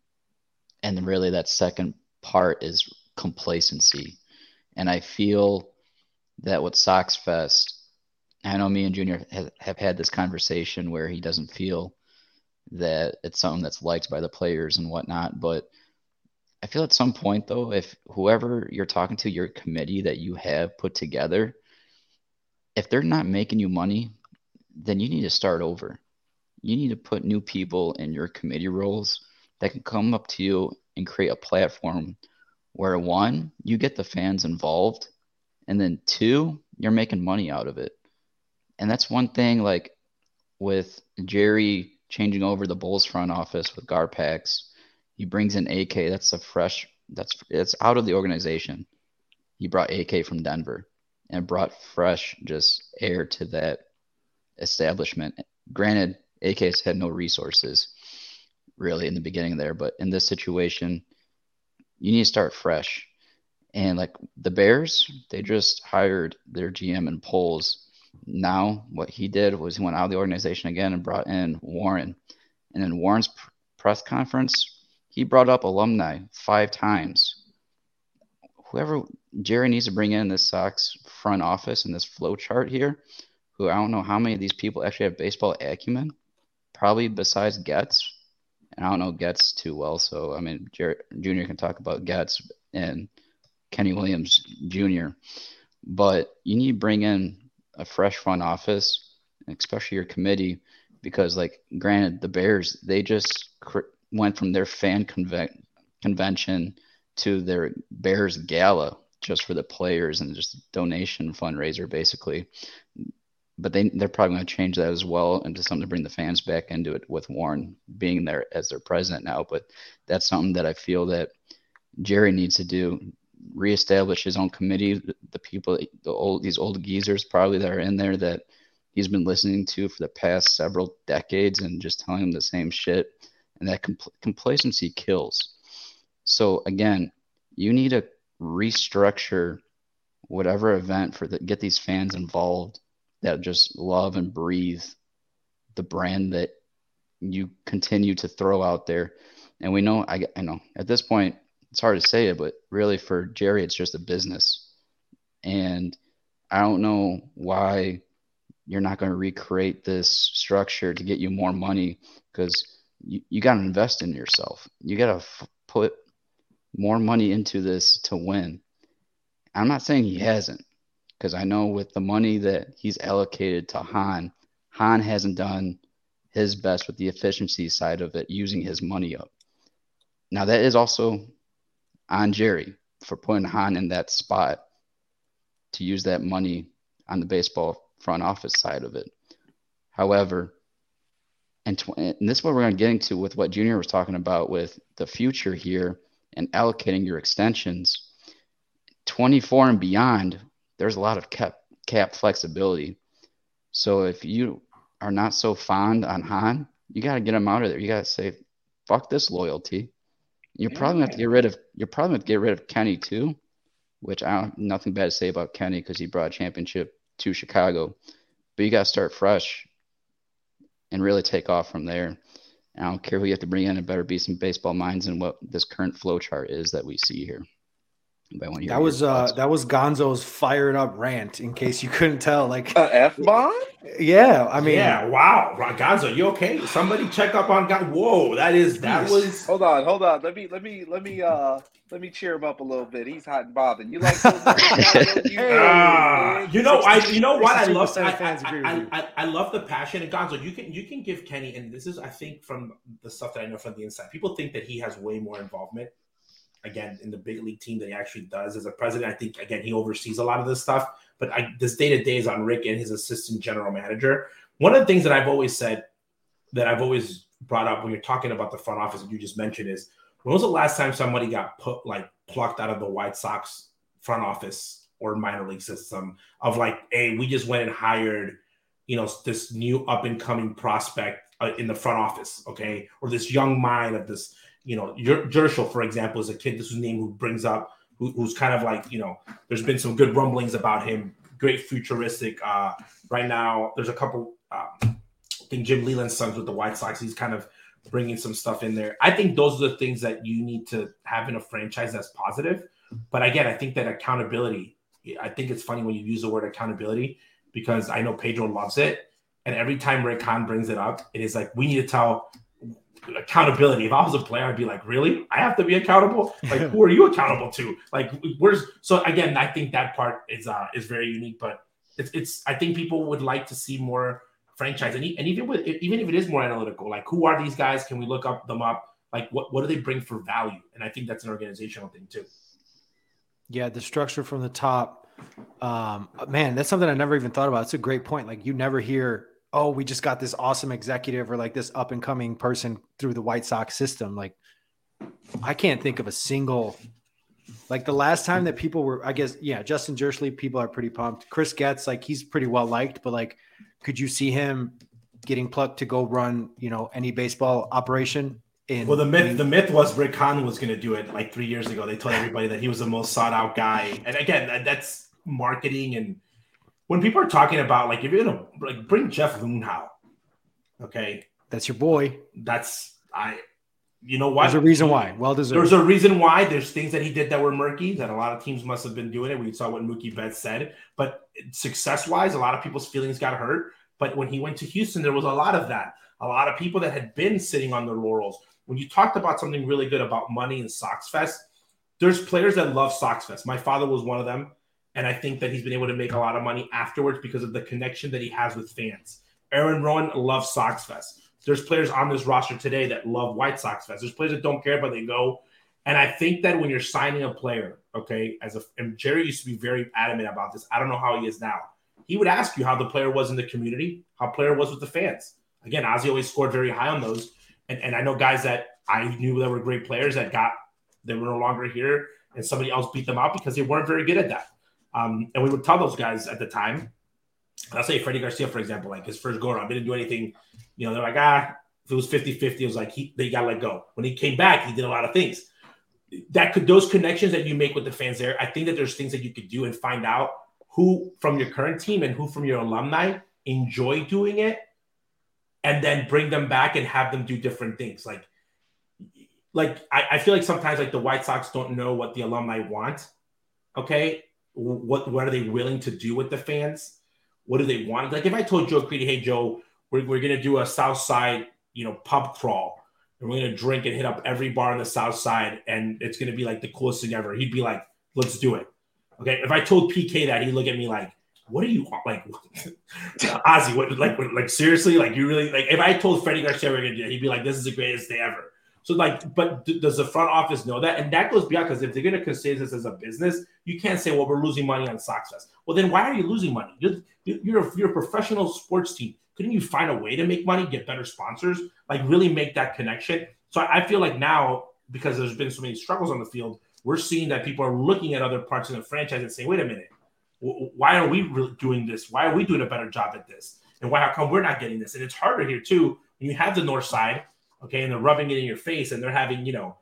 and really that second part is complacency. And I feel that with Sox Fest, I know me and Junior have, have had this conversation where he doesn't feel that it's something that's liked by the players and whatnot, but I feel at some point though, if whoever you're talking to, your committee that you have put together, if they're not making you money, then you need to start over. You need to put new people in your committee roles that can come up to you and create a platform where one, you get the fans involved, and then two, you're making money out of it. And that's one thing like with Jerry changing over the Bulls front office with Garpax, he brings in AK. That's a fresh that's it's out of the organization. He brought AK from Denver and brought fresh just air to that establishment. Granted, AK's had no resources really in the beginning there, but in this situation, you need to start fresh. And like the Bears, they just hired their GM and Poles. Now, what he did was he went out of the organization again and brought in Warren. And in Warren's pr- press conference, he brought up alumni five times. Whoever Jerry needs to bring in this Sox front office and this flow chart here, who I don't know how many of these people actually have baseball acumen, probably besides Getz. And I don't know Getz too well, so I mean, Jerry, Junior can talk about Getz and Kenny Williams Jr. But you need to bring in a fresh front office, especially your committee, because like, granted, the Bears they just went from their fan conven- convention to their Bears gala just for the players and just donation fundraiser basically. But they they're probably going to change that as well into something to bring the fans back into it with Warren being there as their president now. But that's something that I feel that Jerry needs to do reestablish his own committee. The people, the old these old geezers probably that are in there that he's been listening to for the past several decades and just telling him the same shit. And that compl- complacency kills. So again, you need to restructure whatever event for the get these fans involved that just love and breathe the brand that you continue to throw out there. And we know, I, I know at this point, it's hard to say it, but really for Jerry, it's just a business. And I don't know why you're not going to recreate this structure to get you more money because you, you got to invest in yourself. You got to f- put more money into this to win. I'm not saying he hasn't because I know with the money that he's allocated to Hahn, Hahn hasn't done his best with the efficiency side of it, using his money up. Now, that is also on Jerry for putting Hahn in that spot to use that money on the baseball front office side of it. However, and, tw- and this is what we're going to get into with what Junior was talking about with the future here and allocating your extensions. 24 and beyond, there's a lot of cap, cap flexibility. So if you are not so fond on Hahn, you got to get him out of there. You got to say, fuck this loyalty. You're probably gonna have to get rid of. You're probably have to get rid of Kenny too, which I don't nothing bad to say about Kenny because he brought a championship to Chicago. But you got to start fresh and really take off from there. And I don't care who you have to bring in. It better be some baseball minds and what this current flow chart is that we see here. But I want to hear That was uh that was Gonzo's fired up rant. In case you couldn't tell, like A F bomb? yeah, I mean, yeah, wow. Gonzo, you okay? Somebody check up on Gonzo. Whoa, that is that Jeez. was Hold on, hold on. Let me let me let me uh let me cheer him up a little bit. He's hot and bothered. You like those Gonzo? You- Ah, you know, I you know what I love. I, fans I, agree with I. I, I love the passion and Gonzo. You can you can give Kenny, and this is I think from the stuff that I know from the inside. People think that he has way more involvement. Again, in the big league team that he actually does as a president. I think again he oversees a lot of this stuff, but I, this day to day is on Rick and his assistant general manager. One of the things that I've always said that I've always brought up when you're talking about the front office that you just mentioned is when was the last time somebody got put like plucked out of the White Sox front office or minor league system of like, hey, we just went and hired, you know, this new up and coming prospect uh, in the front office, okay, or this young mind of this, you know, Jershel, for example, is a kid. This is name who brings up who, who's kind of like, you know, there's been some good rumblings about him. Great futuristic. Uh, right now, there's a couple. Um, I think Jim Leyland's sons with the White Sox. He's kind of bringing some stuff in there. I think those are the things that you need to have in a franchise that's positive. But again, I think that accountability. I think it's funny when you use the word accountability because I know Pedro loves it, and every time Rick Hahn brings it up, it is like we need to tell accountability. If I was a player, I'd be like, really? I have to be accountable? Like, who are you accountable to? Like, where's so again, I think that part is uh is very unique, but it's it's I think people would like to see more franchise and, and even with even if it is more analytical, like who are these guys? Can we look up them up? Like what what do they bring for value? And I think that's an organizational thing too. Yeah, the structure from the top. Um, man, that's something I never even thought about. It's a great point. Like you never hear oh, we just got this awesome executive or like this up and coming person through the White Sox system. Like, I can't think of a single. Like the last time that people were, I guess, yeah, Justin Jirschele, people are pretty pumped. Chris Getz, like he's pretty well liked, but like, could you see him getting plucked to go run, you know, any baseball operation? In, well, the myth, the myth was Rick Hahn was going to do it like three years ago. They told everybody that he was the most sought out guy, and again, that's marketing and when people are talking about like if you're gonna like bring Jeff Luhnow, okay, that's your boy. That's I. You know why? There's a reason why. Well deserved. There's a reason why. There's things that he did that were murky that a lot of teams must have been doing it. We saw what Mookie Betts said, but success wise, a lot of people's feelings got hurt. But when he went to Houston, there was a lot of that. A lot of people that had been sitting on their laurels. When you talked about something really good about money and Sox Fest, there's players that love Sox Fest. My father was one of them. And I think that he's been able to make a lot of money afterwards because of the connection that he has with fans. Aaron Rowand loves Sox Fest. There's players on this roster today that love White Sox Fest. There's players that don't care, but they go. And I think that when you're signing a player, okay, as a and Jerry used to be very adamant about this. I don't know how he is now. He would ask you how the player was in the community, how player was with the fans. Again, Ozzie always scored very high on those. And, and I know guys that I knew that were great players that got they were no longer here and somebody else beat them out because they weren't very good at that. Um, and we would tell those guys at the time, I'll say Freddie Garcia, for example, like his first go around, didn't do anything. You know, they're like, ah, if it was 50 50, it was like, he, they got let go. When he came back, he did a lot of things. That could, those connections that you make with the fans there, I think that there's things that you could do and find out who from your current team and who from your alumni enjoy doing it and then bring them back and have them do different things. Like, like I, I feel like sometimes like the White Sox don't know what the alumni want. Okay what what are they willing to do with the fans? What do they want? Like if I told Joe Crede, hey Joe, we're, we're gonna do a South Side, you know, pub crawl, and we're gonna drink and hit up every bar on the South Side, and it's gonna be like the coolest thing ever. He'd be like, let's do it. Okay. If I told PK that, he'd look at me like, what do you like, Ozzie? What like like seriously? Like you really like? If I told Freddie Garcia we're gonna do it, he'd be like, this is the greatest day ever. So like, but d- does the front office know that? And that goes beyond because if they're going to consider this as a business, you can't say, well, we're losing money on Fest. Well, then why are you losing money? You're you're a, you're a professional sports team. Couldn't you find a way to make money, get better sponsors, like really make that connection? So I feel like now because there's been so many struggles on the field, we're seeing that people are looking at other parts of the franchise and saying, wait a minute, why are we really doing this? Why are we doing a better job at this? And why how come we're not getting this? And it's harder here too when you have the north side okay, and they're rubbing it in your face, and they're having, you know,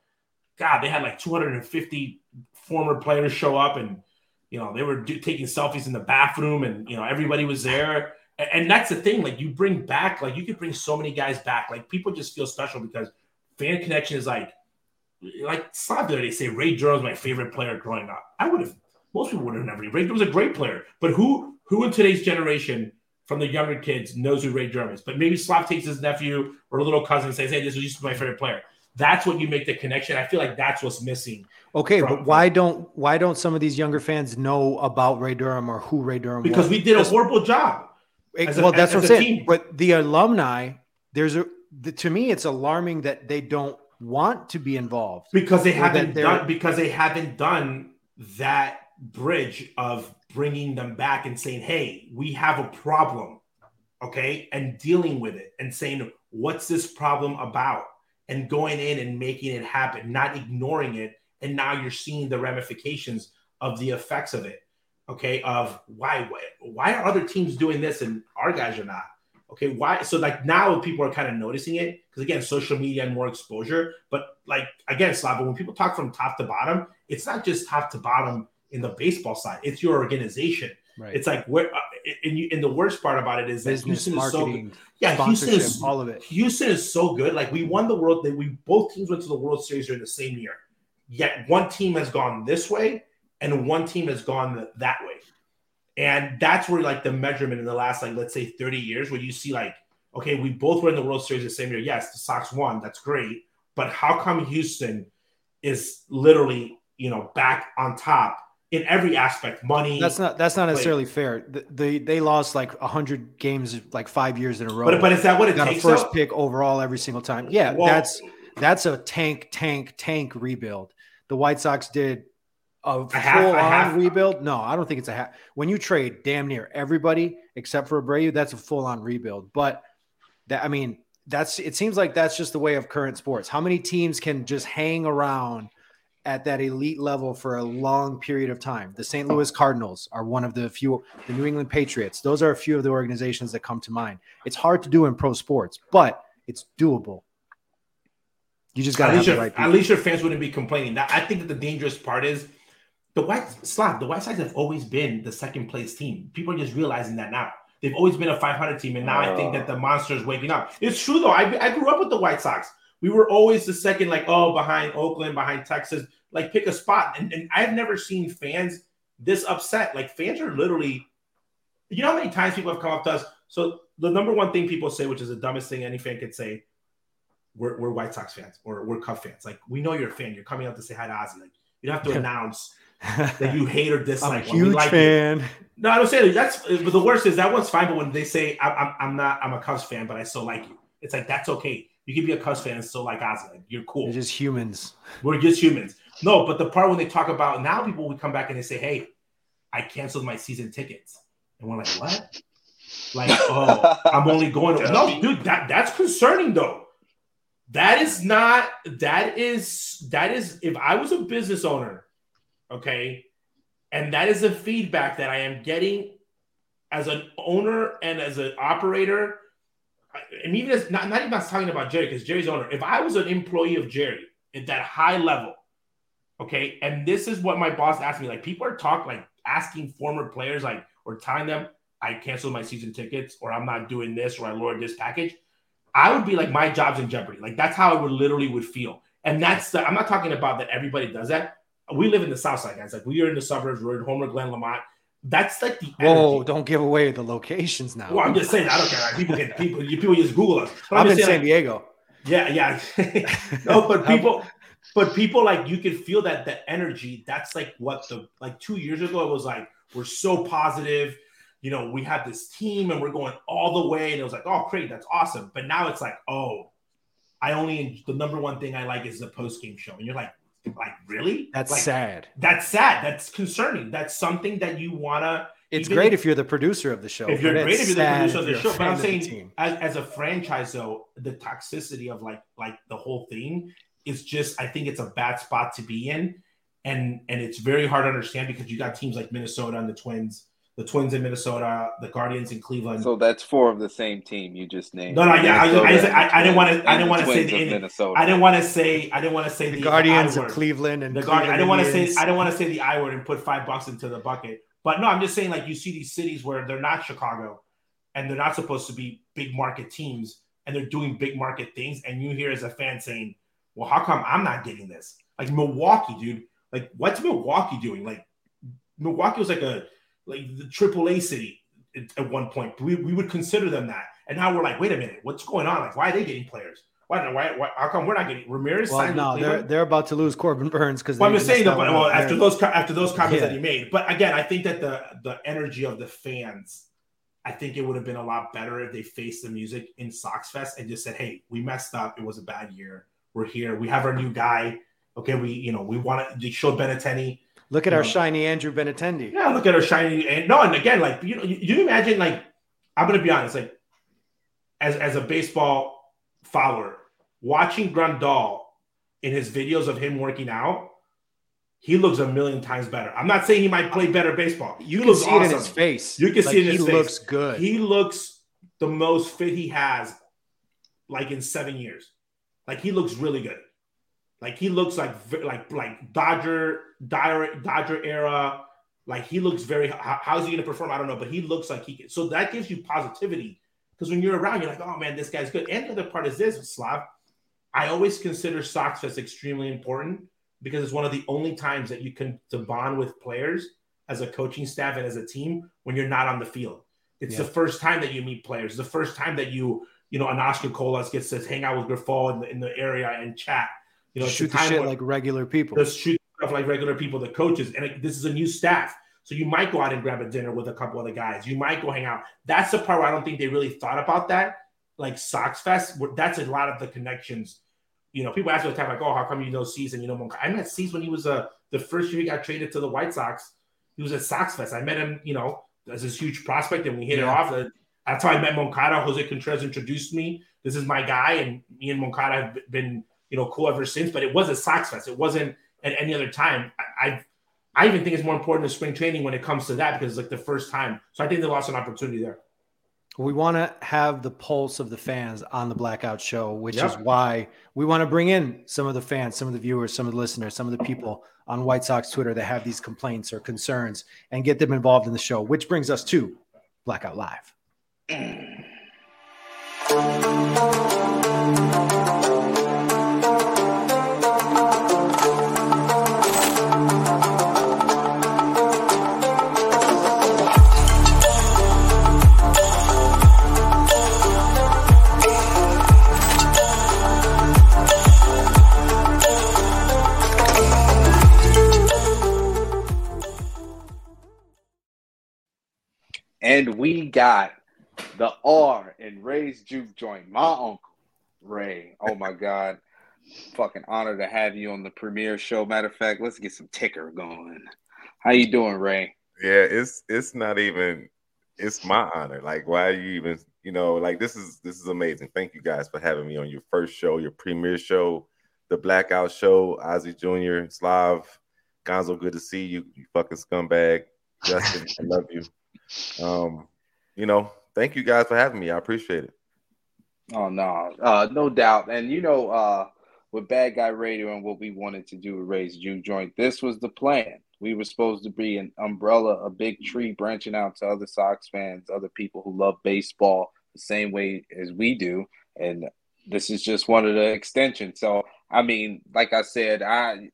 God, they had like 250 former players show up, and you know they were do- taking selfies in the bathroom, and you know everybody was there, and, and that's the thing. Like you bring back, like you could bring so many guys back. Like people just feel special because fan connection is like, like Slav they say Ray Durham my favorite player growing up. I would have, most people would have never. Ray Durham was a great player, but who who in today's generation from the younger kids knows who Ray Durham is. But maybe Slav takes his nephew or a little cousin and says, "Hey, this be my favorite player." That's what you make the connection. I feel like that's what's missing. Okay, from, but why don't why don't some of these younger fans know about Ray Durham or who Ray Durham? Because was? we did a horrible job. It, well, a, that's what I'm saying. Team. But the alumni, there's a the, to me, it's alarming that they don't want to be involved because they haven't done because they haven't done that bridge of bringing them back and saying, hey, we have a problem, okay, and dealing with it and saying, what's this problem about? And going in and making it happen, not ignoring it. And now you're seeing the ramifications of the effects of it. Okay, of why why, are other teams doing this and our guys are not? Okay, why? So like now people are kind of noticing it because again, social media and more exposure. But like again, Slava, when people talk from top to bottom, it's not just top to bottom in the baseball side; it's your organization. Right. It's like where, uh, and, you, and the worst part about it is that Business, Houston is so yeah, Houston is all of it. Houston is so good. Like we won the world. That we both teams went to the World Series during the same year. Yet one team has gone this way, and one team has gone that way. And that's where like the measurement in the last like let's say 30 years, where you see like, okay, we both were in the World Series the same year. Yes, the Sox won. That's great. But how come Houston is literally you know back on top in every aspect? Money. That's not that's not necessarily fair. The, they they lost like hundred games like five years in a row. but but is that what it takes? got a first though? pick overall every single time. Yeah, Well- that's that's a tank, tank, tank rebuild. The White Sox did a full a on half- rebuild. No, I don't think it's a half. When you trade damn near everybody except for Abreu, that's a full on rebuild. But that I mean, that's it seems like that's just the way of current sports. How many teams can just hang around at that elite level for a long period of time? The St. Louis Cardinals are one of the few, the New England Patriots. Those are a few of the organizations that come to mind. It's hard to do in pro sports, but it's doable. You just got to have least, the your, right at least your fans wouldn't be complaining. I think that the dangerous part is the White Slav. The White Sox have always been the second place team. People are just realizing that now. They've always been a 500 team, and now I think uh. that the monster is waking up. It's true though. I, I grew up with the White Sox. We were always the second, like oh, behind Oakland, behind Texas. Like pick a spot, and, and I've never seen fans this upset. Like fans are literally. You know how many times people have come up to us? So the number one thing people say, which is the dumbest thing any fan could say, we're, we're White Sox fans or we're Cub fans. Like we know you're a fan. You're coming out to say hi to Ozzie. Like you don't have to announce that you hate or I'm a dislike. Huge like fan. No, I don't say that. That's but the worst is that one's fine. But when they say I'm, I'm, I'm not, I'm a Cubs fan, but I still like you. It's like that's okay. You can be a Cubs fan and still like Ozzie. Like, you're cool. They're just humans. We're just humans. No, but the part when they talk about now, people would come back and they say, "Hey, I canceled my season tickets," and we're like, "What?" Like, oh, I'm only going. To, no, dude, that that's concerning though. That is not. That is that is. If I was a business owner, okay, and that is the feedback that I am getting as an owner and as an operator, and even as not, not even talking about Jerry because Jerry's owner. If I was an employee of Jerry at that high level, okay, and this is what my boss asked me. Like people are talking, like asking former players, like or telling them I canceled my season tickets, or I'm not doing this, or I lowered this package. I would be like my job's in jeopardy. Like that's how I would literally would feel. And that's the, I'm not talking about that everybody does that. We live in the South Side, guys. Like we are in the suburbs. We're in Homer, Glen, Lemont. That's like the Whoa! Don't give away the locations now. Well, I'm just saying. I don't care. Like, people can people. You people just Google us. But I'm in just San saying, like, Diego. yeah, yeah. no, but people, um, but people like you can feel that the energy. That's like what the like two years ago it was like we're so positive. You know, we have this team and we're going all the way, and it was like, oh, great, that's awesome. But now it's like, oh, I only the number one thing I like is the post game show, and you're like, like really? That's like, sad. That's sad. That's concerning. That's something that you wanna. It's even great if you're the producer of the show. if you're great, if you're the producer of the show, but I'm fan of the saying as, as a franchise though, the toxicity of like like the whole thing is just I think it's a bad spot to be in, and and it's very hard to understand because you got teams like Minnesota and the Twins, the Twins in Minnesota, the Guardians in Cleveland. So that's four of the same team you just named. No, no, yeah, I- I- I- I didn't wanna- I didn't wanna say Twins the of Minnesota. I didn't want to say I didn't want to say the the, Guardians of. Cleveland and The Guardians. I didn't want to say I didn't want to say the I word and put five bucks into the bucket. But no, I'm just saying like you see these cities where they're not Chicago and they're not supposed to be big market teams and they're doing big market things and you hear as a fan saying, "Well, how come I'm not getting this?" Like Milwaukee, dude. Like what's Milwaukee doing? Like Milwaukee was like a like the triple A city at, one point. We, we would consider them that. And now we're like, wait a minute, what's going on? Like, why are they getting players? Why, why, why how come we're not getting Ramirez Well, no, they're they're about to lose Corbin Burnes because Well, I'm just saying that, but well, after those. those after those comments Yeah. that he made, but again, I think that the the energy of the fans, I think it would have been a lot better if they faced the music in Sox Fest and just said, "Hey, we messed up. It was a bad year. We're here. We have our new guy. Okay, we you know we want to they showed Benintendi. Look at our Yeah. shiny Andrew Benintendi. Yeah, look at our shiny and no, and again, like you know, you, you imagine like I'm gonna be honest, like as as a baseball follower. Watching Grandal in his videos of him working out, he looks a million times better. I'm not saying he might play better baseball. You He can see it in his face. You can Like, see it in he his face. looks good. He looks the most fit he has, like in seven years. Like he looks really good. Like he looks like like like Dodger Dodger Dodger era. Like he looks very. How, how's he going to perform? I don't know, but he looks like he can. So that gives you positivity because when you're around, you're like, oh man, this guy's good. And the other part is this, Slav. I always consider Sox Fest extremely important because it's one of the only times that you can to bond with players as a coaching staff and as a team when you're not on the field. It's Yeah. the first time that you meet players. It's the first time that you, you know, an Oscar Colas gets to hang out with Grifol in the, in the area and chat. You know, shoot the shit when- like regular people. just shoot stuff like regular people, the coaches, and it- this is a new staff. So you might go out and grab a dinner with a couple other guys. You might go hang out. That's the part where I don't think they really thought about that. Like Sox Fest, that's a lot of the connections. You know, people ask me all the time, like, "Oh, how come you know Cease and you know Monca?" I met Cease when he was uh, the first year he got traded to the White Sox. He was at Sox Fest. I met him, you know, as this huge prospect, and we hit it off. Uh, That's how I met Moncada. Jose Contreras introduced me. This is my guy, and me and Moncada have been, you know, cool ever since. But it was at Sox Fest. It wasn't at any other time. I, I, I even think it's more important than spring training when it comes to that because it's like the first time. So I think they lost an opportunity there. We want to have the pulse of the fans on the Blackout Show, which Yep. is why we want to bring in some of the fans, some of the viewers, some of the listeners, some of the people on White Sox Twitter that have these complaints or concerns and get them involved in the show, which brings us to Blackout Live. And we got the R in Ray's Juke Joint. My uncle, Ray. Oh my God. Fucking honor to have you on the premiere show. Matter of fact, let's get some ticker going. How you doing, Ray? Yeah, it's it's not even it's my honor. Like, why are you even, you know, like this is this is amazing. Thank you guys for having me on your first show, your premiere show, the blackout show. Ozzie Jr., Slav, Gonzo, good to see you, you fucking scumbag. Justin, I love you. Um, you know, thank you guys for having me. I appreciate it. Oh no, uh, no doubt. And you know, uh, with Bad Guy Radio and what we wanted to do with Ray's Juke Joint, this was the plan. We were supposed to be an umbrella, a big tree branching out to other Sox fans, other people who love baseball the same way as we do. And this is just one of the extensions. So, I mean, like I said, I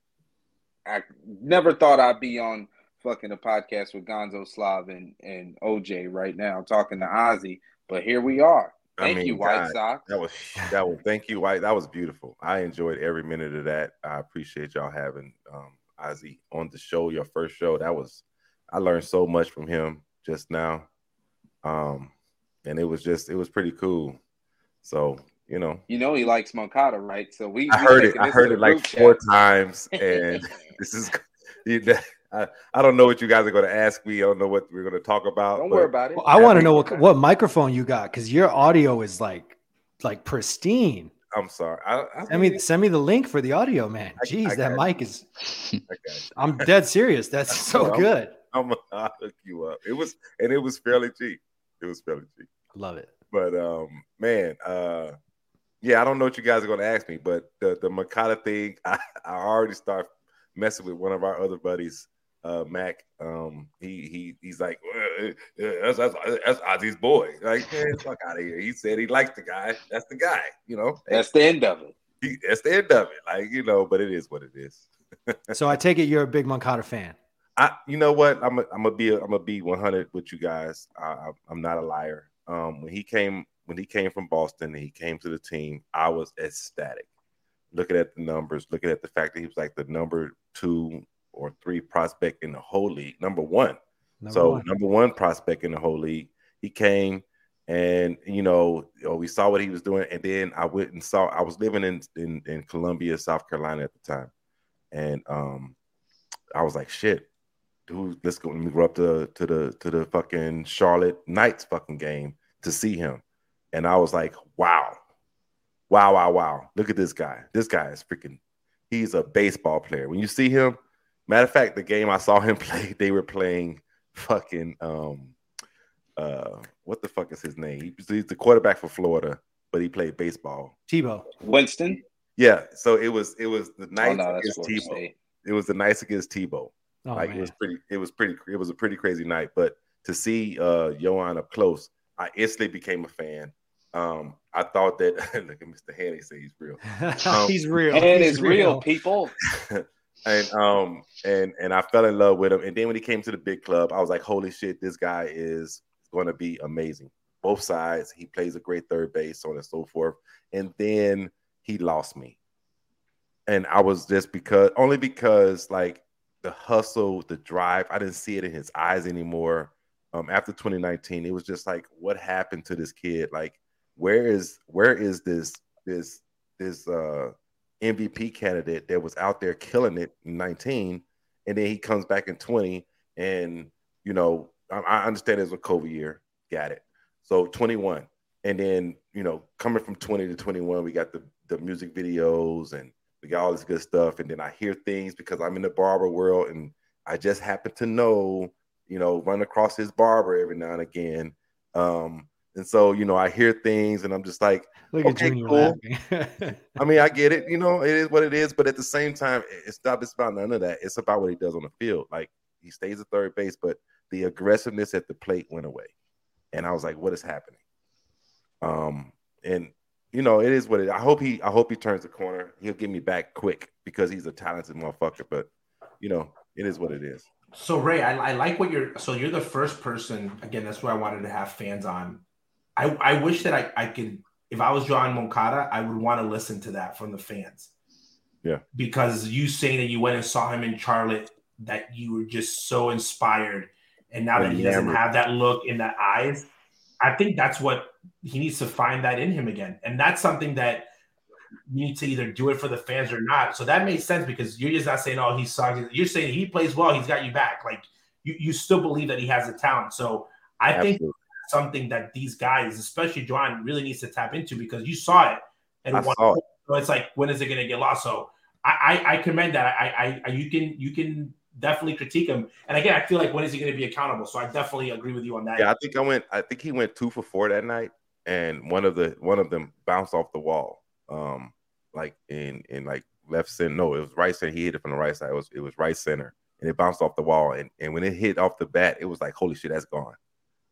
I never thought I'd be on fucking a podcast with Gonzo Slav and, and OJ right now talking to Ozzie, but here we are. I Thank mean, you, White God, Sox. That was that was thank you, White. That was beautiful. I enjoyed every minute of that. I appreciate y'all having um Ozzie on the show, your first show. That was I learned so much from him just now. Um and it was just it was pretty cool. So, you know, You know he likes Moncada, right? So we. I heard it. I heard it like group four chat. times, and this is. I, I don't know what you guys are going to ask me. I don't know what we're going to talk about. Don't but worry about it. Well, I want to know what, what microphone you got because your audio is like like pristine. I'm sorry. I, I Send me send me the link for the audio, man. I- Jeez, I that got mic is. I got you. I'm dead serious. That's so Well, good. I'm I'll hook you up. It was and it was fairly cheap. It was fairly cheap. Love it. But um, man, uh, yeah, I don't know what you guys are going to ask me, but the the Moncada thing, I, I already start messing with one of our other buddies, uh, Mac. Um, he he he's like, uh, uh, that's that's that's Ozzie's boy. Like, man, fuck out of here. He said he likes the guy. That's the guy. You know, That's the end of it. he, that's the end of it. Like, you know, but it is what it is. So I take it you're a big Moncada fan. I, you know what? I'm a, I'm gonna be a, I'm gonna be 100 with you guys. I, I, I'm not a liar. Um, when he came when he came from Boston and he came to the team, I was ecstatic. Looking at the numbers, looking at the fact that he was like the number two or three prospect in the whole league, number one. Number so one. number one prospect in the whole league. He came and you know, we saw what he was doing, and then I went and saw. I was living in in, in Columbia, South Carolina at the time, and um, I was like, shit, dude, let's go. Let me go up to to the to the fucking Charlotte Knights fucking game to see him, and I was like, wow, wow, wow, wow. Look at this guy. This guy is freaking. He's a baseball player. When you see him, matter of fact, the game I saw him play, they were playing fucking um uh what the fuck is his name? He's the quarterback for Florida, but he played baseball. Tebow. Winston. Yeah, so it was it was the Oh night no, against Tebow. State. It was the Knights against Tebow. Oh, like man. it was pretty it was pretty it was a pretty crazy night but to see uh Yoan up close i instantly became a fan um i thought that look at mr hanley say he's real Um, he's real. And He's it's real, people. And um and and i fell in love with him. And then when he came to the big club i was like holy shit this guy is going to be amazing. Both sides he plays a great third base so on and so forth. And then he lost me. And i was just because only because like the hustle the drive i didn't see it in his eyes anymore. Um after 2019 it was just like what happened to this kid? Like where is where is this this this uh MVP candidate that was out there killing it in 19, and then he comes back in 20, and you know, I, I understand it was a COVID year, got it. So 21, and then you know, coming from 20 to 21, we got the the music videos and we got all this good stuff, and then I hear things because I'm in the barber world, and I just happen to know, you know, run across his barber every now and again. Um, and so, you know, I hear things and I'm just like, Look at okay, Junior cool. I mean, I get it. You know, it is what it is. But at the same time, it's not it's about none of that. It's about what he does on the field. Like he stays at third base, but the aggressiveness at the plate went away. And I was like, what is happening? Um, and you know, it is what it. I hope he. I hope he turns the corner. He'll get me back quick because he's a talented motherfucker. But you know, it is what it is. So Ray, I, I like what you're. So you're the first person. Again, that's where I wanted to have fans on. I I wish that I I could. If I was Yoan Moncada, I would want to listen to that from the fans. Yeah. Because you saying that you went and saw him in Charlotte, that you were just so inspired, and now that he doesn't have that look in the eyes, I think that's what he needs to find that in him again, and that's something that you need to either do it for the fans or not. So that makes sense because you're just not saying, "Oh, he sucks." You're saying he plays well. He's got you back. Like you, you still believe that he has the talent. So I think Absolutely. that's something that these guys, especially Yoan, really needs to tap into because you saw it and I saw it. so it's like when is it going to get lost? So I, I, I commend that. I, I, I, you can, you can definitely critique him. And again, I feel like when is he going to be accountable? So I definitely agree with you on that. Yeah, I think I went. I think he went two for four that night, and one of the one of them bounced off the wall, um, like in in like left center. No, it was right center. He hit it from the right side. It was it was right center, and it bounced off the wall. And and when it hit off the bat, it was like holy shit, that's gone.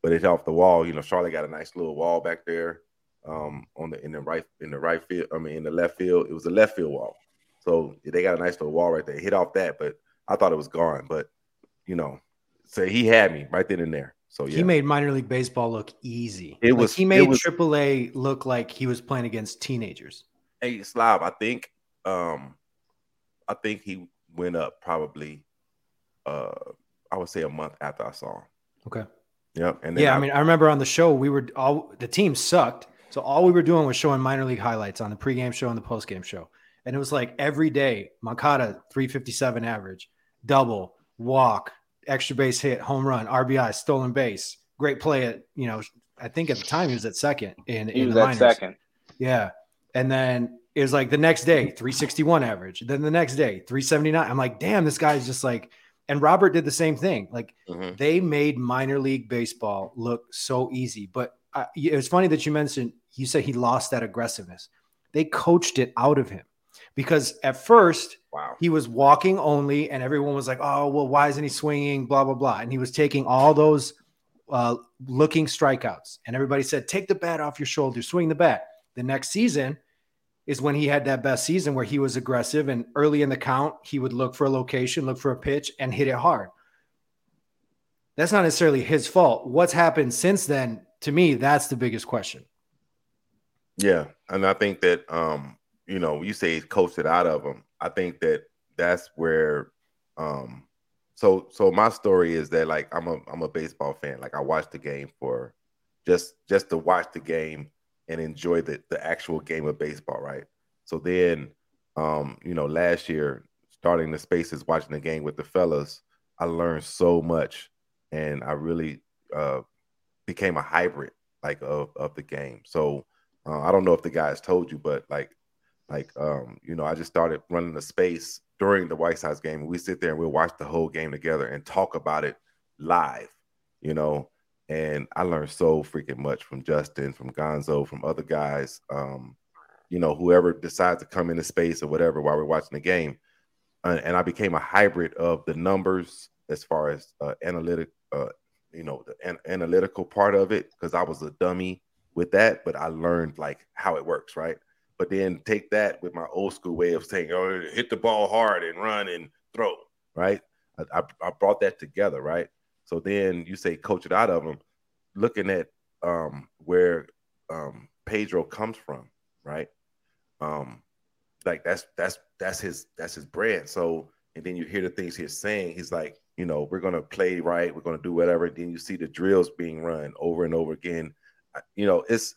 But it hit off the wall. You know, Charlotte got a nice little wall back there, um, on the in the right in the right field. I mean, in the left field, it was a left field wall. So they got a nice little wall right there. Hit off that, but I thought it was gone. But you know, so he had me right then and there. So yeah. He made minor league baseball look easy. It Like, was- he made was- AAA look like he was playing against teenagers. Hey, Slav, I think um I think he went up probably uh I would say a month after I saw him. Okay. Yep. And then Yeah, I mean, I remember on the show we were all the team sucked, so all we were doing was showing minor league highlights on the pregame show and the postgame show, and it was like every day Moncada 357 average, double, walk, extra base hit, home run, RBI, stolen base, great play at you know I think at the time he was at second in He in was the at minors. second. Yeah. And then it was like the next day, 361 average. Then the next day, 379. I'm like, damn, this guy's just like, and Robert did the same thing. Like Mhm. they made minor league baseball look so easy. But uh, it was funny that you mentioned, you said he lost that aggressiveness. They coached it out of him because at first wow. he was walking only, and everyone was like, oh, well, why isn't he swinging? Blah, blah, blah. And he was taking all those uh, looking strikeouts. And everybody said, take the bat off your shoulder, swing the bat. The next season is when he had that best season where he was aggressive and early in the count, he would look for a location, look for a pitch, and hit it hard. That's not necessarily his fault. What's happened since then, to me, that's the biggest question. Yeah. And I think that um, you know, you say he coached it out of him. I think that that's where um so so my story is that like I'm a I'm a baseball fan. Like I watch the game for just just to watch the game and enjoy the the actual game of baseball, right? So then um, you know, last year starting the spaces watching the game with the fellas, I learned so much and I really uh became a hybrid like of of the game. So Uh, I don't know if the guys told you, but like, like, um, you know, I just started running the space during the White Sox game. We sit there and we'll watch the whole game together and talk about it live, you know. And I learned so freaking much from Justin, from Gonzo, from other guys. Um, you know, whoever decides to come into space or whatever while we're watching the game. Uh, and I became a hybrid of the numbers as far as uh, analytic, uh, you know, the an- analytical part of it, because I was a dummy with that, but I learned like how it works, right? But then take that with my old school way of saying, oh, hit the ball hard and run and throw, right? I, I, I brought that together, right? So then you say coach it out of them, looking at um, where um, Pedro comes from, right? Um, like that's that's that's his that's his brand. So and then you hear the things he's saying. He's like, you know, we're gonna play right, we're gonna do whatever. Then you see the drills being run over and over again. You know, it's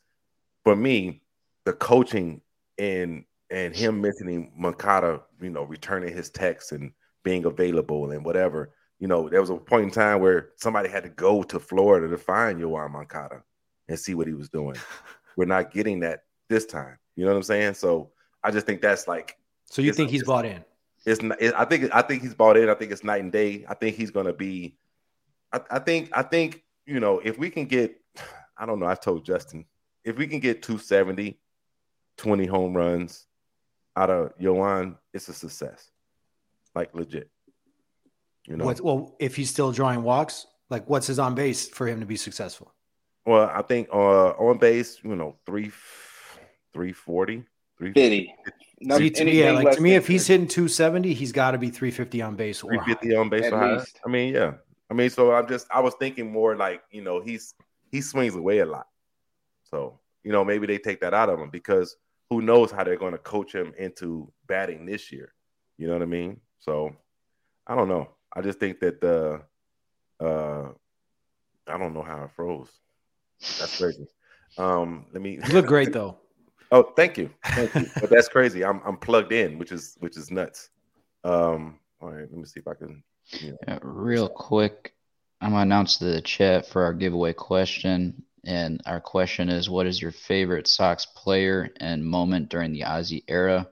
for me the coaching and and him mentioning Moncada, you know, returning his text and being available and whatever. You know, there was a point in time where somebody had to go to Florida to find Yoan Moncada and see what he was doing. We're not getting that this time. You know what I'm saying? So I just think that's like. So you think he's bought in? It's. It, I think. I think he's bought in. I think it's night and day. I think he's going to be. I, I think. I think you know if we can get. I don't know. I told Justin if we can get 270, 20 home runs out of Yoan, it's a success. Like legit. You know. What's, well, if he's still drawing walks, like what's his on base for him to be successful? Well, I think uh, on base, you know, three 340, 350. See, to me, yeah, like to me, if he's hitting 270, he's got to be 350 on base. 350 on base. I mean, yeah. I mean, so I'm just I was thinking more like you know he's he swings away a lot, so you know maybe they take that out of him because who knows how they're going to coach him into batting this year. You know what I mean? So I don't know. I just think that the uh I don't know how it froze. That's crazy. Um, let me. You look great though. Oh, thank you. Thank you. but that's crazy. I'm I'm plugged in, which is which is nuts. Um, all right, let me see if I can. You know. yeah, real quick, I'm gonna announce the chat for our giveaway question, and our question is: What is your favorite Sox player and moment during the Ozzie era?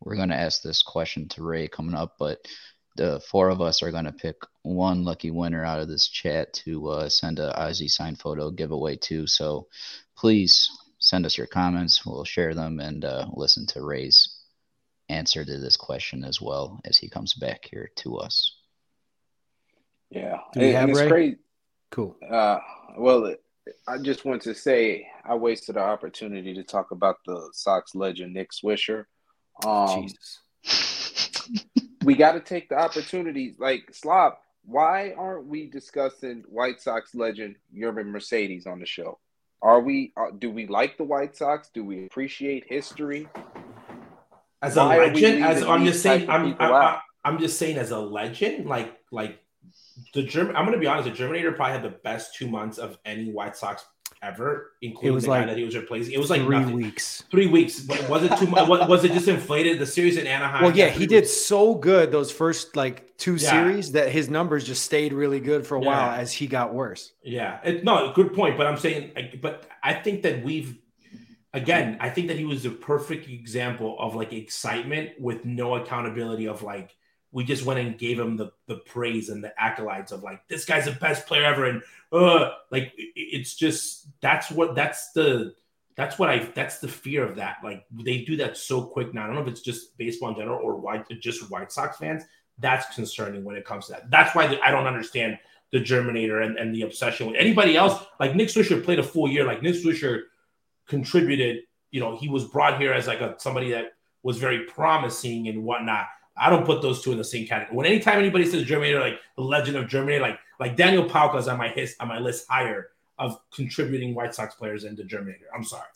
We're gonna ask this question to Ray coming up, but the four of us are gonna pick one lucky winner out of this chat to uh, send a Ozzie signed photo giveaway to. So please send us your comments. We'll share them and uh, listen to Ray's answer to this question as well as he comes back here to us. Yeah, and, and it's Ray? great. Cool. Uh, well, I just want to say I wasted the opportunity to talk about the Sox legend Nick Swisher. Um, Jesus. we got to take the opportunities. Like Slop, why aren't we discussing White Sox legend Yermin Mercedes on the show? Are we? Uh, do we like the White Sox? Do we appreciate history? As a Why legend, as I'm just saying, I'm, I'm, I'm, just saying, as a legend, like like the German. I'm going to be honest. The Germinator probably had the best two months of any White Sox ever, including it was the like guy that he was replacing. It was like three nothing. weeks. Three weeks. Was it too much? Was it just inflated? The series in Anaheim. Well, yeah, he did weeks. so good those first like two yeah. series that his numbers just stayed really good for a yeah. while as he got worse. Yeah, it, no, good point. But I'm saying, but I think that we've. Again, I think that he was a perfect example of like excitement with no accountability of like we just went and gave him the the praise and the accolades of like this guy's the best player ever. And uh like it's just that's what that's the that's what I that's the fear of that. Like they do that so quick now. I don't know if it's just baseball in general or white just White Sox fans. That's concerning when it comes to that. That's why I don't understand the Germinator and, and the obsession with anybody else. Like Nick Swisher played a full year. Like Nick Swisher contributed you know he was brought here as like a somebody that was very promising and whatnot I don't put those two in the same category. When anytime anybody says Germinator, like the legend of Germinator, like like Daniel Palka is on my his, on my list higher of contributing White Sox players into Germinator. I'm sorry.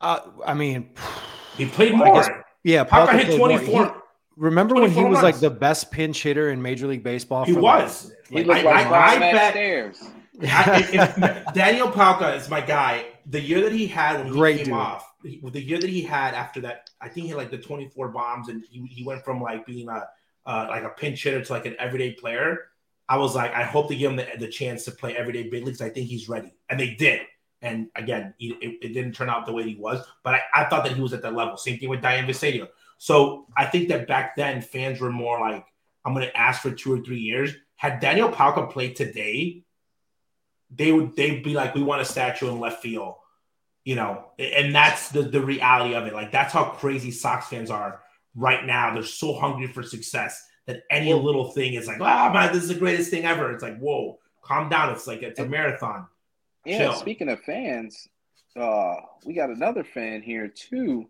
Uh, I mean, he played more. Guess, yeah, Palka, Palka hit 24. He, remember 24 when he was like the best pinch hitter in Major League Baseball? He was. Like, he looked like I, I, I bet stairs. I, if, Daniel Palka is my guy. The year that he had when he Great came dude. off, the year that he had after that, I think he had like the 24 bombs, and he, he went from like being a uh, like a pinch hitter to like an everyday player. I was like, I hope they give him the, the chance to play everyday big leagues. I think he's ready, and they did. And again, it, it, didn't turn out the way he was, but I, I thought that he was at that level. Same thing with Dayan Viciedo. So I think that back then fans were more like, I'm going to ask for two or three years. Had Daniel Palka played today, they would they'd be like, we want a statue in left field, you know, and that's the the reality of it. Like that's how crazy Sox fans are right now. They're so hungry for success that any little thing is like, ah, oh, man, this is the greatest thing ever. It's like, whoa, calm down. It's like it's a marathon. Yeah. Chill. Speaking of fans, uh, we got another fan here too.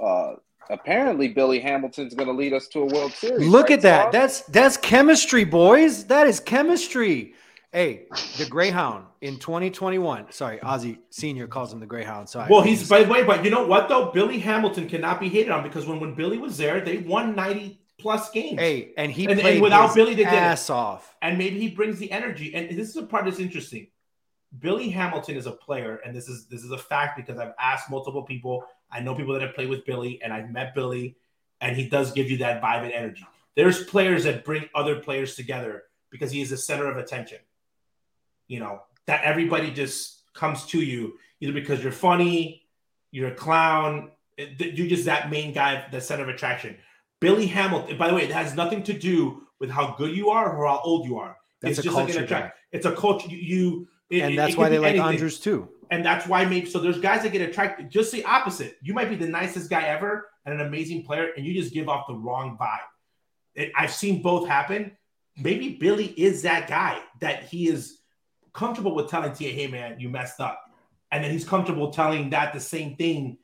Uh, apparently Billy Hamilton's going to lead us to a World Series. Look right, at that. Tom? That's that's chemistry, boys. That is chemistry. Hey, the Greyhound in 2021. Sorry, Ozzie Senior calls him the Greyhound. So well, he's by the way, but you know what though? Billy Hamilton cannot be hated on because when when Billy was there, they won 90 plus games. Hey, and he and, and without Billy, they ass did off. And maybe he brings the energy. And this is a part that's interesting. Billy Hamilton is a player, and this is this is a fact because I've asked multiple people. I know people that have played with Billy, and I've met Billy, and he does give you that vibe and energy. There's players that bring other players together because he is the center of attention you know, that everybody just comes to you either because you're funny, you're a clown, you're just that main guy, the center of attraction. Billy Hamilton, by the way, it has nothing to do with how good you are or how old you are. That's it's just like an attract. It's a culture. You, it, and that's why they like anything. Andres too. And that's why maybe so. There's guys that get attracted. Just the opposite. You might be the nicest guy ever and an amazing player, and you just give off the wrong vibe. It, I've seen both happen. Maybe Billy is that guy that he is comfortable with telling TA, hey man, you messed up. And then he's comfortable telling that the same thing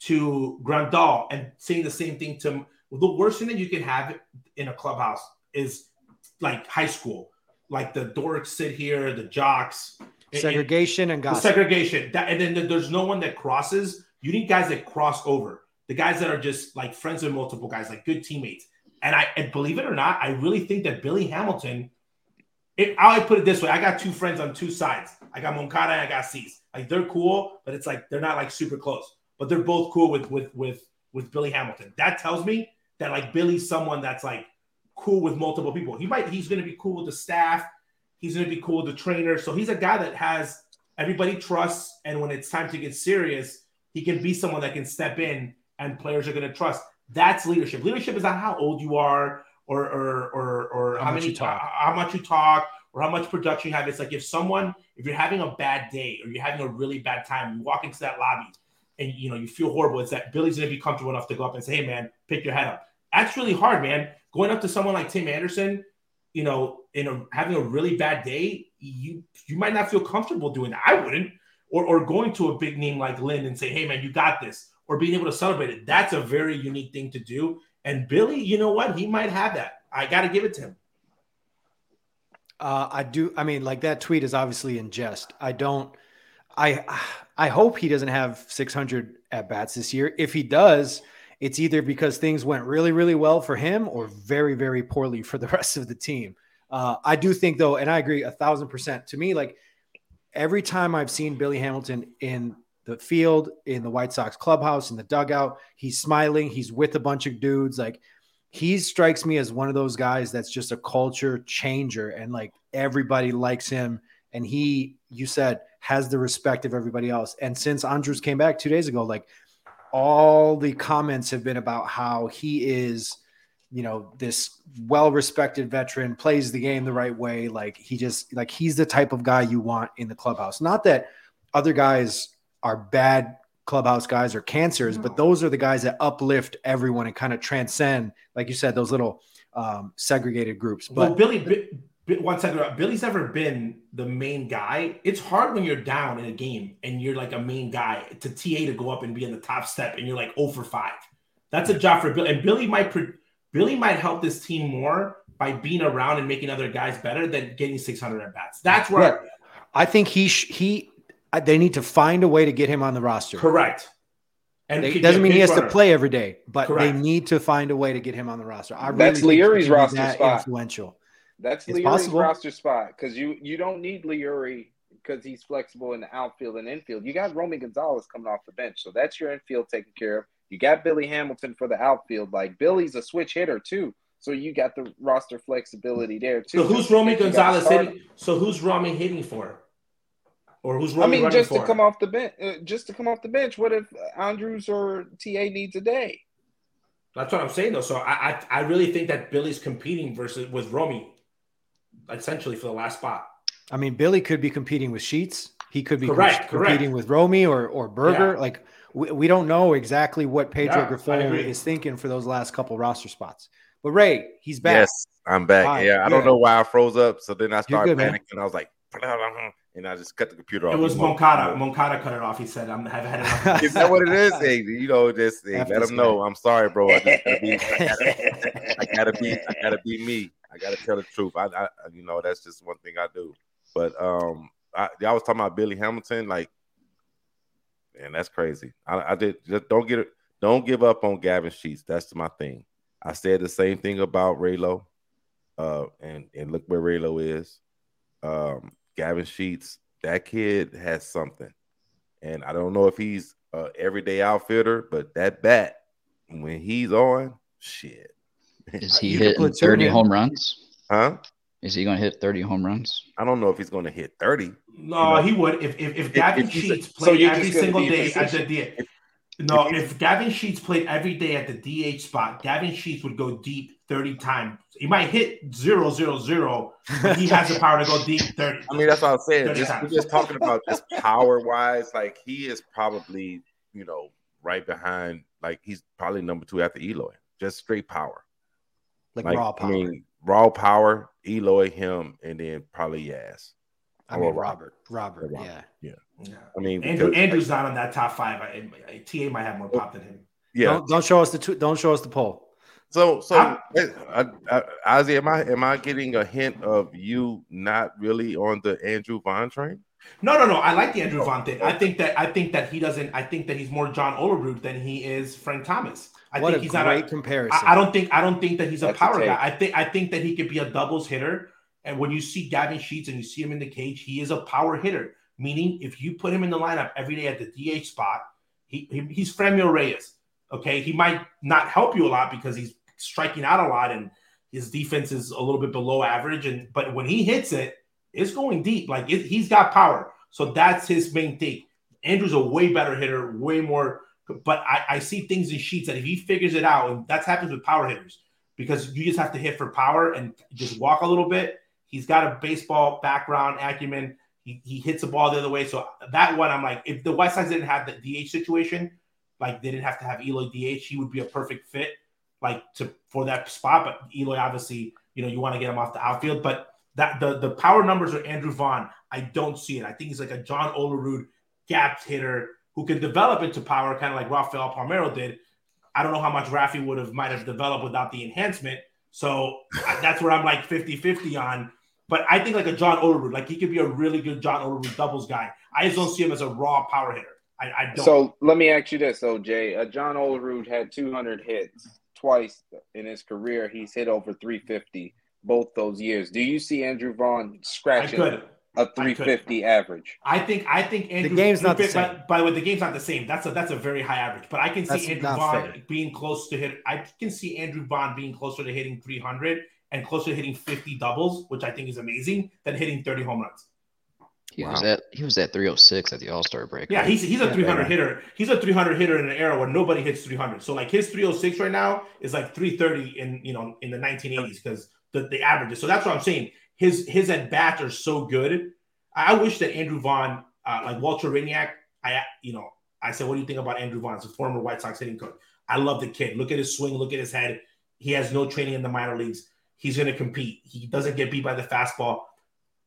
to Grandal and saying the same thing to the worst thing that you can have in a clubhouse is like high school. Like the dorks sit here, the jocks. Segregation and, and gossip. Segregation. That, and then there's no one that crosses. You need guys that cross over. The guys that are just like friends with multiple guys, like good teammates. And I and believe it or not, I really think that Billy Hamilton it, I put it this way: I got two friends on two sides. I got Moncada and I got Cease. Like they're cool, but it's like they're not like super close. But they're both cool with with with with Billy Hamilton. That tells me that like Billy's someone that's like cool with multiple people. He might he's going to be cool with the staff. He's going to be cool with the trainer. So he's a guy that has everybody trusts. And when it's time to get serious, he can be someone that can step in and players are going to trust. That's leadership. Leadership is not how old you are or or or, or how, how many talk. how much you talk or how much production you have. It's like if someone, if you're having a bad day or you're having a really bad time, you walk into that lobby and you know you feel horrible. It's that Billy's gonna be comfortable enough to go up and say, "Hey, man, pick your head up." That's really hard, man. Going up to someone like Tim Anderson, you know, in a, having a really bad day, you you might not feel comfortable doing that. I wouldn't. Or, or going to a big name like Lynn and say, "Hey, man, you got this," or being able to celebrate it. That's a very unique thing to do. And Billy, you know what? He might have that. I got to give it to him. Uh, I do. I mean, like that tweet is obviously in jest. I don't. I I hope he doesn't have 600 at bats this year. If he does, it's either because things went really really well for him or very very poorly for the rest of the team. Uh, I do think though, and I agree a thousand percent. To me, like every time I've seen Billy Hamilton in the field, in the White Sox clubhouse, in the dugout. He's smiling. He's with a bunch of dudes. Like he strikes me as one of those guys that's just a culture changer, and like everybody likes him. And he, you said, has the respect of everybody else. And since Andrus came back two days ago, like all the comments have been about how he is you know this well-respected veteran plays the game the right way like he just like he's the type of guy you want in the clubhouse not that other guys are bad clubhouse guys or cancers, but those are the guys that uplift everyone and kind of transcend, like you said, those little um, segregated groups. But well, Billy, B- one second, Billy's never been the main guy. It's hard when you're down in a game and you're like a main guy to TA to go up and be in the top step and you're like 0 for 5. That's a job for Billy. And Billy might pre- Billy might help this team more by being around and making other guys better than getting 600 at bats. That's where yeah. I, I think he sh- he they need to find a way to get him on the roster. Correct. And it doesn't mean he has runner. to play every day, but Correct. they need to find a way to get him on the roster. I That's really Leury's roster that spot. Influential. That's it's Leury's possible. roster spot because you you don't need Leury because he's flexible in the outfield and infield. You got Romy Gonzalez coming off the bench, so that's your infield taken care of. You got Billy Hamilton for the outfield. Like Billy's a switch hitter too, so you got the roster flexibility there too. So who's Romy Gonzalez hitting? So who's Romy hitting for? Or who's I mean, just to come off the bench, uh, just to come off the bench. What if Andrus or TA needs a day? That's what I'm saying though. So I, I I really think that Billy's competing versus with Romy, essentially for the last spot. I mean, Billy could be competing with Sheets. He could be Correct, competing correct. with Romy or or Burger. Yeah. Like we, we don't know exactly what Pedro Yeah, I Grifol agree. is thinking for those last couple roster spots. But Ray, he's back. Yes, I'm back. Hi, yeah, I don't know why I froze up. So then I started good, man. panicking. I was like, and I just cut the computer off. It was You know, Moncada. Moncada cut it off. He said, "I'm have had enough." Is that what it is? Hey, you know, just hey, let this them know. I'm sorry, bro. I, just gotta be, I, gotta, I gotta be, I gotta be me. I gotta tell the truth. I, I, you know, that's just one thing I do. But um, I, y'all was talking about Billy Hamilton, like, man, that's crazy. I, I did just don't get it. Don't give up on Gavin Sheets. That's my thing. I said the same thing about Raylo, uh, and and look where Raylo is. Um, Gavin Sheets, that kid has something, and I don't know if he's a everyday outfitter, but that bat when he's on, shit, Is he You could hitting 30 home runs? huh? Is he going to hit 30 home runs? I don't know if he's going to hit thirty. No, he would if if, if Gavin if he's- Sheets so played you're every single day at the position- DH. No, if Gavin Sheets played every day at the DH spot, Gavin Sheets would go deep 30 times. He might hit zero zero zero, but he has the power to go deep 30. I mean, that's what I'm saying. Just, we're just talking about just power wise. Like he is probably, you know, right behind. Like he's probably number two after Eloy. Just straight power. like, Like raw power. I mean, raw power. Eloy, him, and then probably Yaz. I mean, or Robert. Robert. Robert. Yeah. Yeah. I mean, Andrew because- Andrew's not on that top five. I, I, TA might have more oh, pop than him. yeah. Don't, don't show us the tw- don't show us the poll. So, so, I'm- I, I, I, Ozzy, am I am I getting a hint of you not really on the Andrew Vaughn train? No, no, no. I like the Andrew Vaughn thing. I think that I think that he doesn't. I think that he's more John Olerud than he is Frank Thomas. I what think a he's great not. A, comparison. I, I don't think. I don't think that he's a That's power take. guy. I think. I think that he could be a doubles hitter. And when you see Gavin Sheets and you see him in the cage, he is a power hitter. Meaning, if you put him in the lineup every day at the DH spot, he, he he's Franmil Reyes. Okay, he might not help you a lot because he's striking out a lot and his defense is a little bit below average. And but when he hits it, it's going deep. Like it, he's got power. So that's his main thing. Andrew's a way better hitter, way more. But I, I see things in sheets that if he figures it out, and that happens with power hitters because you just have to hit for power and just walk a little bit. He's got a baseball background acumen. He, he hits the ball the other way. So that one, I'm like, if the White Sox didn't have the DH situation, like they didn't have to have Eloy DH, he would be a perfect fit, like to for that spot. But Eloy, obviously, you know, you want to get him off the outfield. But that the the power numbers are Andrew Vaughn. I don't see it. I think he's like a John Olerud gap hitter who could develop into power, kind of like Rafael Palmeiro did. I don't know how much Rafi would have might have developed without the enhancement. So that's where I'm like 50-50 on. But I think like a John Olerud, like he could be a really good John Olerud doubles guy. I just don't see him as a raw power hitter. I, I don't. So let me ask you this, OJ. Uh, John Olerud had 200 hits twice in his career. He's hit over 350 both those years. Do you see Andrew Vaughn I scratching could. a 350 average? I think I think Andrew. game's not the by- same. By, the way, the game's not the same. That's a that's a very high average. But I can see That's Andrew Vaughn fair. being close to hit. I can see Andrew Vaughn being closer to hitting 300 and closer to hitting 50 doubles, which I think is amazing, than hitting 30 home runs. He was at he was at 306 at the All Star break. Yeah, right? he's he's a Yeah, 300 yeah. hitter. He's a 300 hitter in an era where nobody hits 300. So like his 306 right now is like 330 in you know in the 1980s because the the averages. So that's what I'm saying. His his at bats are so good. I I wish that Andrew Vaughn, uh, like Walter Hriniak, I you know I said, what do you think about Andrew Vaughn? He's a former White Sox hitting coach. I love the kid. Look at his swing. Look at his head. He has no training in the minor leagues. He's going to compete. He doesn't get beat by the fastball.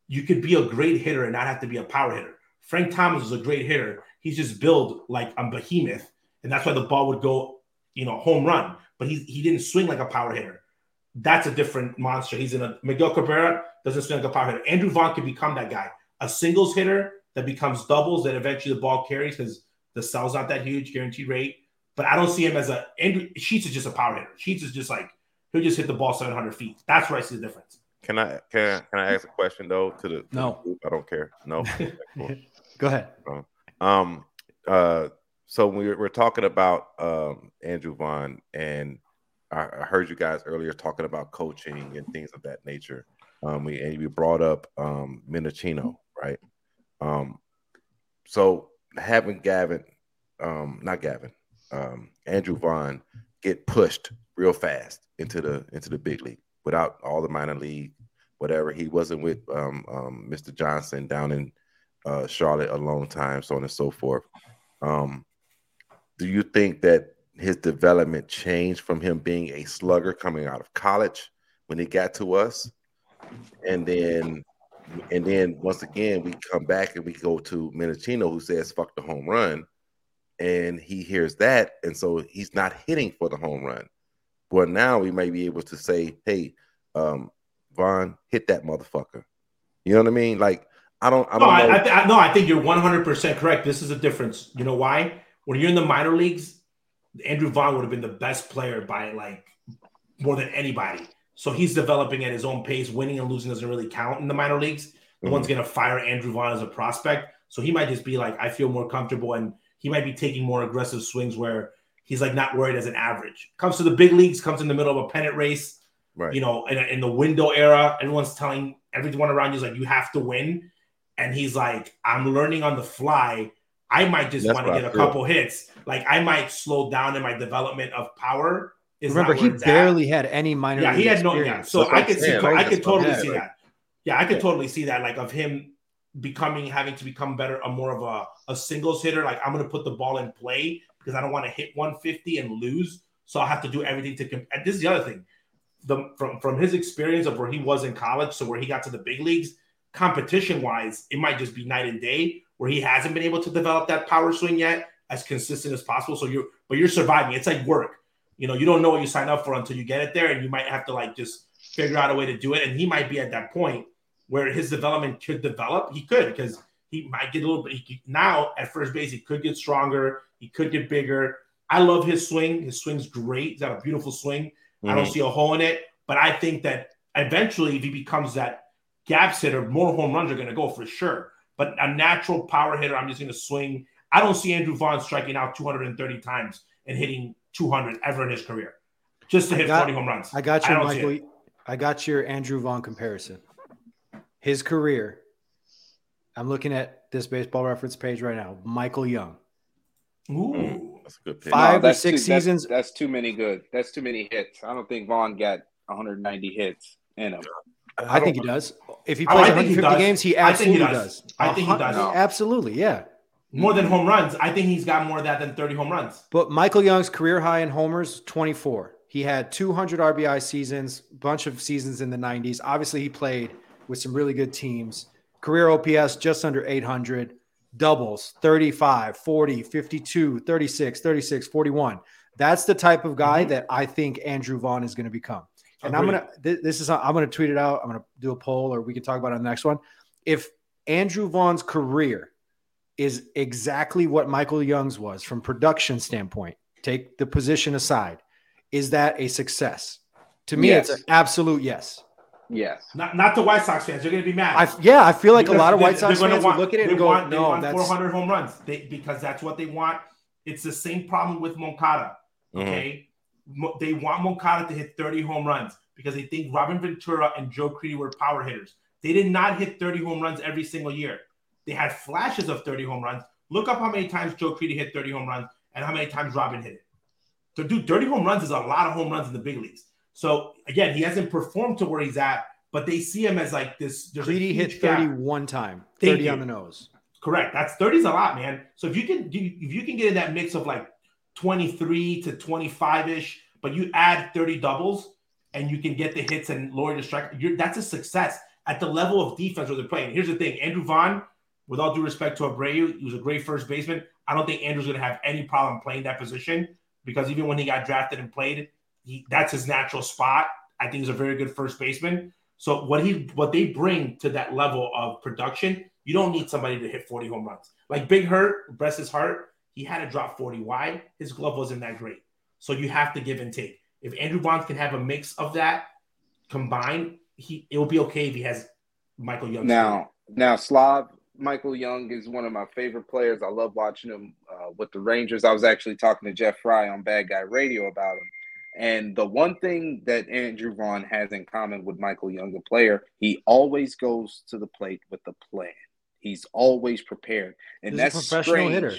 You could be a great hitter and not have to be a power hitter. Frank Thomas is a great hitter. He's just built like a behemoth, and that's why the ball would go, you know, home run. But he he didn't swing like a power hitter. That's a different monster. He's in a Miguel Cabrera doesn't swing like a power hitter. Andrew Vaughn can become that guy, a singles hitter that becomes doubles. That eventually the ball carries because the cell's not that huge, guaranteed rate. But I don't see him as a Andrew Sheets is just a power hitter. Sheets is just like he'll just hit the ball 700 feet. That's where I see the difference. Can I can I, can I ask a question though to the, to No. I don't care. No. Go ahead. Um. Uh. So we we're, we're talking about um Andrew Vaughn, and I, I heard you guys earlier talking about coaching and things of that nature. Um. We and we brought up um Menechino, right? Um. so having Gavin, um, not Gavin, um, Andrew Vaughn get pushed real fast into the into the big league without all the minor league, whatever. He wasn't with um, um, Mr. Johnson down in uh, Charlotte a long time, so on and so forth. Um, do you think that his development changed from him being a slugger coming out of college when he got to us, and then and then once again we come back and we go to Menechino who says "fuck the home run," and he hears that, and so he's not hitting for the home run. But now we may be able to say, "Hey, um, Vaughn, hit that motherfucker." You know what I mean? Like I don't. I No, don't I, know. I, th- I, no, I think you're 100% correct. This is a difference. You know why? When you're in the minor leagues, Andrew Vaughn would have been the best player by like more than anybody. So he's developing at his own pace. Winning and losing doesn't really count in the minor leagues. No Mhm. one's going to fire Andrew Vaughn as a prospect. So he might just be like, I feel more comfortable and he might be taking more aggressive swings where he's like not worried as an average. Comes to the big leagues, comes in the middle of a pennant race, right. you know, in, in the window era, everyone's telling everyone around you is like, you have to win. And he's like, I'm learning on the fly. I might just want to get a feel. couple hits. Like I might slow down in my development of power. Is Remember, he where it's at. barely had any minor. Yeah, he had no. Yeah, so That's I I'm could see. saying, I could that's what I'm totally saying, see like- that. Yeah, I could Yeah. totally see that. Like of him becoming having to become better, a more of a, a singles hitter. Like I'm going to put the ball in play because I don't want to hit 150 and lose. So I have to do everything to. Com- and this is the other thing. The from from his experience of where he was in college, so where he got to the big leagues, competition wise, it might just be night and day. Where he hasn't been able to develop that power swing yet as consistent as possible. So you're, but you're surviving. It's like work. You know, you don't know what you sign up for until you get it there, and you might have to like just figure out a way to do it. And he might be at that point where his development could develop. He could because he might get a little bit. He now at first base, he could get stronger. He could get bigger. I love his swing. His swing's great. He's got a beautiful swing. I don't Mhm. see a hole in it. But I think that eventually, if he becomes that gap hitter, more home runs are going to go for sure. But a natural power hitter, I'm just going to swing. I don't see Andrew Vaughn striking out 230 times and hitting 200 ever in his career, just to I hit got- 40 home runs. I got I your don't Michael. I got your Andrew Vaughn comparison. His career. I'm looking at this baseball reference page right now. Michael Young. Hmm, Ooh. That's a good pick. Five or six too, seasons. That's, too many good. That's too many hits. I don't think Vaughn got 190 hits in him. I think he does. If he plays I think he games, he I he absolutely does. does. I think he does. No. Absolutely, yeah. More than home runs. I think he's got more of that than 30 home runs. But Michael Young's career high in homers, 24. He had 200 RBI seasons, bunch of seasons in the 90s. Obviously, he played with some really good teams. Career OPS just under 800. Doubles 35, 40, 52, 36, 36, 41. That's the type of guy Mhm. that I think Andrew Vaughn is going to become. And I'm gonna th- this is I'm gonna tweet it out. I'm gonna do a poll, or we can talk about it on the next one. If Andrew Vaughn's career is exactly what Michael Young's was from production standpoint, take the position aside, is that a success? To me, it's an absolute yes. Yes. Not, not the White Sox fans. They're going to be mad. I yeah, I feel like Because a lot of they- White Sox they're gonna fans want- look at it they and go, want, they "No, want that's 400 home runs." They, because that's what they want. It's the same problem with Moncada. Mhm. Okay, Mo- they want Moncada to hit 30 home runs because they think Robin Ventura and Joe Crede were power hitters. They did not hit 30 home runs every single year. They had flashes of 30 home runs. Look up how many times Joe Crede hit 30 home runs and how many times Robin hit it. So, dude, 30 home runs is a lot of home runs in the big leagues. So again, he hasn't performed to where he's at, but they see him as like this. There's Crede hit huge gap. one time, Thank 30 you. on the nose. Correct. That's 30 is a lot, man. So if you can if you can get in that mix of like 23 to 25-ish, but you add 30 doubles and you can get the hits and lower the strike, you're, that's a success at the level of defense where they're playing. Here's the thing, Andrew Vaughn, with all due respect to Abreu, he was a great first baseman. I don't think Andrew's gonna have any problem playing that position because even when he got drafted and played, he, that's his natural spot. I think he's a very good first baseman. So what he what they bring to that level of production, you don't need somebody to hit 40 home runs. Like Big Hurt, bless his heart, he had to drop 40. Why? His glove wasn't that great. So you have to give and take. If Andrew Bonds can have a mix of that combined, he it will be okay if he has Michael Young. Now, now Slav Michael Young is one of my favorite players. I love watching him uh, with the Rangers. I was actually talking to Jeff Frye on Bad Guy Radio about him. And the one thing that Andrew Vaughn has in common with Michael Young, the player, he always goes to the plate with a plan. He's always prepared, and He's a that's professional strange. hitter.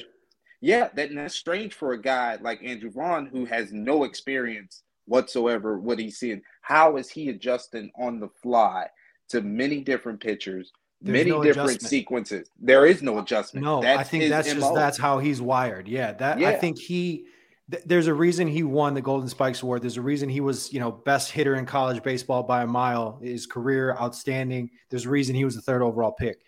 Yeah, that, and that's strange for a guy like Andrew Vaughn who has no experience whatsoever. What he's seeing, how is he adjusting on the fly to many different pitchers, There's many no different adjustment. sequences? There is no adjustment. No, that's I think that's just that's how he's wired. Yeah, that I think he. Th- There's a reason he won the Golden Spikes Award. There's a reason he was, you know, best hitter in college baseball by a mile. His career outstanding. There's a reason he was the third overall pick.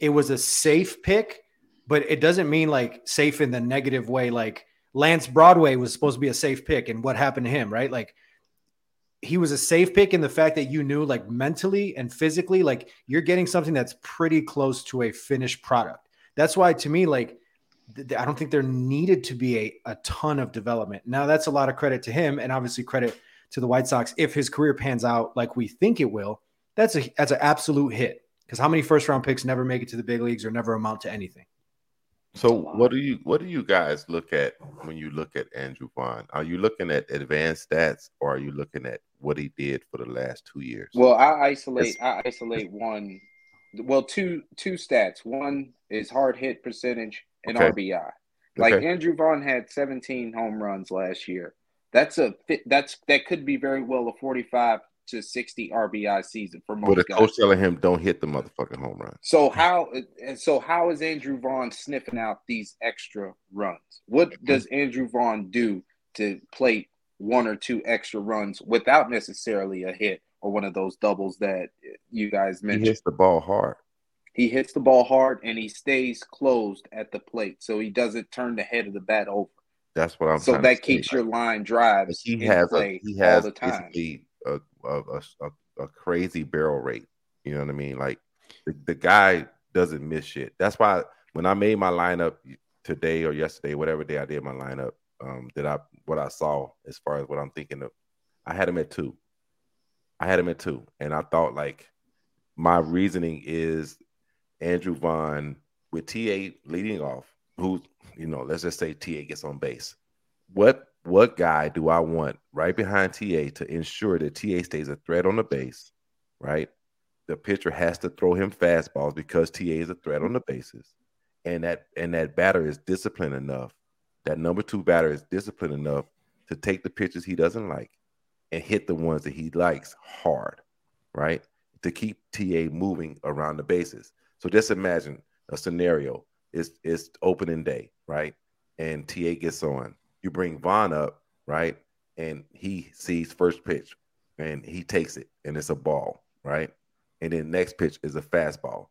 It was a safe pick, but it doesn't mean like safe in the negative way. Like Lance Broadway was supposed to be a safe pick, and what happened to him, right? Like he was a safe pick in the fact that you knew like mentally and physically like you're getting something that's pretty close to a finished product that's why to me like i don't think there needed to be a, a ton of development now that's a lot of credit to him and obviously credit to the white sox if his career pans out like we think it will that's a that's an absolute hit because how many first round picks never make it to the big leagues or never amount to anything So what do you what do you guys look at when you look at Andrew Vaughn? Are you looking at advanced stats or are you looking at what he did for the last two years? Well, I isolate. I isolate one. Well, two two stats. One is hard hit percentage and Okay. RBI. Like Okay. Andrew Vaughn had 17 home runs last year. That's a. That's that could be very well a 45 to 60 RBI season for most But guys. coach telling him don't hit the motherfucking home run. So how and so how is Andrew Vaughn sniffing out these extra runs? What does Andrew Vaughn do to plate one or two extra runs without necessarily a hit or one of those doubles that you guys He mentioned? hits the ball hard. He hits the ball hard and he stays closed at the plate, so he doesn't turn the head of the bat over. That's what I'm saying. so that keeps your line drives he has a he all has the time. a a, a a a crazy barrel rate. You know what I mean? Like the, the guy doesn't miss shit. That's why when I made my lineup today or yesterday, whatever day I did my lineup, um, that I what I saw as far as what I'm thinking of, I had him at two. I had him at two, and I thought like my reasoning is Andrew Vaughn with TA leading off, who you know, let's just say TA gets on base. What what guy do I want right behind TA to ensure that TA stays a threat on the base, right? The pitcher has to throw him fastballs because TA is a threat on the bases, and that and that batter is disciplined enough. That number two batter is disciplined enough to take the pitches he doesn't like and hit the ones that he likes hard, right? To keep TA moving around the bases. So just imagine a scenario. It's it's opening day, right? And TA gets on. You bring Vaughn up, right? And he sees first pitch and he takes it and it's a ball, right? And then next pitch is a fastball.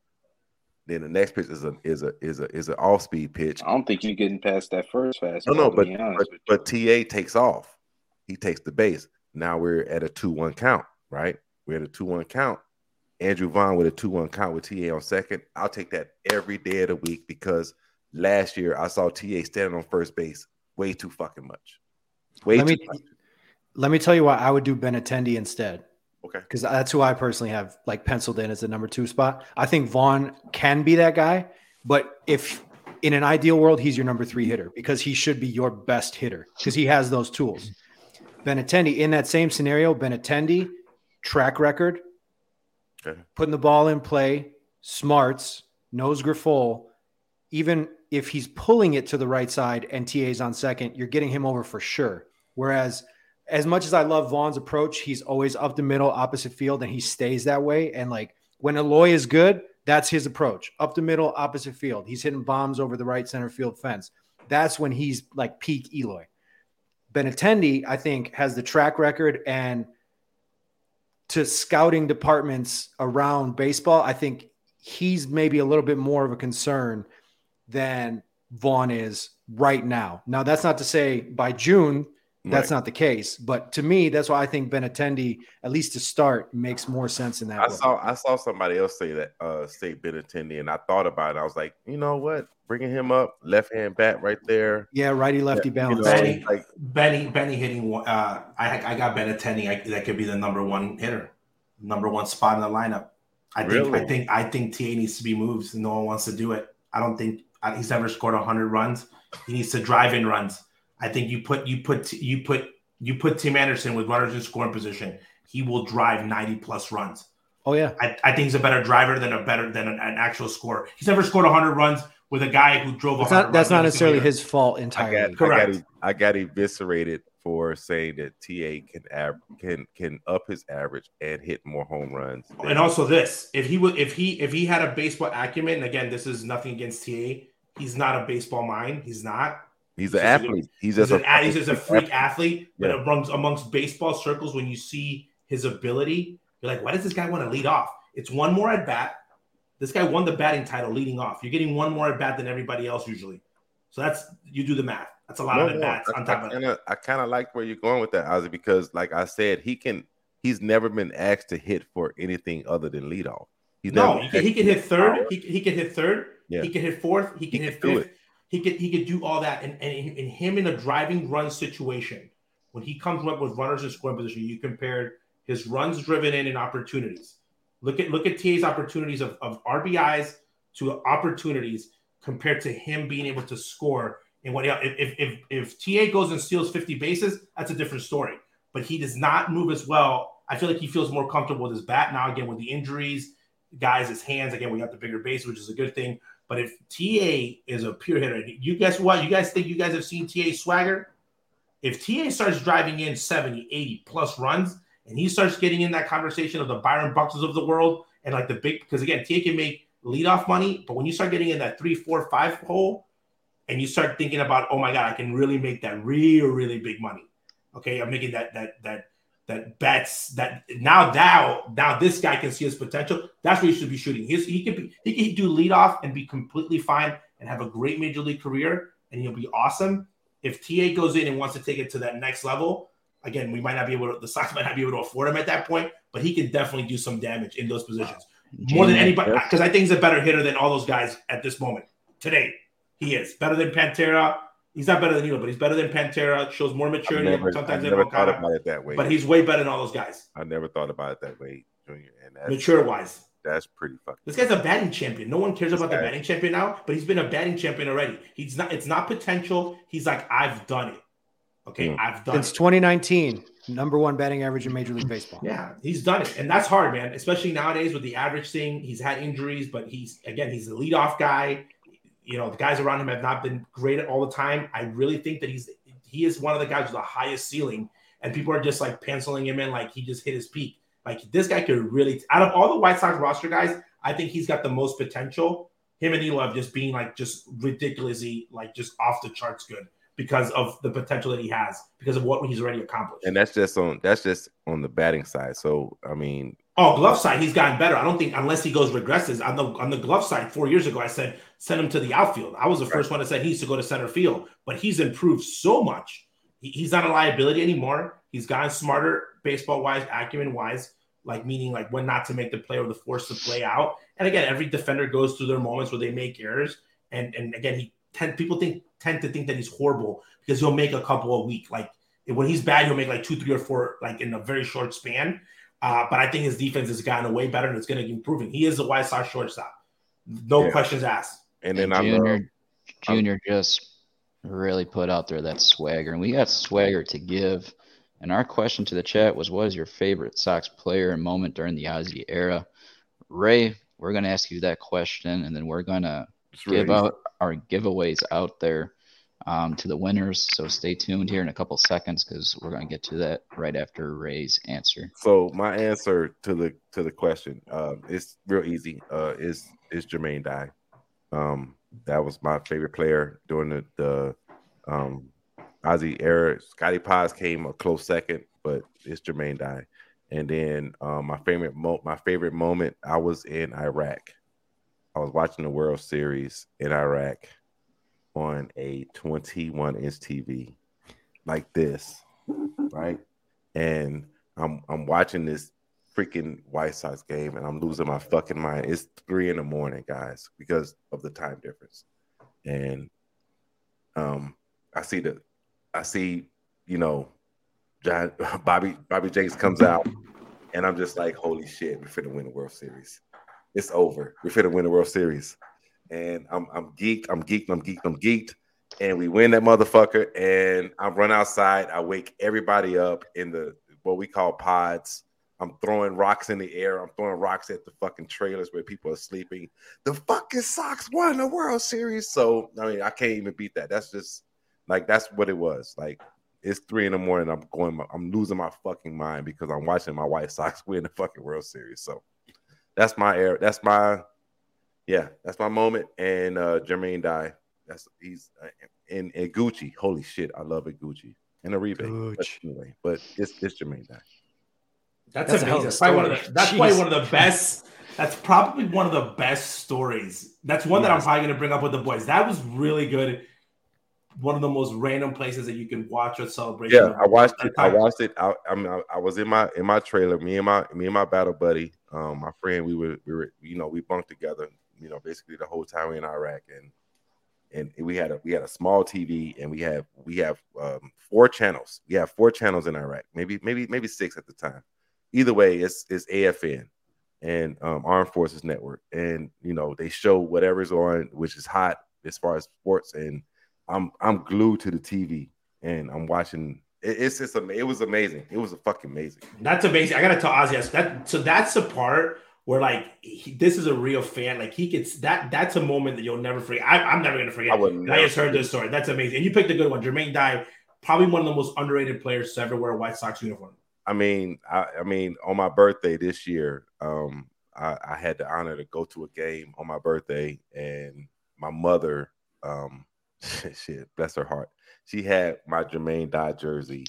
Then the next pitch is a is a is a is an off speed pitch. I don't think you're getting past that first fastball. No, no, but but, but TA takes off. He takes the base. Now we're at a two-one count, right? We're at a two-one count. Andrew Vaughn with a two-one count with TA on second. I'll take that every day of the week because last year I saw TA standing on first base way too fucking much. Way let too me much. let me tell you why i would do Ben Benintendi instead Okay. because that's who I personally have like penciled in as the number two spot. I think Vaughn can be that guy, but if in an ideal world, he's your number three hitter because he should be your best hitter because he has those tools. Ben Benintendi in that same scenario, Ben Benintendi track record, Okay. putting the ball in play, smarts, knows Grifol. Even if he's pulling it to the right side and TA's on second, you're getting him over for sure. Whereas, as much as I love Vaughn's approach, he's always up the middle, opposite field, and he stays that way. And like when Eloy is good, that's his approach up the middle, opposite field. He's hitting bombs over the right center field fence. That's when he's like peak Eloy. Benintendi, I think, has the track record and to scouting departments around baseball, I think he's maybe a little bit more of a concern than Vaughn is right now. Now, that's not to say by June that's Right. not the case, but to me, that's why I think Benintendi, at least to start, makes more sense in that. I way. saw I saw somebody else say that uh state Ben Benintendi, and I thought about it. I was like, you know what? Bringing him up, left hand bat right there. yeah, righty lefty You balance. know, Benny, like Benny, Benny hitting. one- Uh, I I got Benintendi. I, that could be the number one hitter, number one spot in the lineup. I think. I think. I think TA needs to be moved. No one wants to do it. I don't think uh, he's ever scored hundred runs. He needs to drive in runs. I think you put you put you put you put Tim Anderson with runners in scoring position. He will drive ninety plus runs. Oh yeah, I, I think he's a better driver than a better than an, an actual scorer. He's never scored 100 runs with a guy who drove. that's 100 not that's runs not necessarily his fault I entirely. got, I Correct. got, I got eviscerated for saying that TA can ab- can can up his average and hit more home runs. than- And also this, if he would, if he if he had a baseball acumen, and again, this is nothing against TA. He's not a baseball mind. He's not. He's an he's just athlete. He's just an, a he's just a freak athlete. But Yeah. amongst amongst baseball circles, when you see his ability, you're like, why does this guy want to lead off? It's one more at bat. This guy won the batting title leading off. You're getting one more at bat than everybody else usually. So that's you do the math. That's a lot No, of at no, bats I- on top I of kind that. of I kind of like where you're going with that, Ozzy, because like I said, he can. He's never been asked to hit for anything other than leadoff. He's No, never he can, he can hit third. He, he can hit third. Yeah. He can hit fourth. He can He hit can do fifth. He could he could do all that. And, and in him in a driving run situation, when he comes up with runners in scoring position, you compared his runs driven in and opportunities. Look at look at TA's opportunities of, of RBIs to opportunities compared to him being able to score. And what if if, if TA goes and steals 50 bases, that's a different story. But he does not move as well. I feel like he feels more comfortable with his bat now. Again, with the injuries, guys, his hands. Again, we got the bigger base, which is a good thing. But if TA is a pure hitter, you guess what? You guys think you guys have seen TA swagger? If TA starts driving in 70, 80 plus runs, and he starts getting in that conversation of the Byron Buxtons of the world and like the big, because again, TA can make leadoff money, but when you start getting in that three, four, five hole, and you start thinking about, oh my God, I can really make that real, really big money. Okay, I'm making that that that that bets that now now now this guy can see his potential. That's where you should be shooting. He's, he could be he can do leadoff and be completely fine and have a great major league career, and he'll be awesome. If TA goes in and wants to take it to that next level, again, we might not be able to. The Sox might not be able to afford him at that point, but he can definitely do some damage in those positions more than anybody. Because I think he's a better hitter than all those guys at this moment today. He is better than Pantera. He's not better than Nilo, but he's better than Pantera. Shows more I maturity never, than I sometimes than never thought Moncada, about it that way. but he's way better than all those guys, I never thought about it that way, Junior, and that's mature wise. that's pretty fucking. This guy's a batting champion. No one cares This about the batting champion now, but he's been a batting champion already. He's not. It's not potential. He's like, I've done it. Okay, Hmm. I've done Since it. 2019, number one batting average in Major League Baseball. Yeah, he's done it, and that's hard, man. Especially nowadays with the average thing. He's had injuries, but he's again, he's the leadoff guy. You know, the guys around him have not been great all the time. I really think that he's he is one of the guys with the highest ceiling, and people are just like penciling him in like he just hit his peak. Like this guy could really, out of all the White Sox roster guys, I think he's got the most potential. Him and Eloy just being like just ridiculously like just off the charts good because of the potential that he has because of what he's already accomplished. And that's just on that's just on the batting side. So I mean, Oh, glove side, he's gotten better. I don't think unless he goes regresses on the on the glove side. Four years ago, I said send him to the outfield. I was the first one to say he needs to go to center field, but he's improved so much. He- he's not a liability anymore. He's gotten smarter, baseball wise, acumen wise, like meaning like when not to make the play or the force to play out. And again, every defender goes through their moments where they make errors. And and again, he tend people think tend to think that he's horrible because he'll make a couple a week. Like when he's bad, he'll make like two, three, or four like in a very short span. Uh, but I think his defense has gotten way better and it's going to keep improving. He is a White Sox shortstop. No Yeah. questions asked. and then And I Junior, love Junior just really put out there that swagger, and we got swagger to give. And our question to the chat was, "What is your favorite Sox player and moment during the Ozzy era?" Ray, we're gonna ask you that question, and then we're gonna give out our giveaways out there um, to the winners. So stay tuned here in a couple seconds because we're gonna get to that right after Ray's answer. So my answer to the to the question uh, is real easy. Uh, is is Jermaine Dye. Um, that was my favorite player during the the um, Ozzy era. Scotty Pods came a close second, but it's Jermaine Dye. And then um, my favorite mo- my favorite moment I was in Iraq. I was watching the World Series in Iraq on a 21 inch TV like this, right? And I'm I'm watching this freaking White Sox game and I'm losing my fucking mind. It's three in the morning, guys, because of the time difference. And um I see the I see, you know, John Bobby Bobby Jenks comes out and I'm just like, holy shit, we're finna win the World Series. It's over. We're finna win the World Series. And I'm I'm geeked, I'm geeked, I'm geeked, I'm geeked. And we win that motherfucker. And I run outside, I wake everybody up in the what we call pods I'm throwing rocks in the air. I'm throwing rocks at the fucking trailers where people are sleeping. The fucking Sox won the World Series. So I mean, I can't even beat that. That's just like that's what it was. Like it's three in the morning. I'm going. I'm losing my fucking mind because I'm watching my White Sox win the fucking World Series. So that's my air. That's my yeah. That's my moment. And uh Jermaine Dye. That's he's uh, in and Gucci. Holy shit, I love it, Gucci. And a rebate. But anyway, but it's it's Jermaine Dye. That's, That's a hell of amazing. That's probably, one of the, that's probably one of the best. That's probably one of the best stories. That's one that I'm probably going to bring up with the boys. That was really good. One of the most random places that you can watch a celebration. Yeah, I watched it. I watched it. I, I mean, I, I was in my in my trailer. Me and my me and my battle buddy, um, my friend. We were we were you know we bunked together. You know, basically the whole time we in Iraq, and and we had a we had a small TV, and we have we have um, four channels. We have four channels in Iraq, maybe maybe maybe six at the time. Either way, it's it's AFN and um, Armed Forces Network, and you know they show whatever's on, which is hot as far as sports, and I'm I'm glued to the TV and I'm watching. It, it's just it was amazing. It was a fucking amazing. That's amazing. I gotta tell Ozzy that. So that's the part where like he, this is a real fan. Like he gets that. That's a moment that you'll never forget. I, I'm never gonna forget. I would I just heard this story. That's amazing. And you picked a good one. Jermaine Dye, probably one of the most underrated players to ever wear a White Sox uniform. I mean, I, I mean, on my birthday this year, um, I, I had the honor to go to a game on my birthday, and my mother, um, shit, bless her heart, she had my Jermaine Dye jersey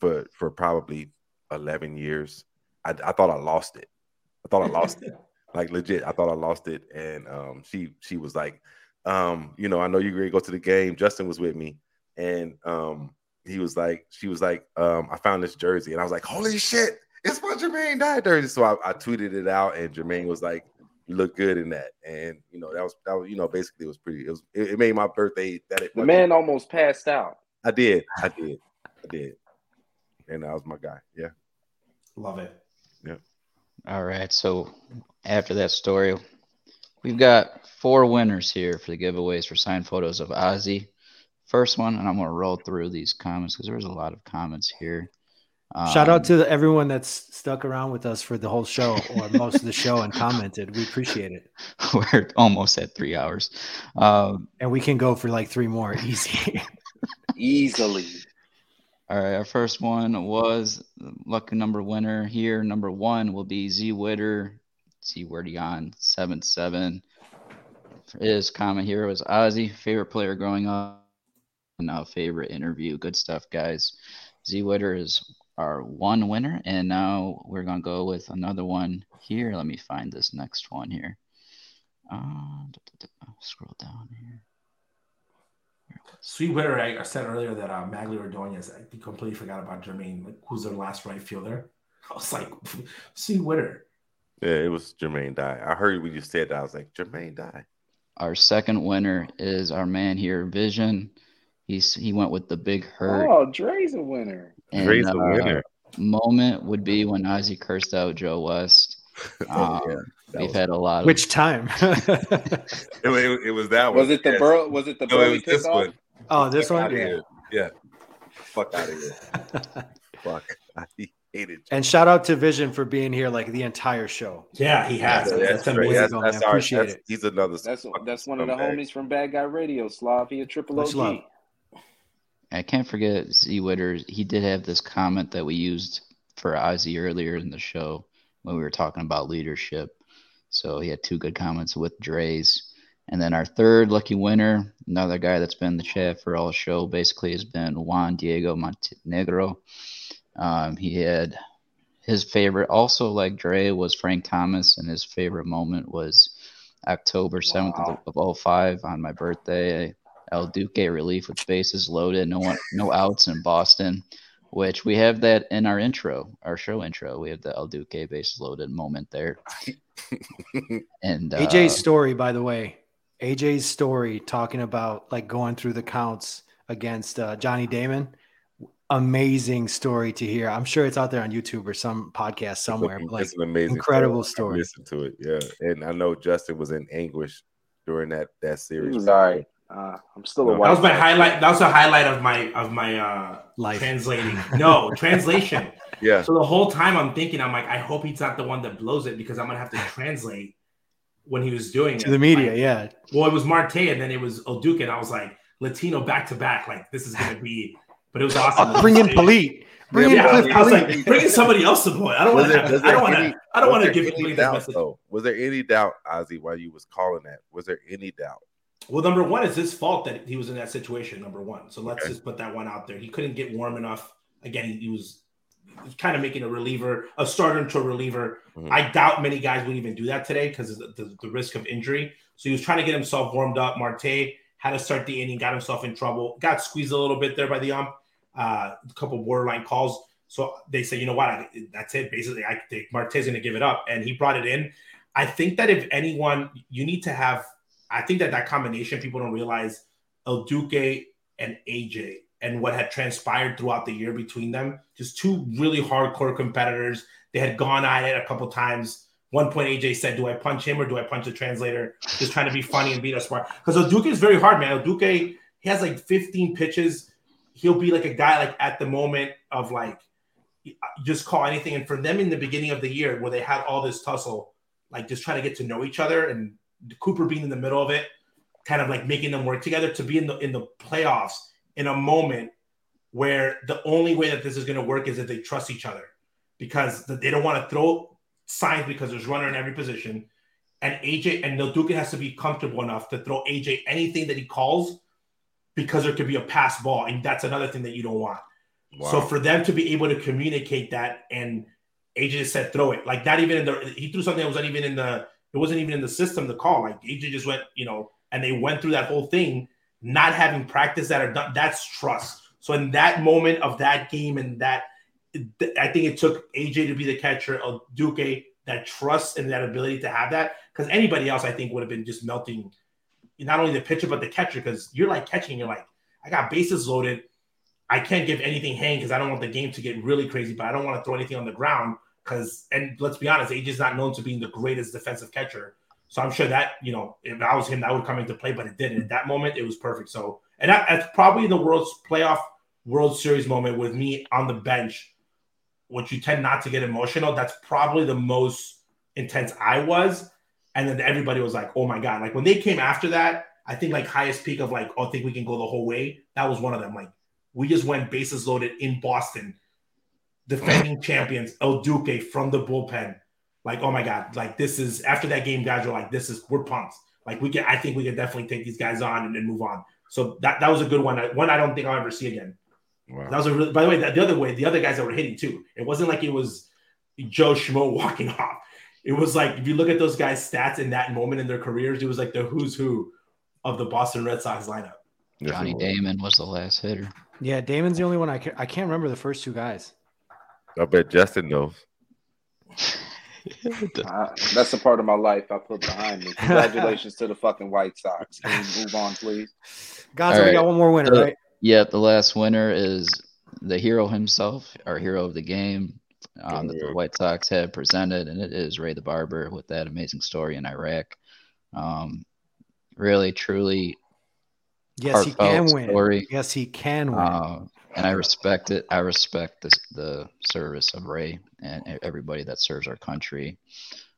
for for probably eleven years. I, I thought I lost it. I thought I lost it. Like legit, I thought I lost it, and um, she she was like, um, you know, I know you're gonna go to the game. Justin was with me, and um, he was like, she was like, um, I found this jersey, and I was like, holy shit, it's my Jermaine Dye jersey. So I, I tweeted it out, and Jermaine was like, you look good in that, and you know that was that was you know basically it was pretty. It was it, it made my birthday that it The man almost passed out. I did, I did, I did, and that was my guy. Yeah, Love it. All right. So after that story, we've got four winners here for the giveaways for signed photos of Ozzy. First one, and I'm going to roll through these comments because there's a lot of comments here. Shout out Um, to the, everyone that's stuck around with us for the whole show or most of the show and commented. We appreciate it. we're almost at three hours. Um, And we can go for like three more easy. Easily. All right, our first one was lucky number winner here. Number one will be Z Witter. Z on seven seven. His comment here was Ozzy, favorite player growing up. Now favorite interview. Good stuff, guys. Z Witter is our one winner, and now we're gonna go with another one here. Let me find this next one here. Uh, scroll down here. Sweet winner. I, I said earlier that uh, Magglio Ordóñez. I completely forgot about Jermaine. Like, who's their last right fielder? I was like, sweet winner. yeah, it was Jermaine Dye. I heard when you said that, I was like, Jermaine Dye. Our second winner is our man here, Vision. He's he went with the big hurt. Oh, Dre's a winner. and, Dre's a uh, winner. Moment would be when Ozzy cursed out Joe West. Um, yeah, that we've had a lot of Which time? It, it, it was that one. Was it the yes. Buehrle? Was it the No, it was this kickoff? one. oh, this Fuck one? Yeah. Yeah. Fuck out of here. Fuck. I hated it. And shout out to Vision for being here like the entire show. Yeah, he has. Yeah, That's, that's, amazing. that's, man. that's our, Appreciate that's, it. He's another. That's that's one of the scumbag. homies from Bad Guy Radio. Slav, he a triple Much OG. love. I can't forget Z Witter. He did have this comment that we used for Ozzy earlier in the show when we were talking about leadership. So he had two good comments with Dre's. And then our third lucky winner, another guy that's been in the chat for all show, basically has been Juan Diego Montenegro. Um, he had his favorite, also like Dre, was Frank Thomas, and his favorite moment was October 7th Wow. of, of 05 on my birthday. El Duque relief with bases loaded, no one, no outs in Boston, which we have that in our intro, our show intro. We have the El Duque base loaded moment there. And uh, AJ's story, by the way, AJ's story talking about like going through the counts against uh, Johnny Damon. Amazing story to hear. I'm sure it's out there on YouTube or some podcast somewhere. It's, But like an amazing, incredible story. I story. listened to it, yeah. And I know Justin was in anguish during that that He series. was all right. Uh, I'm still a That white. That was my Sox highlight. That was a highlight of my of my uh Life. translating. No translation. Yeah. So the whole time I'm thinking, I'm like, I hope he's not the one that blows it because I'm gonna have to translate when he was doing it. To it. the media, Like, yeah. Well, it was Marte and then it was El Duque, and I was like, Latino back to back. Like this is gonna be, but it was awesome. Bring in Politte. Bring in Yeah, Cliff I was like, bring in somebody else to play. I don't want to. I don't want to. I don't want to give any bring doubt, message. though? Was there any doubt, Ozzy, while you was calling that? Was there any doubt? Well, number one, it's his fault that he was in that situation. Number one, so let's Okay. just put that one out there. He couldn't get warm enough. Again, he, he was, kind of making a reliever, a starter into a reliever. Mhm. I doubt many guys would even do that today because of the, the, the risk of injury. So he was trying to get himself warmed up. Marte had to start the inning, got himself in trouble, got squeezed a little bit there by the ump. Uh, a couple borderline calls. So they say, you know what? I, that's it. Basically, I think Marte's going to give it up, and he brought it in. I think that if anyone, you need to have. I think that that combination people don't realize El Duque and AJ and what had transpired throughout the year between them. Just two really hardcore competitors. They had gone at it a couple times. One point, AJ said, "Do I punch him or do I punch the translator?" Just trying to be funny and beat us smart. Because El Duque is very hard, man. El Duque he has like 15 pitches. He'll be like a guy like at the moment of like just call anything. And for them in the beginning of the year, where they had all this tussle, like just trying to get to know each other, and Cooper being in the middle of it, kind of like making them work together to be in the in the playoffs in a moment where the only way that this is going to work is if they trust each other because they don't want to throw signs because there's runner in every position. And AJ and Del Duque has to be comfortable enough to throw AJ anything that he calls because there could be a pass ball. And that's another thing that you don't want. Wow. So for them to be able to communicate that and AJ just said throw it like not even in the he threw something that was not even in the it wasn't even in the system to call. Like AJ just went you know and they went through that whole thing not having practice that are done. That's trust. So in that moment of that game and that I think it took AJ to be the catcher of Duque that trust and that ability to have that. Because anybody else I think would have been just melting not only the pitcher but the catcher. Because you're like catching you're like I got bases loaded. I can't give anything hang because I don't want the game to get really crazy, but I don't want to throw anything on the ground because, and let's be honest, AJ is not known to being the greatest defensive catcher. So I'm sure that, you know, if I was him, that would come into play, but it didn't. At that moment, it was perfect. So, and that, that's probably the world's playoff World Series moment with me on the bench, which you tend not to get emotional. That's probably the most intense I was. And then everybody was like, oh my God. Like when they came after that, I think like highest peak of like, oh, I think we can go the whole way. That was one of them. Like, we just went bases loaded in Boston, defending champions, El Duque from the bullpen. Like, oh my God, like this is after that game, guys are like, this is we're pumped. Like we can, I think we can definitely take these guys on and, and move on. So that, that was a good one. One I don't think I'll ever see again. Wow. That was a really, by the way, the, the other way, the other guys that were hitting too. It wasn't like it was Joe Schmo walking off. It was like if you look at those guys' stats in that moment in their careers, it was like the who's who of the Boston Red Sox lineup. Johnny. Damon was the last hitter. Yeah, Damon's the only one I can I can't remember the first two guys. I bet Justin knows. Uh, that's a part of my life I put behind me. Congratulations to the fucking White Sox. Can we move on, please? Guys, All we got one more winner, Uh, right? Yeah, the last winner is the hero himself, our hero of the game um, that the White Sox have presented, and it is Ray the Barber with that amazing story in Iraq. Um, really, truly, Yes, he can win. story. Yes, he can win. uh, and I respect it. I respect this, the service of Ray and everybody that serves our country,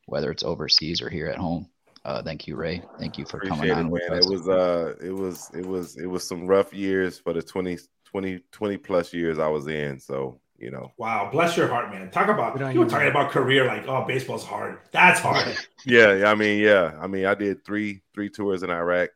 whether it's overseas or here at home. Uh, thank you, Ray. Thank you for coming it, on with man. us. It was uh it was it was it was some rough years for the 20 20 20 plus years I was in. So, you know. Wow, bless your heart, man. Talk about Good on you were talking about career like, oh, baseball's hard. That's hard. Yeah, yeah, I mean, yeah. I mean, I did three three tours in Iraq,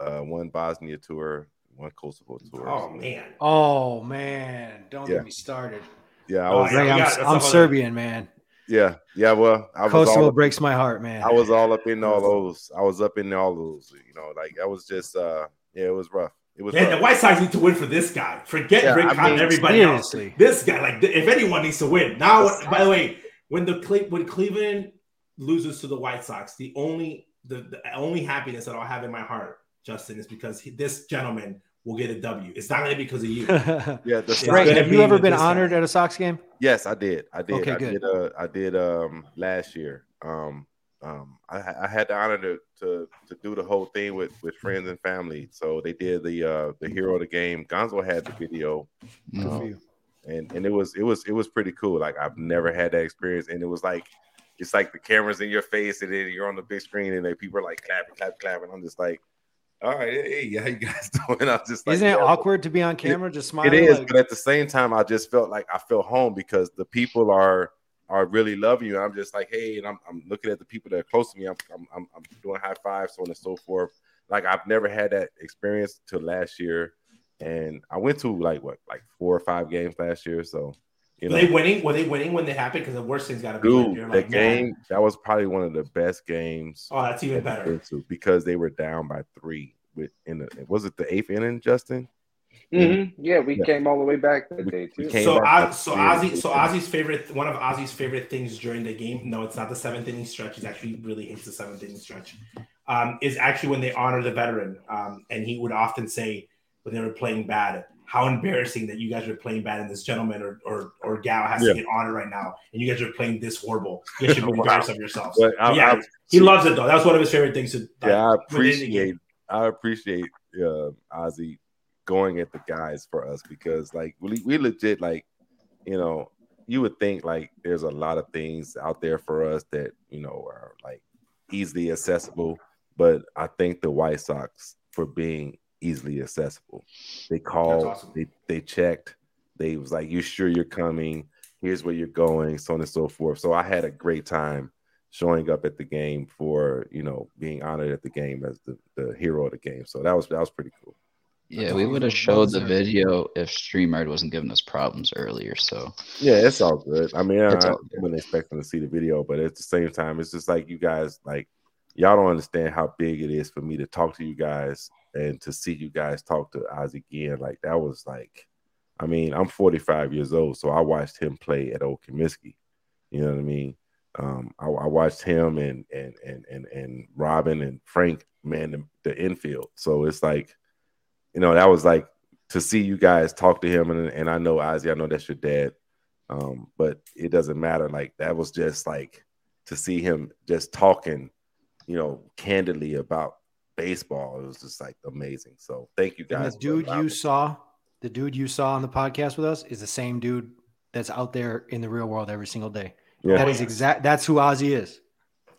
uh one Bosnia tour, one Kosovo tour. oh man. oh man, don't Yeah. get me started. Yeah, I Oh, was yeah, Ray, we I'm, got- that's I'm up on Serbian, man. yeah, yeah, well, I was Kosovo all up, breaks my heart, man. I was all up in all those. I was up in all those, you know, like I was just uh yeah, it was rough. It was Man, the. White Sox need to win for this guy. Forget Yeah, Rick I Hahn and mean, everybody else. This guy, like, if anyone needs to win now. By the way, when the Cle- when Cleveland loses to the White Sox, the only the, the only happiness that I'll have in my heart, Justin, is because he, this gentleman will get a W. It's not going to be because of you. Yeah, the It's Sox- gonna have you ever been this guy. honored at a Sox game? Yes, I did. I did. Okay, I good. did. Uh, I did. Um, last year. Um, um, I, I had the honor to, to to do the whole thing with with friends and family. So they did the uh the hero of the game. Gonzo had the video. Good for Um, you. and and it was it was it was pretty cool. Like I've never had that experience, and it was like it's like the cameras in your face, and then you're on the big screen, and then people are like clapping, clapping, clapping. I'm just like, all right, hey, how you guys doing? I was just like, Isn't it yeah, awkward to be on camera just smiling? It is, like- but at the same time, I just felt like I felt home because the people are are really loving you. I'm just like, hey, and I'm, I'm looking at the people that are close to me. I'm, I'm I'm I'm doing high fives, so on and so forth. Like I've never had that experience till last year, and I went to like what like four or five games last year. So you Were know, they winning? Were they winning when they happened? Because the worst thing's got to be like, dude, you're that like, man. game that was probably one of the best games. Oh, that's even better. because they were down by three. With in the was it the eighth inning, Justin? Mhm. Yeah, we Yeah. came all the way back that We- day we too. came So, back Oz, so three Ozzy, so. Ozzy's favorite, one of Ozzy's favorite things during the game. No, it's not the seventh inning stretch. He's actually really hates the seventh inning stretch. Um, is actually when they honor the veteran, um, and he would often say when they were playing bad, how embarrassing that you guys are playing bad, and this gentleman or or, or gal has Yeah. to get honored right now, and you guys are playing this horrible. You guys should be embarrassed of yourselves. But I- But yeah, I- he loves it though. That's one of his favorite things to. yeah, I like, the game. appreciate I appreciate uh, Ozzie going at the guys for us because like we we legit like you know you would think like there's a lot of things out there for us that you know are like easily accessible, but I think the White Sox for being easily accessible. They called, awesome. they they checked, they was like, "You sure you're coming? Here's where you're going," so on and so forth. So I had a great time showing up at the game for you know being honored at the game as the, the hero of the game. So that was that was pretty cool. Yeah, we would have showed the video if StreamYard wasn't giving us problems earlier. So Yeah, it's all good. I mean, I, It's I all wasn't expecting to see the video, but at the same time, it's just like you guys like y'all don't understand how big it is for me to talk to you guys and to see you guys talk to Ozzie again. Like that was like, I mean, I'm 45 years old, so I watched him play at Old Comiskey. You know what I mean? Um, I, I watched him and and and and and Robin and Frank man the, the infield. So it's like, you know, that was like to see you guys talk to him, and and I know Ozzie, I know that's your dad, um, but it doesn't matter. Like that was just like to see him just talking, you know, candidly about baseball. It was just like amazing. So thank you And guys. the dude you me. saw, the dude you saw on the podcast with us is the same dude that's out there in the real world every single day. Yeah. That is exact. That's who Ozzie is.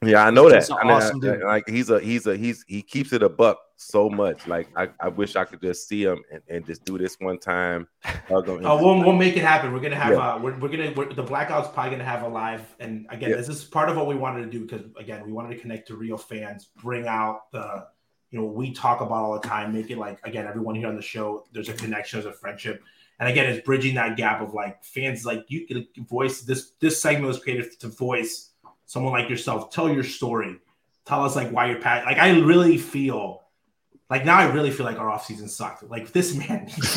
Yeah, I know He's that. just an I mean, awesome I- dude. like he's a he's a he's he keeps it a buck so much. Like I, I wish I could just see him and, and just do this one time. hug him Uh, we'll, we'll make it happen. We're gonna have Yeah. uh, we're, we're gonna we're, the blackout's probably gonna have a live. And again, Yeah. this is part of what we wanted to do because again, we wanted to connect to real fans, bring out the you know we talk about all the time, make it like again everyone here on the show. There's a connection, there's a friendship, and again, it's bridging that gap of like fans like you can voice this. This segment was created to voice someone like yourself. Tell your story. Tell us like why you're pat. Like I really feel. Like now, I really feel like our offseason sucked. Like this man,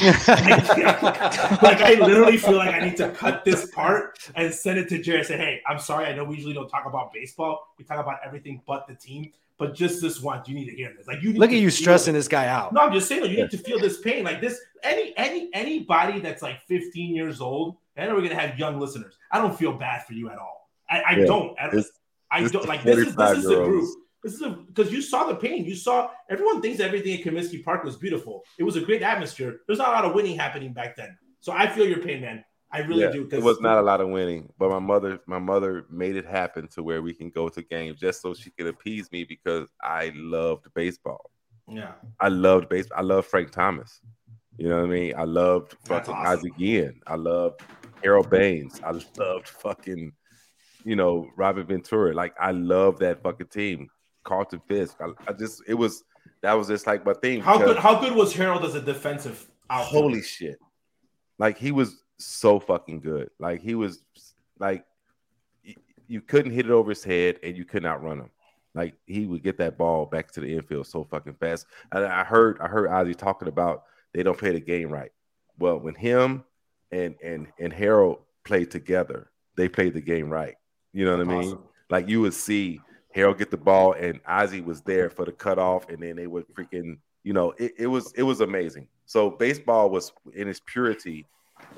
like I literally feel like I need to cut this part and send it to Jerry. Say, hey, I'm sorry. I know we usually don't talk about baseball. We talk about everything but the team. But just this once, you need to hear this. Like you need Look to at you stressing it. this guy out. No, I'm just saying. Like, you need to feel this pain. Like this. Any any anybody that's like 15 years old. and we're gonna have young listeners. I don't feel bad for you at all. I, I Yeah. don't. I, It's- I it's don't like this is this is the 45-year-olds. group. This is because you saw the pain. You saw everyone thinks everything at Comiskey Park was beautiful. It was a great atmosphere. There's not a lot of winning happening back then. So I feel your pain, man. I really Yeah, do. It was not a lot of winning, but my mother, my mother made it happen to where we can go to games just so she could appease me because I loved baseball. Yeah. I loved baseball. I loved Frank Thomas. You know what I mean? I loved fucking awesome. Guillen. I loved Harold Baines. I loved fucking, you know, Robert Ventura. Like I love that fucking team. Carlton Fisk. I, I just it was that was just like my thing. How good? How good was Harold as a defensive outfielder? Holy shit. Like he was so fucking good. Like he was like you couldn't hit it over his head and you could not run him. Like he would get that ball back to the infield so fucking fast. And I heard I heard Ozzie talking about they don't play the game right. Well, when him and and and Harold played together, they played the game right. You know what I mean? Like you would see Harold get the ball and Ozzie was there for the cutoff, and then they would freaking, you know, it, it was it was amazing. So baseball was in its purity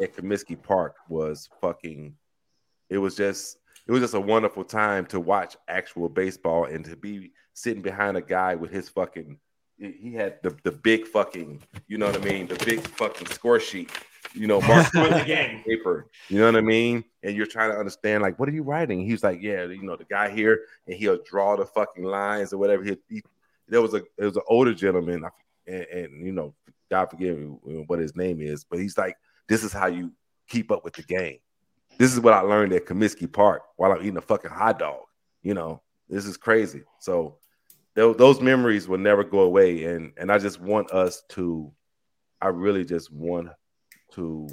at Comiskey Park was fucking. It was just it was just a wonderful time to watch actual baseball and to be sitting behind a guy with his fucking. He had the, the big fucking, you know what I mean, the big fucking score sheet, you know, Mark the game. paper. You know what I mean? And you're trying to understand, like, what are you writing? He's like, yeah, you know, the guy here, and he'll draw the fucking lines or whatever. He, he there was a there was an older gentleman, and, and you know, God forgive me what his name is, but he's like, this is how you keep up with the game. This is what I learned at Comiskey Park while I'm eating a fucking hot dog. You know, this is crazy. So tho- those memories will never go away, and and I just want us to, I really just want to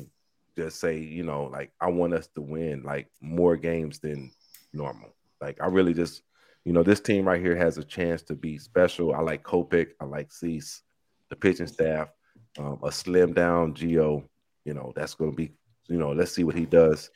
just say, you know, like I want us to win like more games than normal. Like I really just, you know, this team right here has a chance to be special. I like Kopech, I like Cease, the pitching staff, um, a slim down Gio. You know, that's going to be, you know, let's see what he does.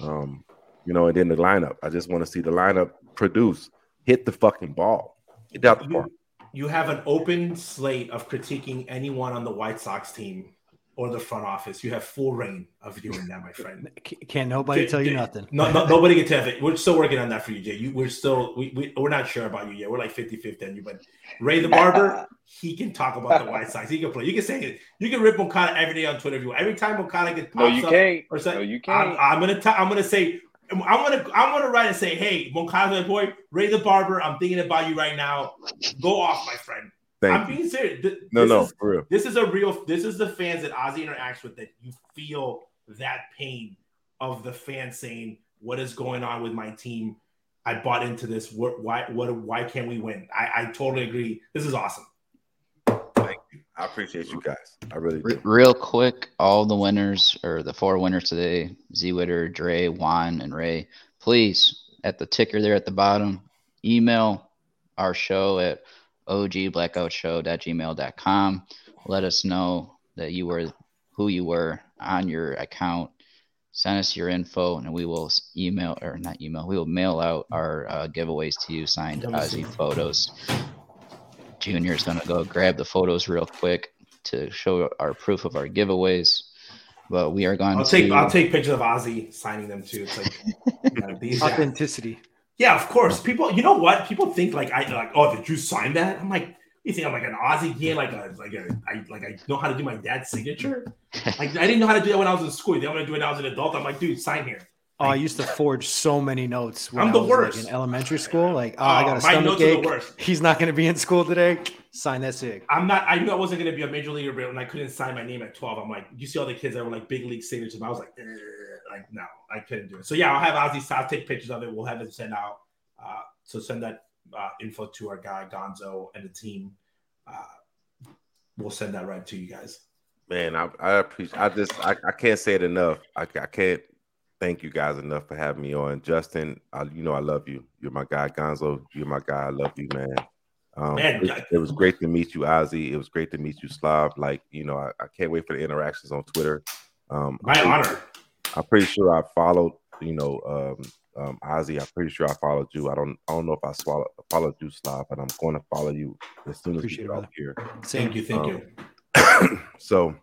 Um, you know, and then the lineup. I just want to see the lineup produce, hit the fucking ball, get out the You, park. you have an open slate of critiquing anyone on the White Sox team or the front office. You have full reign of doing that, my friend. Can't nobody tell you Jay- nothing. No, no, nobody can tell it. We're still working on that for you, Jay. You, we're still we, we we're not sure about you yet. We're like 50-50 on you, but Ray the Barber, he can talk about the White Sox. He can play. You can say it. You can rip Okada every day on Twitter if you want. Every time Okada gets No, you up can't. or something, No, you can't. I'm gonna i I'm gonna say I'm gonna I'm gonna write and say, hey, Moncada boy, Ray the Barber, I'm thinking about you right now. Go off, my friend. I'm you. being serious. Th- No, this no, is- for real. this is a real this is the fans that Ozzie interacts with that you feel that pain of the fan saying what is going on with my team i bought into this what why what why can't we win i i totally agree this is awesome Thank you. I appreciate you guys. I really do. real quick, all the winners or the four winners today, Z Witter, Dre, Juan, and Ray, please at the ticker there at the bottom, email our show at ogblackoutshow.gmail.com. Let us know that you were who you were on your account. Send us your info and we will email or not email, we will mail out our uh, giveaways to you signed Let me see. Ozzie photos. Junior's gonna go grab the photos real quick to show our proof of our giveaways. But we are going i'll to take i'll take pictures of ozzie signing them too it's like yeah, these guys- Authenticity. Yeah of course people you know what people think like i like oh did you sign that i'm like you think i'm like an Aussie kid like a like a I, like i know how to do my dad's signature like i didn't know how to do that when i was in school then when i do it when i was an adult i'm like dude sign here Oh, I used to forge so many notes when I'm I the was worst. like in elementary school. Like, oh, I Oh, got a my stomach notes are the ache. worst. He's not going to be in school today. Sign that sig. I'm not. I knew I wasn't going to be a major leaguer, but when I couldn't sign my name at 12, I'm like, you see all the kids that were like big league signatures. I was like, like no, I couldn't do it. So yeah, I'll have Ozzie. I'll take pictures of it. We'll have it sent out. Uh, so send that uh, info to our guy Gonzo and the team. Uh, we'll send that right to you guys. Man, I, I appreciate. I just I, I can't say it enough. I, I can't thank you guys enough for having me on. Justin, I, you know I love you. You're my guy. Gonzo, you're my guy. I love you, man. Um, Man, it, it was great to meet you, Ozzie. It was great to meet you, Slav. Like you know, I, I can't wait for the interactions on Twitter. Um, My honor. I'm pretty sure I followed. You know, um, um, Ozzie. I'm pretty sure I followed you. I don't. I don't know if I swallowed, followed you, Slav, but I'm going to follow you as soon as Appreciate we it, get off here. Thank you. Thank Um, you. so,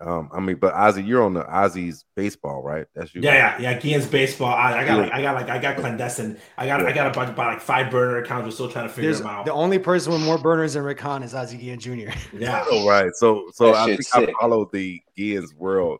um, I mean, but Ozzie, you're on the Ozzy's baseball, right? That's you. Yeah, yeah, yeah. Gian's baseball. I, I got like, I got like, I got clandestine. I got, I got a bunch about like five burner accounts. We're still trying to figure There's them out. the only person with more burners than Rick Hahn is Ozzie Guillen Jr. Yeah, Oh, right. So, so That I think shit's I sick. followed the Gian's world.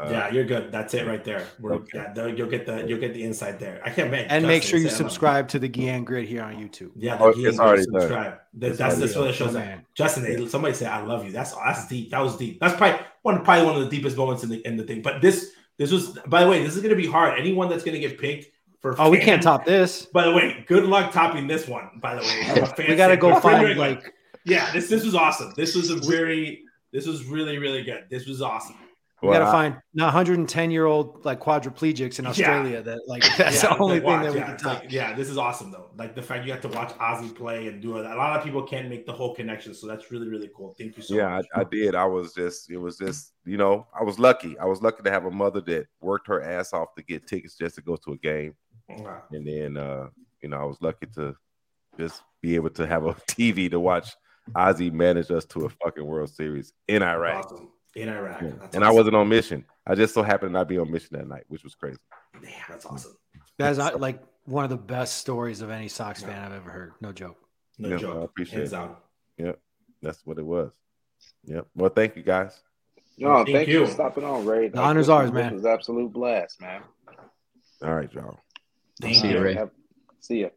Uh, yeah, you're good. That's it right there. We're, Okay. yeah, there- you'll get the, you'll get the insight there. I can't make. And make sure you said, subscribe to the Guillen Grid here on YouTube. Yeah, the Oh, Gian it's Grid, already done. subscribe. That- It's that's already that's what it shows. My That. Justin, they, somebody say I love you. That's that's deep. That was deep. That's probably one probably one of the deepest moments in the in the thing. But this this was by the way, this is gonna be hard. Anyone that's gonna get picked for Oh, we can't top this. By the way, good luck topping this one. By the way, from We got to go find Really like yeah. This this was awesome. This was a very this was really really good. This was awesome. We got to find now 110 year old like quadriplegics in Yeah. Australia that like that's Yeah, the only like, thing watch, that we yeah, can it's top. like- yeah, this is awesome though. Like the fact you got to watch Ozzie play and do it. A lot of people can't make the whole connection, so that's really really cool. Thank you so yeah, much. I, I did. I was just, it was just, you know, I was lucky. I was lucky to have a mother that worked her ass off to get tickets just to go to a game. Wow. And then, uh, you know, I was lucky to just be able to have a TV to watch Ozzie manage us to a fucking World Series in Iraq. Awesome. In Iraq. Yeah. That's And I wasn't on mission. I just so happened to not be on mission that night, which was crazy. Damn, that's awesome. That's not, uh, like one of the best stories of any Sox fan I've ever heard. No joke. No Yeah, joke. I appreciate Hands it. down. That's what it was. Yep. Well, thank you guys. No, Thank thank, you you. for stopping on, Ray. The honor's this ours, man. It was absolute blast, man. All right, y'all. Thank See you. you, Ray. Have- See ya.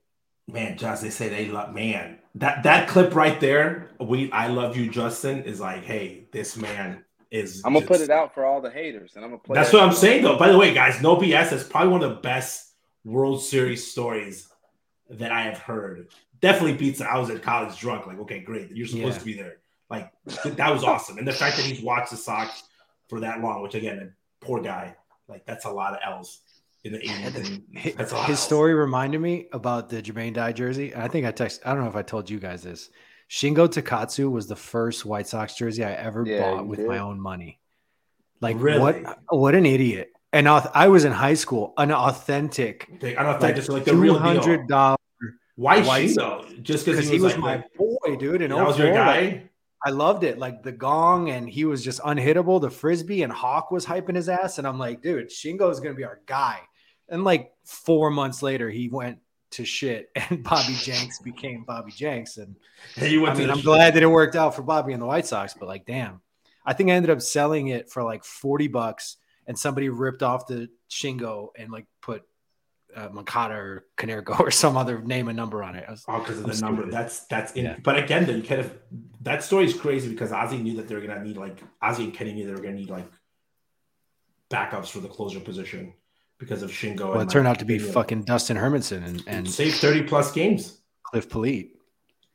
Man, Josh, they say they love man. That that clip right there, we I love you, Justin, is like, hey, this man is I'm gonna put it out for all the haters, and I'm gonna play. That's that what I'm saying though. By the way, guys, no BS. That's probably one of the best World Series stories that I have heard. Definitely beats I was at college drunk. Like, okay, great. You're supposed Yeah. to be there. Like that was awesome. And the fact that he's watched the Sox for that long, which again, a poor guy, like that's a lot of L's in the 80s. and His, a his story reminded me about the Jermaine Dye jersey. I think I text. I don't know if I told you guys this. Shingo Takatsu was the first White Sox jersey I ever Yeah, bought with did. my own money. Like Really? what? What an idiot! And I was in high school. An authentic, They- I don't think like just like the two real hundred deal. Why White Shingo? Just because Because he was, like, my boy, dude. And that was your oh guy. I loved it. Like the gong, and he was just unhittable. The frisbee and Hawk was hyping his ass, and I'm like, dude, Shingo is gonna be our guy. And like four months later, he went to shit, and Bobby Jenks became Bobby Jenks. And went I mean, I'm glad that it worked out for Bobby and the White Sox, but like, damn, I think I ended up selling it for like 40 bucks, and somebody ripped off the Shingo and like put uh, Makata or Canergo or some other name and number on it. I was, Oh, because of the number. stupid. That's that's in. Yeah. But again, then you kind of that story is crazy because Ozzie knew that they were gonna need like Ozzie and Kenny knew they were gonna need like backups for the closer position because of Shingo. well, and it turned out to be Pena. fucking Dustin Hermanson and, and save thirty plus games. Cliff Politte.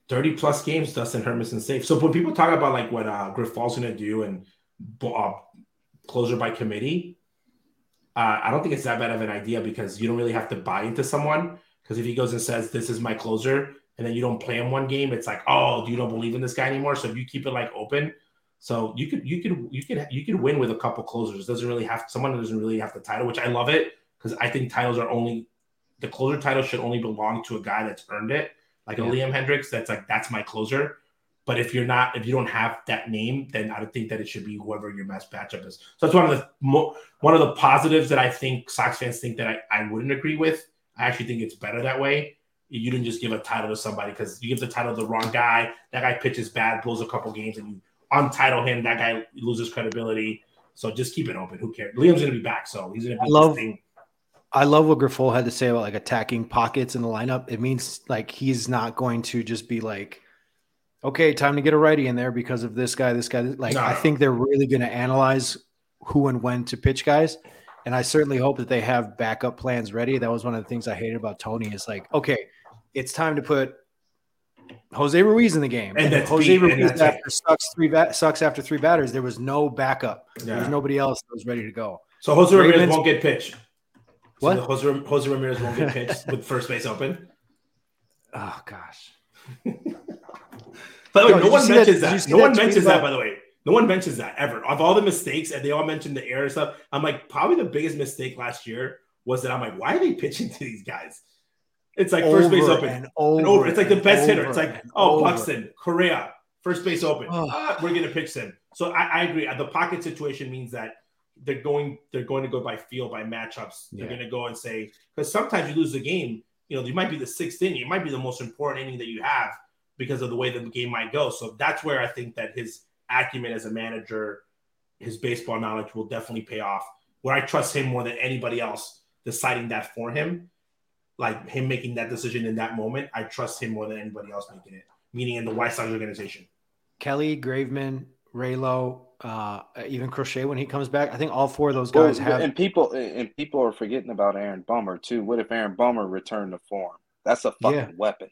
30 plus games Dustin Hermanson safe. So when people talk about like what uh, Grifol's going to do and uh, closer by committee, uh, I don't think it's that bad of an idea because you don't really have to buy into someone. Because if he goes and says, This is my closer, and then you don't play him one game, it's like, Oh, you don't believe in this guy anymore. So if you keep it like open, so you could, you could, you could, you could win with a couple closers. Doesn't really have someone doesn't really have the title, which I love it because I think titles are only the closer title should only belong to a guy that's earned it like a Liam Hendriks, that's like that's my closer. But if you're not, if you don't have that name, then I don't think that it should be whoever your best matchup is. So that's one of the mo- one of the positives that I think Sox fans think that I, I wouldn't agree with. I actually think it's better that way. You didn't just give a title to somebody because you give the title to the wrong guy. That guy pitches bad, blows a couple games, and you untitle him. That guy loses credibility. So just keep it open. Who cares? Liam's gonna be back, so he's gonna be I love-. I love what Grifol had to say about like attacking pockets in the lineup. It means like he's not going to just be like, okay, time to get a righty in there because of this guy, this guy. Like No. I think they're really going to analyze who and when to pitch guys, and I certainly hope that they have backup plans ready. That was one of the things I hated about Tony. Is like, okay, it's time to put Jose Ruiz in the game. And Jose and Ruiz that's after sucks three bat- sucks after three batters. There was no backup. There was nobody else that was ready to go. So Jose Ramirez won't get pitched. What? the Jose, Jose Ramirez won't get pitched with first base open. Oh gosh. By the way, Yo, no one see that- mentions that. No one mentions about- that. By the way, no one mentions that ever. Of all the mistakes, and they all mentioned the error stuff. I'm like, probably the biggest mistake last year was that I'm like, why are they pitching to these guys? It's like first base open and and over over. It's like the best hitter. It's like, oh. Buxton, Correa, first base open. Oh. Ah, we're gonna pitch them. So I, I agree. The pocket situation means that they're going they're going to go by feel by matchups. They're Yeah. going to go and say because sometimes you lose the game. You know, you might be the sixth inning. It might be the most important inning that you have because of the way that the game might go. So that's where I think that his acumen as a manager, his baseball knowledge will definitely pay off. Where I trust him more than anybody else deciding that for him, like him making that decision in that moment, I trust him more than anybody else making it. Meaning in the White Sox organization. Kelly, Graveman, Raylo, uh, even Crochet when he comes back. I think all four of those guys Well, have. and people and people are forgetting about Aaron Bummer too. What if Aaron Bummer returned to form? That's a fucking Yeah. weapon.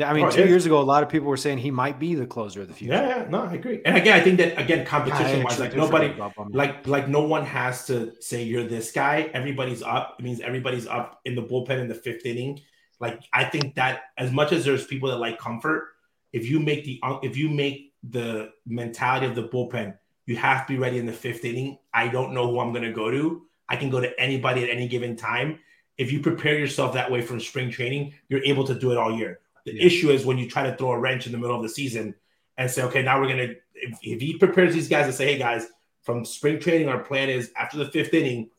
I mean, Oh, two yeah. years ago, a lot of people were saying he might be the closer of the future. Yeah, yeah, no, I agree. And again, I think that again, competition wise, like nobody, forget about Bummer. like like no one has to say you're this guy. Everybody's up. It means everybody's up in the bullpen in the fifth inning. Like I think that as much as there's people that like comfort, if you make the if you make the mentality of the bullpen, you have to be ready in the fifth inning. I don't know who I'm going to go to. I can go to anybody at any given time. If you prepare yourself that way from spring training, you're able to do it all year. The Yeah. issue is when you try to throw a wrench in the middle of the season and say, okay, now we're gonna. If, if he prepares these guys to say, hey guys, from spring training, our plan is after the fifth inning,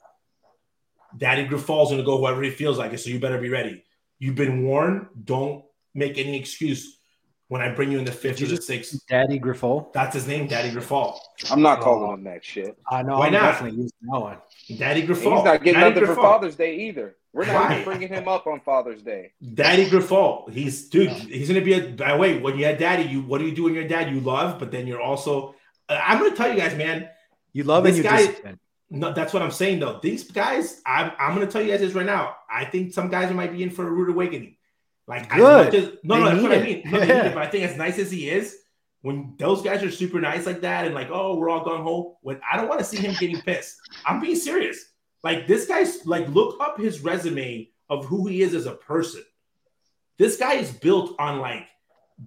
Daddy Grifol's gonna go whoever he feels like it. So you better be ready. You've been warned. Don't make any excuse. When I bring you in the fifth Did you or the just- sixth. Daddy Grifol. That's his name, Daddy Grifol. I'm not Oh. calling him that shit. I know. Why I'm not? definitely using that one. Daddy And Grifol. He's not getting Daddy nothing for Father's Day either. We're not Why? even bringing him up on Father's Day. Daddy Grifol. He's dude. He's gonna be a. By the way, when you had Daddy, you what do you do when you're dad? You love, but then you're also. Uh, I'm gonna tell you guys, man. You love This and you guy- discipline. No, that's what I'm saying though. These guys, I'm, I'm gonna tell you guys this right now. I think some guys might be in for a rude awakening. Like, as Good. much as- no, They no, that's need what I mean. No, Yeah. it, but I think as nice as he is, when those guys are super nice like that, and like, oh, we're all gung ho. When I don't want to see him getting pissed. I'm being serious. Like this guy's like, look up his resume of who he is as a person. This guy is built on like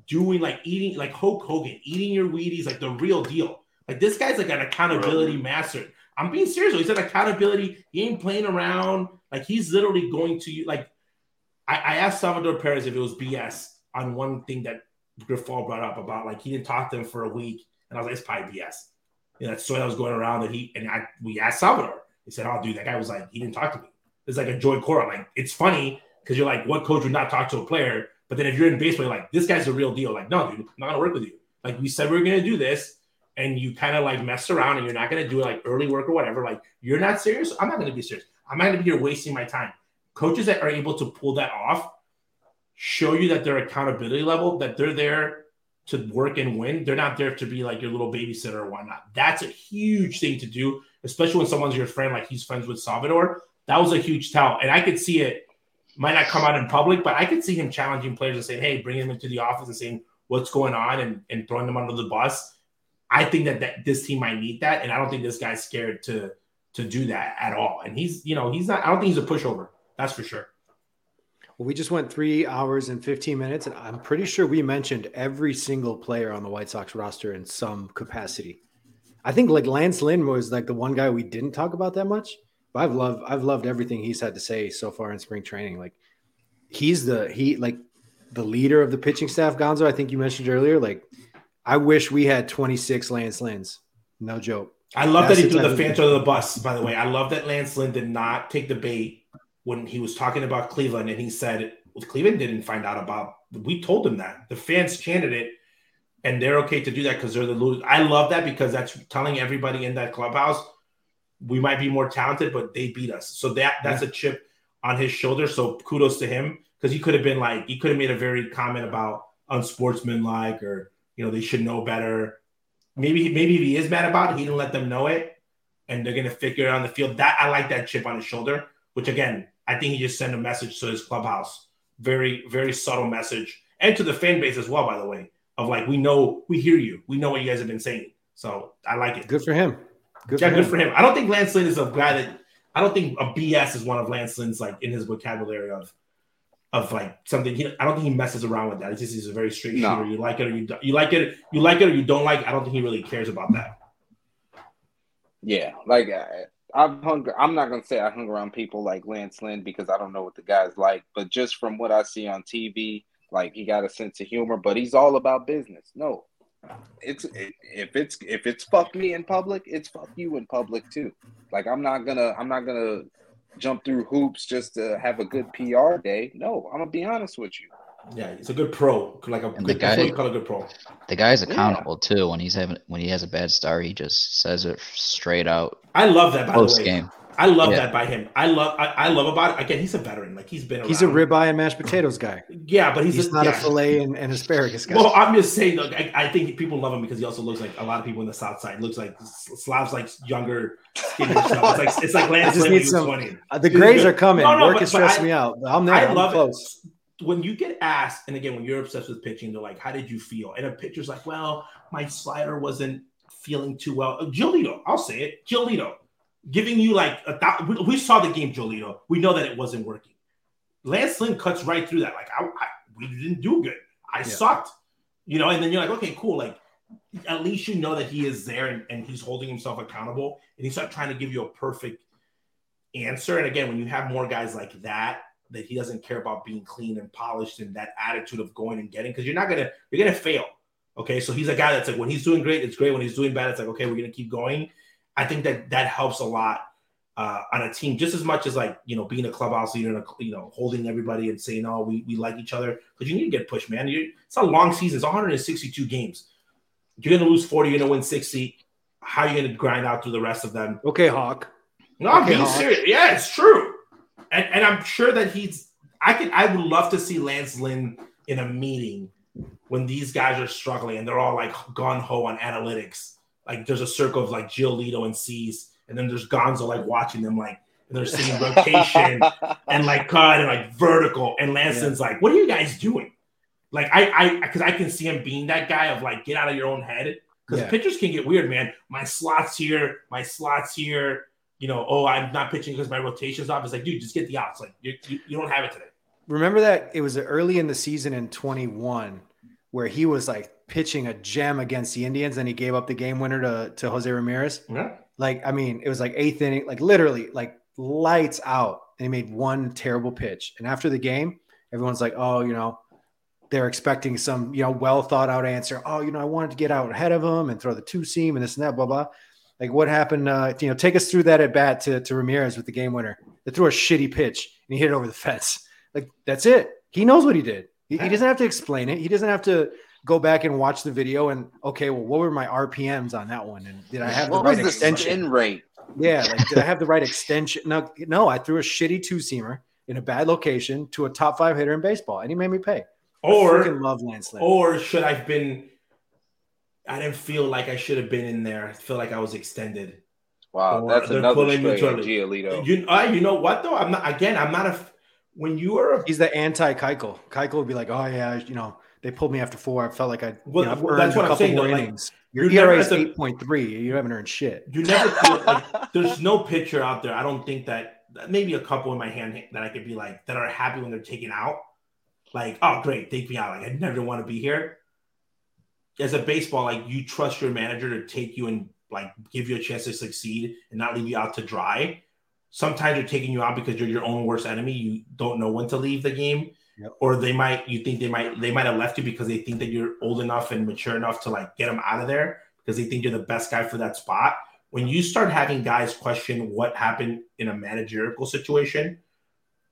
doing like eating like Hulk Hogan, eating your Wheaties, like the real deal. Like this guy's like an accountability master. I'm being serious. though. He's an accountability. He ain't playing around. Like he's literally going to you. Like I, I asked Salvador Perez if it was BS on one thing that Grifol brought up about like he didn't talk to him for a week, and I was like, it's probably BS. You know, that story that was going around that he and I we asked Salvador. He said, "Oh, dude, that guy was like he didn't talk to me." It's like a Joey Cora. Like it's funny because you're like, what coach would not talk to a player? But then if you're in baseball, you're like this guy's a real deal. Like, no, dude, I'm not gonna work with you. Like we said we are gonna do this, and you kind of like messed around, and you're not gonna do like early work or whatever. Like you're not serious. I'm not gonna be serious. I'm not gonna be here wasting my time. Coaches that are able to pull that off show you that their accountability level, that they're there to work and win. They're not there to be like your little babysitter or whatnot. That's a huge thing to do, especially when someone's your friend, like he's friends with Salvador. That was a huge tell. And I could see it might not come out in public, but I could see him challenging players and saying, hey, bring him into the office and saying what's going on and, and throwing them under the bus. I think that, that this team might need that. And I don't think this guy's scared to to do that at all. And he's, you know, he's not, I don't think he's a pushover. That's for sure. Well, we just went three hours and 15 minutes, and I'm pretty sure we mentioned every single player on the White Sox roster in some capacity. I think like Lance Lynn was like the one guy we didn't talk about that much. But I've loved I've loved everything he's had to say so far in spring training. Like he's the he like the leader of the pitching staff, Gonzo. I think you mentioned earlier. Like I wish we had 26 Lance Lynn's. No joke. I love That's that he threw the fans under the bus, by the way. I love that Lance Lynn did not take the bait when he was talking about Cleveland and he said well, Cleveland didn't find out about we told them that. The fans chanted it and they're okay to do that because they're the losers. I love that because that's telling everybody in that clubhouse we might be more talented, but they beat us. So that that's a chip on his shoulder. So kudos to him because he could have been like he could have made a very comment about unsportsmanlike or you know they should know better. Maybe maybe if he is mad about it, he didn't let them know it, and they're gonna figure it out on the field. That I like that chip on his shoulder. Which again, I think he just sent a message to his clubhouse. Very very subtle message, and to the fan base as well. By the way, of like we know we hear you, we know what you guys have been saying. So I like it. Good for him. Good yeah, for good him. for him. I don't think Lance Lynn is a guy that I don't think a BS is one of Lance Lynn's like in his vocabulary of of like something. He, I don't think he messes around with that. He just he's a very straight No. shooter. You like it or you you like it, you like it or you don't like. It. I don't think he really cares about that. Yeah, like I, I've hung. I'm not gonna say I hung around people like Lance Lynn because I don't know what the guy's like, but just from what I see on TV, like he got a sense of humor, but he's all about business. No, it's if it's if it's fuck me in public, it's fuck you in public too. Like I'm not gonna I'm not gonna jump through hoops just to have a good PR day. No, I'm gonna be honest with you. Yeah, he's a good pro, like a And the good. That's what guy- you call a good pro. The guy's accountable too. When he's having when he has a bad start, he just says it straight out I love that by post the way. game. I love Yeah. that by him. I love I, I love about it. Again, he's a veteran. Like he's been. Around. He's a ribeye and mashed potatoes guy. Yeah, but he's, He's, a, not yeah. a fillet and, and asparagus guy. Well, I'm just saying. Look, I, I think people love him because he also looks like a lot of people in the South Side. Looks like Slav's like younger, skinnier stuff. It's like it's like I Lance just Lynn when need some- 20. Uh, the Grays are coming. No, no, Work but- is but stressing I- me out. I'm there. I I'm love close. it when you get asked, and again, when you're obsessed with pitching, they're like, "How did you feel?" And a pitcher's like, "Well, my slider wasn't feeling too well." Uh, Giolito, I'll say it, Giolito, giving you like a thou- we, we saw the game, Giolito. We know that it wasn't working. Lance Lynn cuts right through that. Like, I, I we didn't do good. I sucked, you know. And then you're like, okay, cool. Like, at least you know that he is there and, and he's holding himself accountable, and he's not trying to give you a perfect answer. And again, when you have more guys like that, that he doesn't care about being clean and polished and that attitude of going and getting, because you're not gonna you're gonna fail. Okay, so he's a guy that's like when he's doing great, it's great. When he's doing bad, it's like okay, we're gonna keep going. I think that that helps a lot uh, on a team just as much as like you know being a clubhouse leader and a, you know holding everybody and saying oh we, we like each other because you need to get pushed man you it's a long season it's 162 games you're gonna lose 40 you're gonna win 60 how are you gonna grind out through the rest of them Okay, Hawk. no i'm Okay, being Hawk. serious yeah it's true and, and i'm sure that he's i could i would love to see lance lynn in a meeting when these guys are struggling and they're all like gun-ho on analytics like there's a circle of like Giolito and Cease, and then there's Gonzo like watching them like and they're seeing rotation and like cut and like vertical. And Lance Lynn's like, "What are you guys doing?" Like I, I, because I can see him being that guy of like, get out of your own head. Because Yeah. pitchers can get weird, man. My slots here, my slots here. You know, oh, I'm not pitching because my rotation's off. It's like, dude, just get the outs. Like, you, you, you don't have it today. Remember that it was early in the season in 21 where he was like pitching a gem against the Indians and he gave up the game winner to, to Jose Ramirez. Yeah. Like, I mean, it was like eighth inning, like literally like lights out. And he made one terrible pitch. And after the game, everyone's like, oh, you know, they're expecting some, you know, well thought out answer. Oh, you know, I wanted to get out ahead of him and throw the two seam and this and that, blah, blah. Like what happened? Uh, you know, take us through that at bat to, to Ramirez with the game winner. They threw a shitty pitch and he hit it over the fence. Like that's it. He knows what he did. He, he doesn't have to explain it. He doesn't have to go back and watch the video and okay, well, what were my RPMs on that one? And did I have what the right was the extension? spin rate? Yeah, like did I have the right extension? No, no, I threw a shitty two seamer in a bad location to a top five hitter in baseball, and he made me pay. I Or freaking love Lance Lynn. Or should I have been? I didn't feel like I should have been in there. I feel like I was extended. Wow, Or that's another pulling me Giolito. You, uh, you know what though? I'm not. Again, I'm not a. When you are a He's the anti Keuchel. Keuchel would be like, "Oh yeah, you know, they pulled me after four. I felt like I, Well, you know, I've well, earned that's what a I'm couple saying, more though, like, innings. Your you're ERA at is eight point three. You haven't earned shit. you never feel like there's no pitcher out there. I don't think that maybe a couple in my hand that I could be like that are happy when they're taken out. Like, oh great, take me out. Like I never want to be here. As a baseball, like you trust your manager to take you and like give you a chance to succeed and not leave you out to dry. Sometimes they're taking you out because you're your own worst enemy. You don't know when to leave the game. Yep. Or they might you think they might they might have left you because they think that you're old enough and mature enough to like get them out of there because they think you're the best guy for that spot. When you start having guys question what happened in a managerial situation,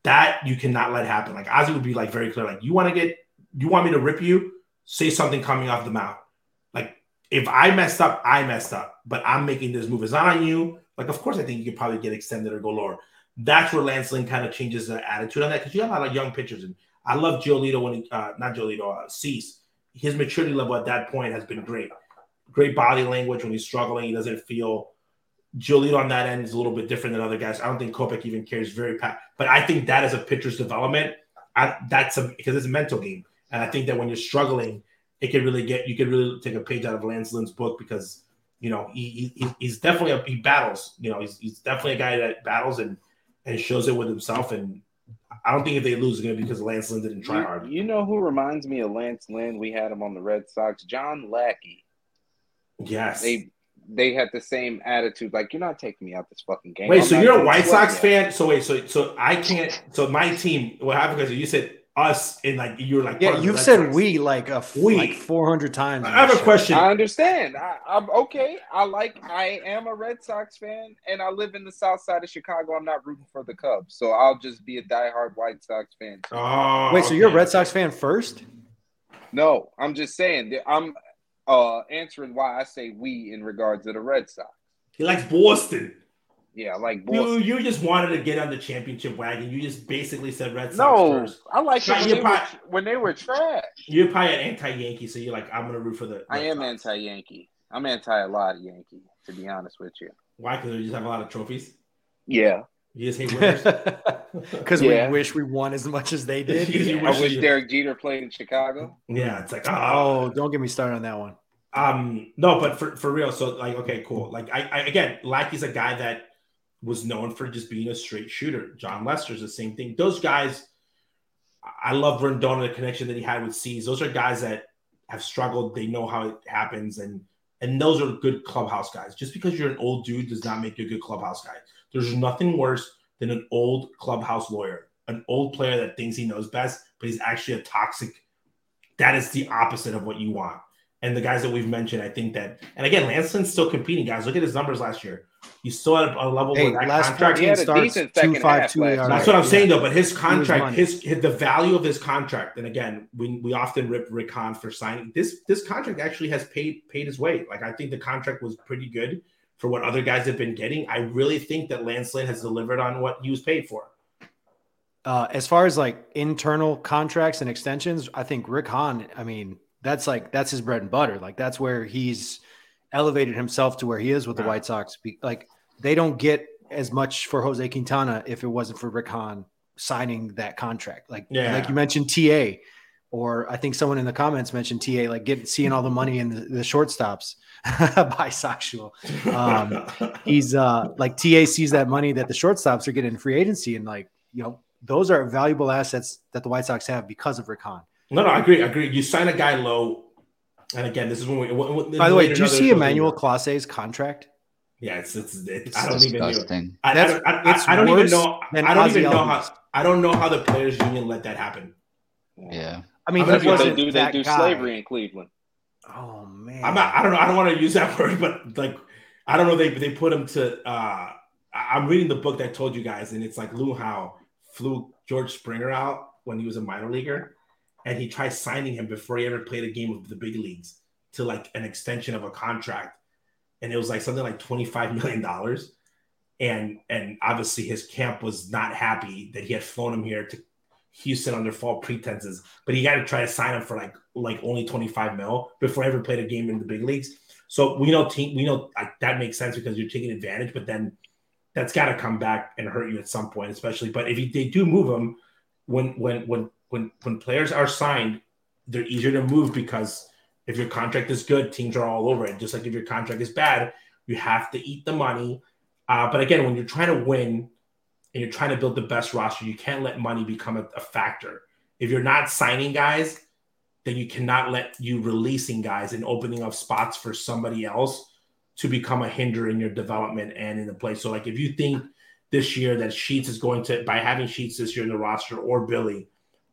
that you cannot let happen. Like Ozzie would be like very clear, like you want to get, you want me to rip you, say something coming off the mouth. Like if I messed up, I messed up, but I'm making this move. It's not on you. Like of course I think you could probably get extended or go lower. That's where Lance Lynn kind of changes the attitude on that because you have a lot of young pitchers and I love Giolito when he, uh, not Giolito, uh, Cease. His maturity level at that point has been great. Great body language when he's struggling. He doesn't feel Giolito on that end is a little bit different than other guys. I don't think Kopech even cares very pa- but I think that is a pitcher's development. I, that's a because it's a mental game, and I think that when you're struggling, it could really get you could really take a page out of Lance Lynn's book because you know he, he he's definitely a, he battles. You know he's, he's definitely a guy that battles and and shows it with himself. And I don't think if they lose, it's going to be because Lance Lynn didn't try hard. you know who reminds me of Lance Lynn? We had him on the Red Sox. John Lackey. Yes. They they had the same attitude. Like you're not taking me out this fucking game. Wait, I'm so you're a White Sox you. fan? So wait, so so I can't. So my team. What happened? Because you said us, and like you're like. Yeah, you've said Sox. we like a f- We. like 400 times. I have a show. question. I understand. I, I'm okay. I like. I am a Red Sox fan, and I live in the South Side of Chicago. I'm not rooting for the Cubs, so I'll just be a diehard White Sox fan. Oh, Wait, so you're a. Red Sox fan first? No, I'm just saying. that I'm uh, answering why I say we in regards to the Red Sox. He likes Boston. Yeah, like You Boston. you just wanted to get on the championship wagon. You just basically said Red Sox No, first. I like Right, them when you're they, were, probably- when they were trash. You're probably an anti-Yankee, so you're like, I'm gonna root for the. I am Sox. anti-Yankee. I'm anti a lot of Yankee, to be honest with you. Why? Because they just have a lot of trophies. Yeah, You just hate winners. Because Yeah. we wish we won as much as they did. You I wish wish you- Derek Jeter played in Chicago. yeah, it's like oh, Oh, don't get me started on that one. Um, no, but for, for real. So like, okay, cool. Like I, I again, Lackey's a guy that was known for just being a straight shooter. Jon Lester's the same thing. Those guys, I love Rendon, the connection that he had with Cease. Those are guys that have struggled. They know how it happens, and and those are good clubhouse guys. Just because you're an old dude does not make you a good clubhouse guy. There's nothing worse than an old clubhouse lawyer, an old player that thinks he knows best, but he's actually a toxic. That is the opposite of what you want. And the guys that we've mentioned, I think that, and again, Lance Lynn's still competing, guys. Look at his numbers last year He's still at a level Hey, where that last contract. He had a starts, two five, two That's what I'm Yeah. saying though. But his contract, his, his the value of his contract, and again, we we often rip Rick Hahn for signing this. This contract actually has paid paid his way. Like I think the contract was pretty good for what other guys have been getting. I really think that Lance Lynn has delivered on what he was paid for. Uh, as far as like internal contracts and extensions, I think Rick Hahn, I mean, that's like that's his bread and butter. Like that's where he's elevated himself to where he is with the White Sox. Like they don't get as much for Jose Quintana if it wasn't for Rick Hahn signing that contract. Like Yeah. like you mentioned TA, or I think someone in the comments mentioned TA, like getting seeing all the money in the, the shortstops bisexual. Um, he's uh like TA sees that money that the shortstops are getting in free agency, and like you know those are valuable assets that the White Sox have because of Rick Hahn. No, no, I agree. I agree. You sign a guy low, and again, this is when we. when- when- By the way, later did you see Emmanuel thing. Clase's contract? Yeah, it's it's. It, It's I don't even. know. disgusting. I, I, That's- don't- I, I, I don't even know. than I don't Ozzy even know how. I don't know how the players' union let that happen. Yeah. I mean, I'm he gonna they do. They do guy. slavery in Cleveland. Oh man, I'm not. I don't know. I don't want to use that word, but like, I don't know. They they put him to. uh I- I'm reading the book that I told you guys, and it's like Luhnow flew George Springer out when he was a minor leaguer, and he tried signing him before he ever played a game of the big leagues to like an extension of a contract, and it was like something like 25 million dollars, and and obviously his camp was not happy that he had flown him here to Houston under false pretenses, but he got to try to sign him for like like only 25 mil before he ever played a game in the big leagues. So we know team we know like, that makes sense because you're taking advantage, but then that's got to come back and hurt you at some point, especially. But if they do move him, when when when when when players are signed, they're easier to move because if your contract is good, teams are all over it. Just like if your contract is bad, you have to eat the money. Uh, but again, when you're trying to win and you're trying to build the best roster, you can't let money become a, a factor. If you're not signing guys, then you cannot let you releasing guys and opening up spots for somebody else to become a hinder in your development and in the play. So, like if you think this year that Sheets is going to by having Sheets this year in the roster or Billy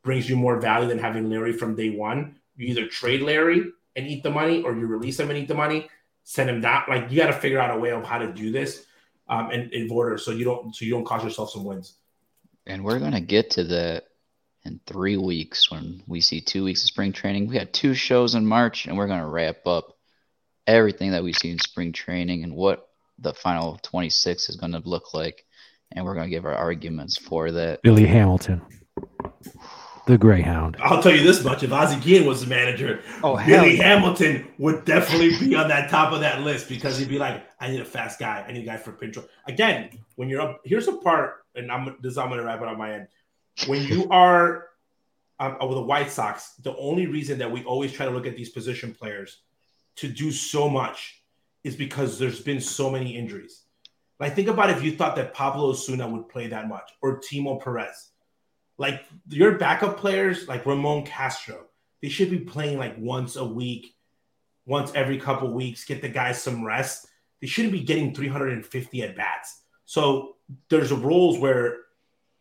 brings you more value than having Leury from day one, you either trade Leury and eat the money, or you release him and eat the money, send him that. Like you got to figure out a way of how to do this um, in, in order so you don't so you don't cost yourself some wins. And we're gonna get to that in three weeks when we see two weeks of spring training. We got two shows in March, and we're gonna wrap up everything that we see in spring training and what the final 26 is gonna look like. And we're gonna give our arguments for that. Billy Hamilton, the Greyhound. I'll tell you this much: if Ozzie Guillen was the manager, Oh hell, Billy yeah. Hamilton would definitely be on that top of that list because he'd be like, I need a fast guy. I need a guy for pinch. Again, when you're up, here's a part, and I'm this. I'm gonna wrap it on my end. When you are um, with the White Sox, the only reason that we always try to look at these position players to do so much is because there's been so many injuries. Like think about if you thought that Pablo Ozuna would play that much or Timo Perez. Like your backup players, like Ramon Castro, they should be playing like once a week, once every couple weeks, get the guys some rest. They shouldn't be getting 350 at bats. So there's rules where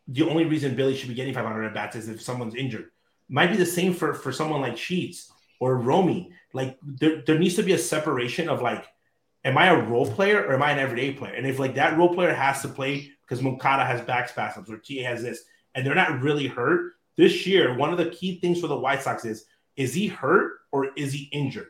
the only reason Billy should be getting 500 at bats is if someone's injured. Might be the same for for someone like Sheets or Romy. Like there, there needs to be a separation of like, am I a role player or am I an everyday player? And if like that role player has to play because Moncada has back spasms or TA has this, and they're not really hurt this year, one of the key things for the White Sox is is he hurt or is he injured?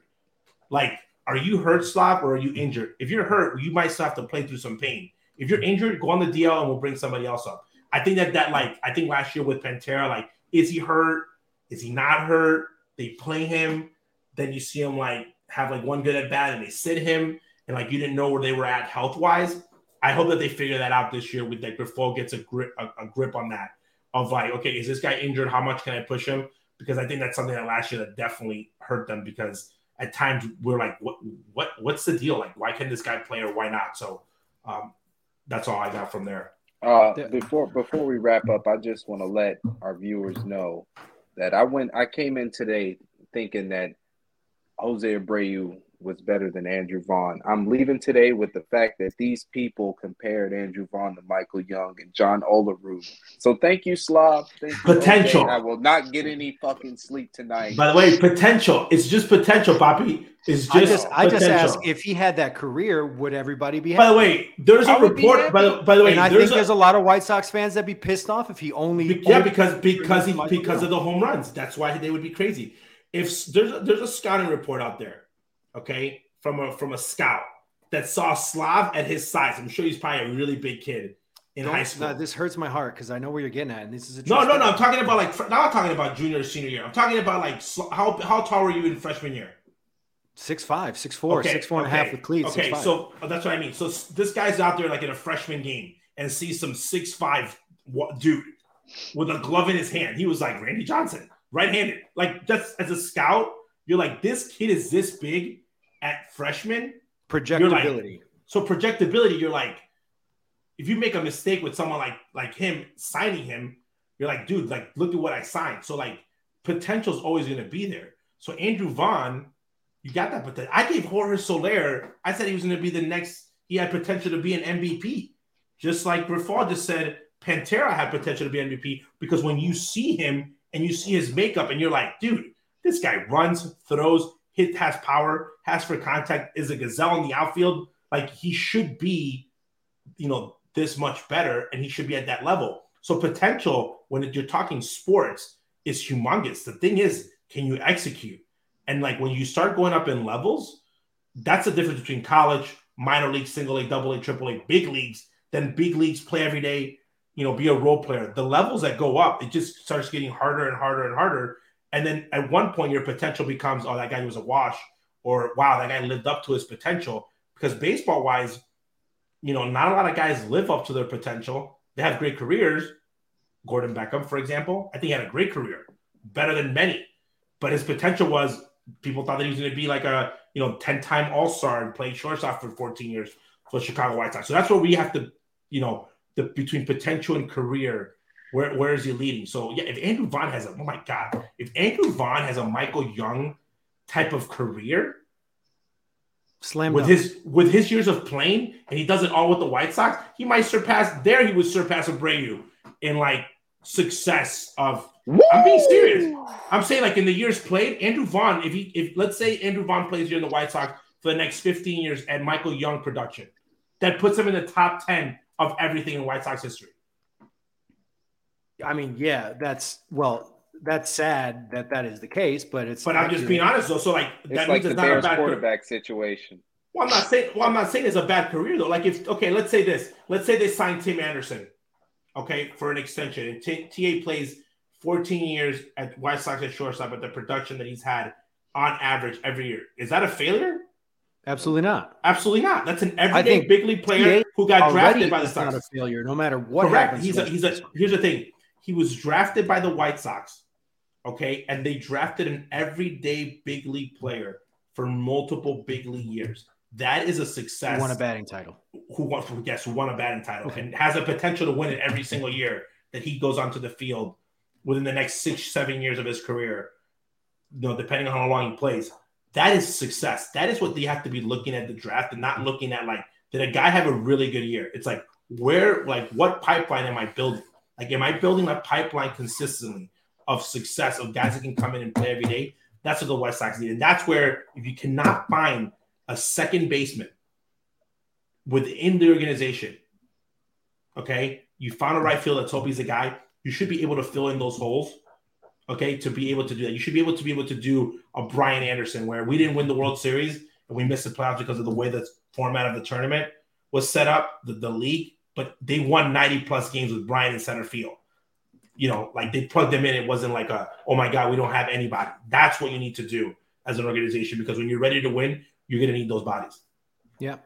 Like, are you hurt, Slav, or are you injured? If you're hurt, you might still have to play through some pain. If you're injured, go on the DL and we'll bring somebody else up. I think that that like I think last year with Pantera, like, is he hurt? Is he not hurt? They play him, then you see him like have like one good at bat and they sit him, and like you didn't know where they were at health wise. I hope that they figure that out this year with that Grifol gets a grip a, a grip on that of like, okay, is this guy injured? How much can I push him? Because I think that's something that last year that definitely hurt them because at times we're like, what what what's the deal? Like, why can this guy play or why not? So um, that's all I got from there. Uh, before before we wrap up, I just want to let our viewers know that I went. I came in today thinking that Jose Abreu was better than Andrew Vaughn. I'm leaving today with the fact that these people compared Andrew Vaughn to Michael Young and John Olerud. So thank you, Slav. Thank you, Potential. OJ. I will not get any fucking sleep tonight. By the way, potential. It's just potential, Poppy. It's just I just I just ask if he had that career, would everybody be Happy? By the way, there's a I would be report. By the, by the way, and I there's think there's a lot of White Sox fans that'd be pissed off if he only Be- yeah, because because he Michael because of the home runs. That's why they would be crazy. If there's a, there's a scouting report out there, okay, from a from a scout that saw Slav at his size. I'm sure he's probably a really big kid in Don't- high school. no, this hurts my heart because I know where you're getting at, and this is a no, no, no. I'm talking about like not talking about junior or senior year. I'm talking about like how how tall were you in freshman year? Six five, six four, six four and a half with cleats. Okay, 6'5". so uh, that's what I mean. So this guy's out there like in a freshman game and sees some six five dude with a glove in his hand. He was like Randy Johnson, right handed. Like that's as a scout, you're like this kid is this big at freshman. projectability. So projectability, you're like, if you make a mistake with someone like like him signing him, you're like, dude, like look at what I signed. So like potential's always going to be there. So Andrew Vaughn, you got that potential. I gave Jorge Soler, I said he was going to be the next. He had potential to be an MVP, just like Rafal just said. Pantera had potential to be MVP because when you see him and you see his makeup, and you're like, dude, this guy runs, throws, hit, has power, has for contact, is a gazelle in the outfield. Like he should be, you know, this much better, and he should be at that level. So potential when you're talking sports is humongous. The thing is, can you execute? And like when you start going up in levels, that's the difference between college, minor league, single A, double A, triple A, big leagues. Then big leagues play every day. You know, be a role player. The levels that go up, it just starts getting harder and harder and harder. And then at one point, your potential becomes, oh, that guy was a wash, or wow, that guy lived up to his potential. Because baseball wise, you know, not a lot of guys live up to their potential. They have great careers. Gordon Beckham, for example, I think he had a great career, better than many. But his potential was people thought that he was going to be like a you know ten time All Star and played shortstop for 14 years for Chicago White Sox. So that's where we have to, you know, the between potential and career. Where, where is he leading? So yeah, if Andrew Vaughn has a oh my god, if Andrew Vaughn has a Michael Young type of career, Slam with dunk. his with his years of playing, and he does it all with the White Sox, he might surpass. There, he would surpass Abreu in like success of. I'm being serious. I'm saying like in the years played, Andrew Vaughn. If he if let's say Andrew Vaughn plays here in the White Sox for the next 15 years at Michael Young production, that puts him in the top 10 of everything in White Sox history. I mean, yeah, that's well, that's sad that that is the case, but it's. But I'm just being honest though. So like It's that like means the it's not a bad quarterback situation. Well, I'm not saying. Well, I'm not saying it's a bad career though. Like if okay, let's say this. Let's say they sign Tim Anderson, okay, for an extension, and T- TA plays 14 years at White Sox at shortstop at the production that he's had on average every year. Is that a failure? Absolutely not. Absolutely not. That's an everyday big league player who got drafted by the it's not a failure, no matter what Correct. happens. He's a, he's a. Here's the thing. He was drafted by the White Sox, okay, and they drafted an everyday big league player for multiple big league years. That is a success. He won a batting title. who won, yes, who won a batting title and has a potential to win it every single year that he goes onto the field within the next six, seven years of his career. You know, depending on how long he plays, that is success. That is what they have to be looking at the draft and not looking at like, did a guy have a really good year? It's like, where, like, what pipeline am I building? Like, am I building a pipeline consistently of success of guys that can come in and play every day? That's what the White Sox need. And that's where, if you cannot find a second baseman within the organization, okay, you found a right field. Let's hope a guy. You should be able to fill in those holes, okay, to be able to do that. You should be able to be able to do a Brian Anderson where we didn't win the World Series and we missed the playoffs because of the way the format of the tournament was set up, the, the league, but they won 90 plus games with Brian in center field. You know, like they plugged them in. It wasn't like a, oh my God, we don't have anybody. That's what you need to do as an organization because when you're ready to win, you're going to need those bodies. Yeah.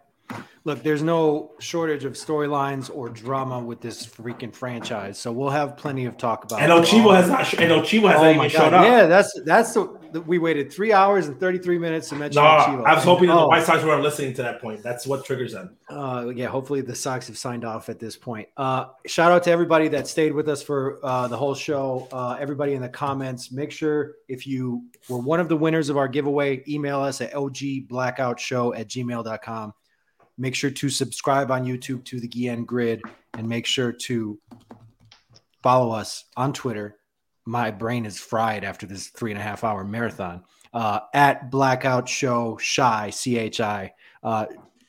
Look, there's no shortage of storylines or drama with this freaking franchise, so we'll have plenty of talk about. And it. Ochivo has not. And Ochivo has Oh not even shown God. up. Yeah, that's that's the, we waited three hours and thirty three minutes to mention. No, Ochivo. I was hoping that the Oh. White Sox weren't listening to that point. That's what triggers them. Uh, yeah, hopefully the Sox have signed off at this point. Uh, shout out to everybody that stayed with us for uh, the whole show. Uh, everybody in the comments, make sure if you were one of the winners of our giveaway, email us at ogblackoutshow at gmail.com. Make sure to subscribe on YouTube to the Guillen Grid and make sure to follow us on Twitter. My brain is fried after this three and a half hour marathon. Uh, at Blackout Show Chi C H I. Uh,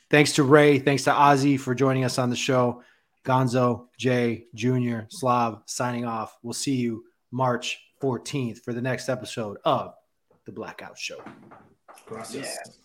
thanks to Ray. Thanks to Ozzie for joining us on the show. Gonzo, Jay, Junior, Slav signing off. We'll see you March 14th for the next episode of the Blackout Show. Gracias.